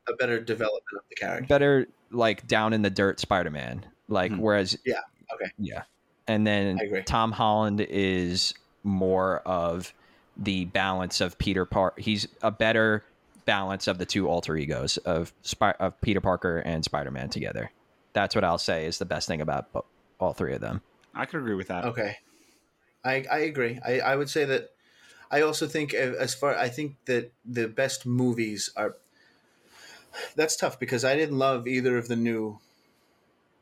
Speaker 3: a better development of the character.
Speaker 2: better like down in the dirt Spider-Man. Like
Speaker 1: Mhm.
Speaker 2: whereas
Speaker 3: Yeah, okay.
Speaker 2: yeah, and then Tom Holland is more of the balance of Peter Park. He's a better balance of the two alter egos of Spy- of Peter Parker and Spider Man together. That's what I'll say is the best thing about bo- all three of them.
Speaker 1: I could agree with that.
Speaker 3: Okay, I I agree. I I would say that. I also think as far I think that the best movies are. That's tough because I didn't love either of the new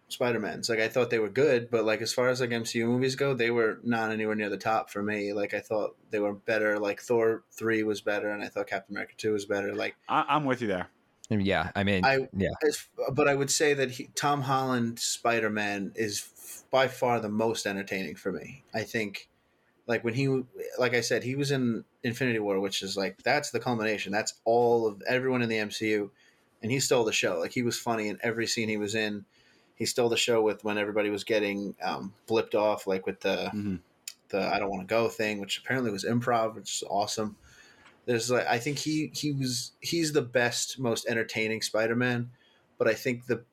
Speaker 3: Spider-Mans. Like I thought they were good, but like as far as like MCU movies go, they were not anywhere near the top for me. Like I thought they were better. Like Thor 3 was better and I thought Captain America 2 was better. Like
Speaker 1: I, I'm with you there.
Speaker 2: Yeah, I mean,
Speaker 3: I-
Speaker 2: yeah,
Speaker 3: as, but I would say that he, Tom Holland Spider Man is f- by far the most entertaining for me. I think, like when he, like I said, he was in Infinity War, which is like that's the culmination. That's all of everyone in the MCU, and he stole the show. Like he was funny in every scene he was in. He stole the show with when everybody was getting um, blipped off, like with the
Speaker 1: Mhm.
Speaker 3: the I don't want to go thing, which apparently was improv, which is awesome. There's like I think he he was he's the best, most entertaining Spider-Man, but I think the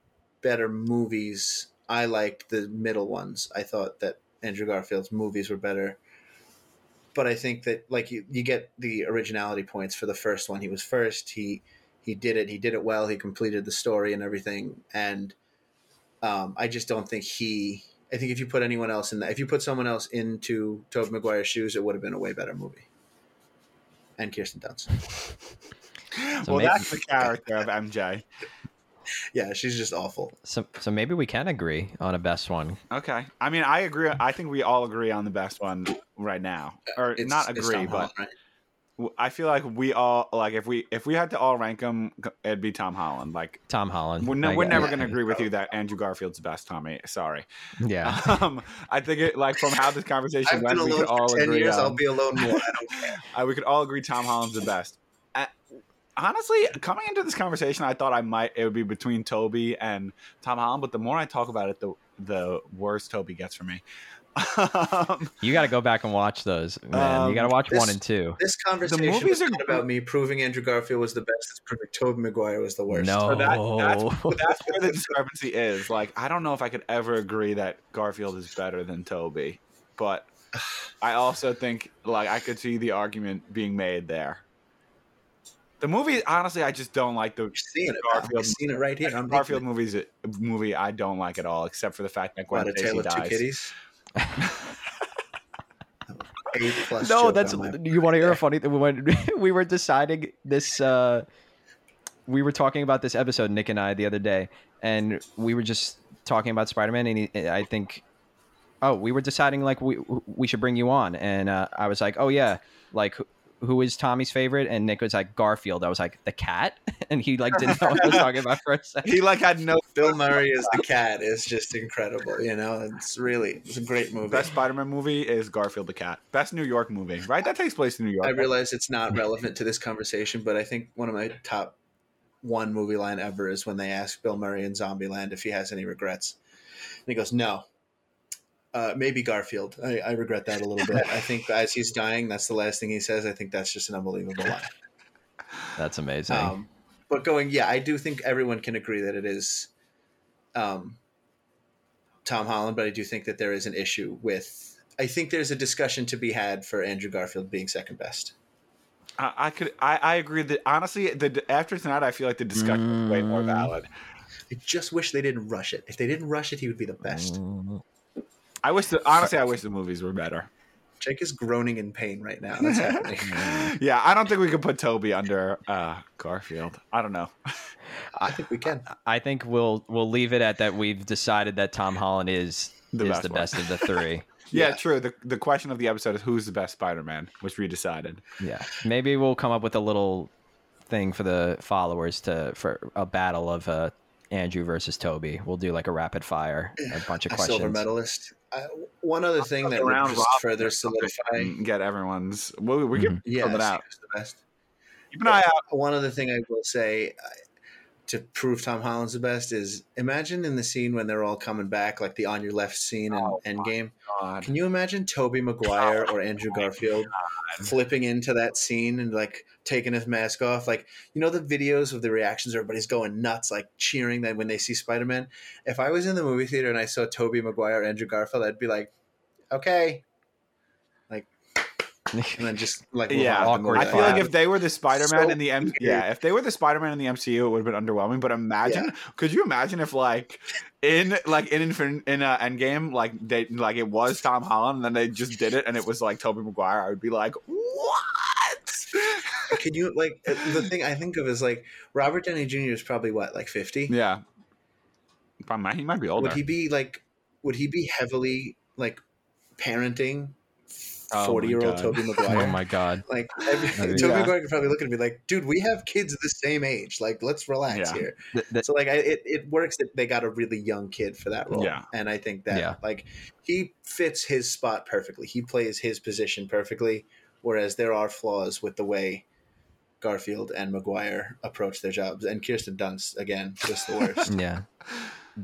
Speaker 3: better movies I liked the middle ones. I thought that Andrew Garfield's movies were better. But I think that like you, you get the originality points for the first one. He was first. He he did it. He did it well. He completed the story and everything. And um, I just don't think he. I think if you put anyone else in that, if you put someone else into Tobey Maguire's shoes, it would have been a way better movie. And Kirsten Dunst.
Speaker 2: So
Speaker 1: well,
Speaker 2: maybe-
Speaker 1: that's the character of MJ.
Speaker 3: Yeah, she's just awful.
Speaker 2: so so maybe we can agree on a best one.
Speaker 1: Okay. I mean, I agree. I think we all agree on the best one right now, or
Speaker 3: It's,
Speaker 1: not agree,
Speaker 3: Tom
Speaker 1: but
Speaker 3: Holland, right?
Speaker 1: W- I feel like we all like if we if we had to all rank them, it'd be Tom Holland. Like
Speaker 2: Tom Holland.
Speaker 1: we're, no, we're never going to agree with you that Andrew Garfield's the best, Tommy. Sorry.
Speaker 2: Yeah.
Speaker 1: Um, I think it like from how this conversation
Speaker 3: I've
Speaker 1: went,
Speaker 3: been
Speaker 1: we
Speaker 3: alone
Speaker 1: could all
Speaker 3: for ten
Speaker 1: agree.
Speaker 3: years. I'll be alone more. I don't care.
Speaker 1: we could all agree Tom Holland's the best. Uh, honestly, coming into this conversation, I thought I might it would be between Tobey and Tom Holland, but the more I talk about it, the the worse Tobey gets for me. Um,
Speaker 2: You got to go back and watch those, man. you got to
Speaker 1: Um,
Speaker 2: watch
Speaker 3: this-
Speaker 2: one and two.
Speaker 3: This conversation
Speaker 1: movies are
Speaker 3: about me proving Andrew Garfield was the best. It's proving Tobey Maguire was the worst.
Speaker 2: No.
Speaker 1: So that, that's, that's where the discrepancy is. Like, I don't know if I could ever agree that Garfield is better than Tobey, but I also think like I could see the argument being made there. The movie, honestly, I just don't like the
Speaker 3: You're seeing it.
Speaker 1: Garfield-
Speaker 3: Garfield. You're seeing it right here. I'm
Speaker 1: Garfield movies. Movie I don't like at all, except for the fact that Gwen
Speaker 3: What a
Speaker 1: Stacy
Speaker 3: tale of two
Speaker 1: dies.
Speaker 3: A plus
Speaker 2: no, that's you want to hear a funny thing? When we were deciding this uh we were talking about this episode Nick and I the other day and we were just talking about Spider-Man and he, I think oh, we were deciding like we we should bring you on and uh, I was like, "Oh yeah, like who- who is Tommy's favorite?" And Nick was like, "Garfield." I was like, "The cat?" And he like didn't know what I was talking about for a second.
Speaker 1: He like had no
Speaker 3: Bill Murray as the cat is just incredible. You know, it's really it's a great movie.
Speaker 1: best Spider-Man movie is Garfield the Cat. Best New York movie, right? That takes place in New York.
Speaker 3: I realize it's not relevant to this conversation, but I think one of my top one movie line ever is when they ask Bill Murray in Zombieland if he has any regrets, and he goes, "No." Uh, maybe Garfield. I, I regret that a little bit. I think as he's dying, that's the last thing he says. I think that's just an unbelievable line.
Speaker 2: That's amazing.
Speaker 3: Um, but going, yeah, I do think everyone can agree that it is um, Tom Holland, but I do think that there is an issue with. I think there's a discussion to be had for Andrew Garfield being second best.
Speaker 1: I, I could. I, I agree that honestly, the after tonight, I feel like the discussion is way more
Speaker 2: Mm.
Speaker 1: valid.
Speaker 3: I just wish they didn't rush it. If they didn't rush it, he would be the best.
Speaker 2: Mm,
Speaker 1: I wish. The, honestly, I wish the movies were better.
Speaker 3: Jake is groaning in pain right now. That's happening.
Speaker 1: yeah, I don't think we can put Tobey under uh, Garfield. I don't know.
Speaker 3: I think we can.
Speaker 2: I think we'll we'll leave it at that. We've decided that Tom Holland is
Speaker 1: The
Speaker 2: is
Speaker 1: best
Speaker 2: the
Speaker 1: one.
Speaker 2: best of the three.
Speaker 1: Yeah,
Speaker 3: Yeah.
Speaker 1: true. The the question of the episode is who's the best Spider-Man, which we decided.
Speaker 2: Yeah, maybe we'll come up with a little thing for the followers to for a battle of uh, Andrew versus Tobey. We'll do like a rapid fire, a bunch of
Speaker 3: A
Speaker 2: questions.
Speaker 3: silver medalist. Uh, one other thing that would
Speaker 1: Round
Speaker 3: just
Speaker 1: robin
Speaker 3: further solidify.
Speaker 1: get everyone's. Well, we can
Speaker 3: Yeah,
Speaker 1: it out.
Speaker 3: the best.
Speaker 1: Keep an eye out.
Speaker 3: one other thing I will say uh, to prove Tom Holland's the best is imagine in the scene when they're all coming back, like the on your left scene in
Speaker 1: Oh,
Speaker 3: Endgame.
Speaker 1: God.
Speaker 3: Can you imagine Tobey Maguire or Andrew Garfield Mm-hmm. flipping into that scene and like taking his mask off? Like, you know, the videos of the reactions, everybody's going nuts, like cheering that when they see Spider Man. If I was in the movie theater and I saw Tobey Maguire Andrew Garfield, I'd be like, okay. Like, and then just like
Speaker 1: Yeah,
Speaker 2: awkward
Speaker 1: I feel like if they were the Spider-Man
Speaker 3: So
Speaker 1: in the M- yeah, if they were the Spider-Man in the MCU, it would have been underwhelming. But imagine, could you imagine if like in like in Infin- in uh, Endgame, like they like it was Tom Holland, and then they just did it, and it was like Tobey Maguire, I would be like, what?
Speaker 3: Can you like uh, the thing I think of is like Robert Downey Jr. is probably what like fifty.
Speaker 1: yeah, Probably- he might be older.
Speaker 3: Would he be like? Would he be heavily like parenting
Speaker 1: Oh my
Speaker 3: forty year old
Speaker 1: God.
Speaker 3: Tobey
Speaker 2: Oh my god.
Speaker 3: Like every,
Speaker 2: Yeah.
Speaker 3: Tobey Maguire could probably look at me like, dude, we have kids the same age. Like, let's relax
Speaker 1: Yeah.
Speaker 3: here.
Speaker 2: Th- th-
Speaker 3: So like, I, it it works that they got a really young kid for that role.
Speaker 1: Yeah.
Speaker 3: and I think that
Speaker 2: Yeah.
Speaker 3: like he fits his spot perfectly. He plays his position perfectly. Whereas there are flaws with the way Garfield and Maguire approach their jobs, and Kirsten Dunst again, just the worst.
Speaker 2: Yeah.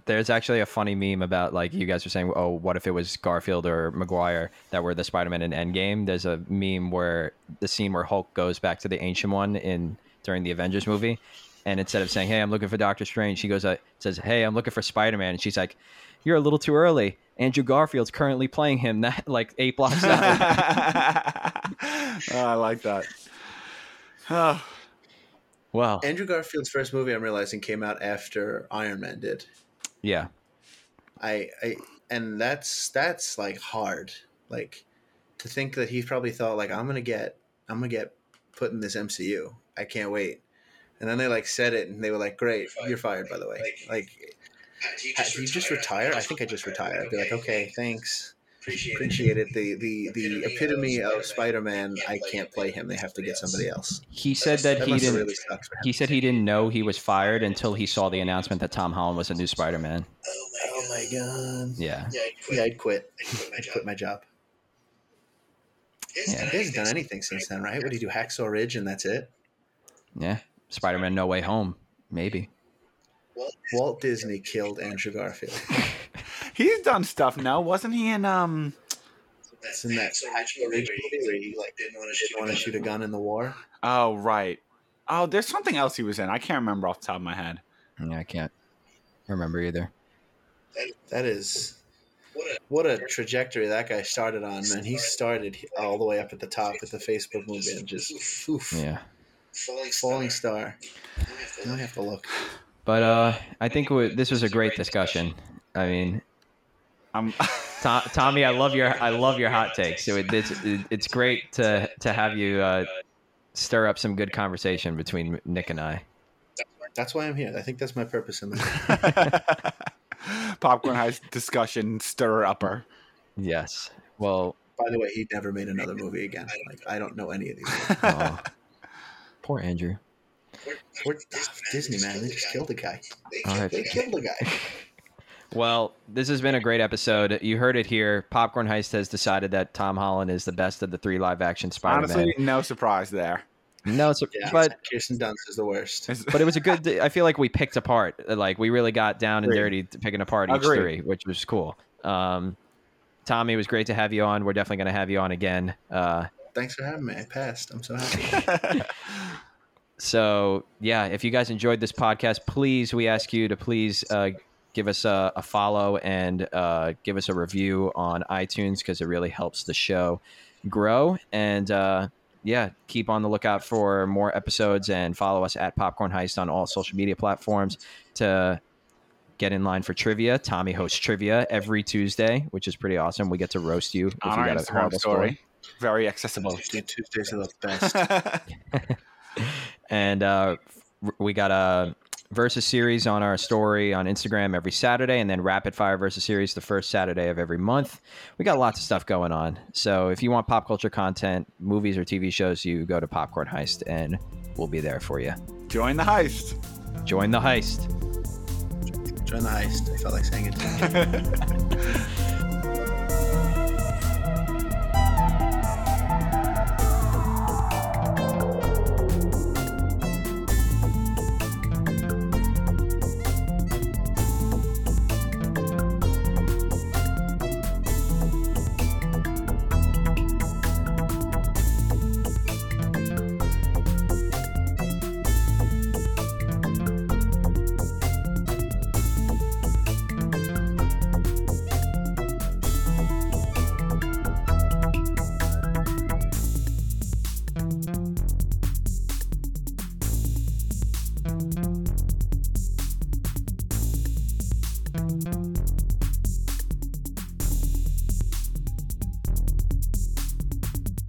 Speaker 2: There's actually a funny meme about like you guys were saying, oh, what if it was Garfield or Maguire that were the Spider-Man in Endgame? There's a meme where the scene where Hulk goes back to the Ancient One in during the Avengers movie, and instead of saying, "Hey, I'm looking for Doctor Strange," she goes, uh, says, "Hey, I'm looking for Spider-Man," and she's like, "You're a little too early. Andrew Garfield's currently playing him that like eight blocks out."
Speaker 1: Oh, I like that. Oh,
Speaker 2: well,
Speaker 3: Andrew Garfield's first movie, I'm realizing, came out after Iron Man did.
Speaker 2: Yeah,
Speaker 3: I, I and that's that's like hard. Like to think that he probably thought like I'm gonna get I'm gonna get put in this MCU. I can't wait. And then they like said it, and they were like, "Great, you're fired." By the way, like, ha- do you just retire? I think I just retired. I'd be like, "Okay, thanks, appreciate it." The the the epitome of Spider-Man. I can't play him. They have to get somebody else.
Speaker 2: he said that
Speaker 3: That
Speaker 2: he didn't.
Speaker 3: really sucks for him.
Speaker 2: He said he didn't know he was fired until he saw the announcement that Tom Holland was a new Spider-Man.
Speaker 3: Oh my oh god.
Speaker 2: Yeah.
Speaker 3: Yeah, I'd quit. I'd quit my job.
Speaker 2: Yeah.
Speaker 3: He hasn't done anything since then, right? What do you do? Hacksaw Ridge, and that's it.
Speaker 2: Yeah. Spider-Man No Way Home. Maybe.
Speaker 3: Walt Disney killed Andrew Garfield.
Speaker 1: he's done stuff now, wasn't he? In um,
Speaker 3: It's in that Hacksaw Ridge movie where he like didn't want to shoot a gun in the war.
Speaker 1: oh right, oh there's something else he was in. I can't remember off the top of my head.
Speaker 2: Yeah, I can't remember either.
Speaker 3: That is what a trajectory that guy started on, man. He started all the way up at the top with the Facebook movie and just oof,
Speaker 2: Yeah.
Speaker 3: falling star. Now I have to look.
Speaker 2: But uh, I think we, this was a great discussion. I mean,
Speaker 1: Um,
Speaker 2: To- Tommy, I love your I love your hot takes. So it, it's it, it's great to to have you uh, stir up some good conversation between Nick and I.
Speaker 3: That's why I'm here. I think that's my purpose in life.
Speaker 1: popcorn heist discussion stir upper.
Speaker 2: Yes. Well,
Speaker 3: By the way, he never made another movie again. Like I don't know any of these.
Speaker 2: oh, poor Andrew.
Speaker 3: Poor Disney man, they just killed a guy.
Speaker 2: All right.
Speaker 3: They killed a guy.
Speaker 2: Well, this has been a great episode. You heard it here. Popcorn Heist has decided that Tom Holland is the best of the three live action Spider-Man.
Speaker 1: Honestly, no surprise there.
Speaker 2: no, it's,
Speaker 3: Yeah,
Speaker 2: but
Speaker 3: Kirsten Dunst is the worst.
Speaker 2: But it was a good. I feel like we picked apart. Like we really got down and
Speaker 1: Agreed.
Speaker 2: dirty picking apart each
Speaker 1: Agreed.
Speaker 2: three, which was cool. Um, Tommy, it was great to have you on. We're definitely going to have you on again. Uh,
Speaker 3: Thanks for having me. I passed. I'm so happy.
Speaker 2: so yeah, if you guys enjoyed this podcast, please we ask you to please uh, give us a, a follow and uh, give us a review on iTunes because it really helps the show grow. And uh, yeah, keep on the lookout for more episodes and follow us at Popcorn Heist on all social media platforms to get in line for trivia. Tommy hosts trivia every Tuesday, which is pretty awesome. We get to roast you if
Speaker 1: On
Speaker 2: you
Speaker 1: our
Speaker 2: got a horrible
Speaker 1: story.
Speaker 2: story.
Speaker 1: Very accessible.
Speaker 3: Dude, Tuesdays are the best.
Speaker 2: and uh, we got a versus series on our story on Instagram every Saturday, and then rapid fire versus series the first Saturday of every month. We got lots of stuff going on. So if you want pop culture content, movies or TV shows, you go to Popcorn Heist, and we'll be there for you.
Speaker 1: Join the heist.
Speaker 2: Join the heist.
Speaker 3: Join the heist. I felt like saying it.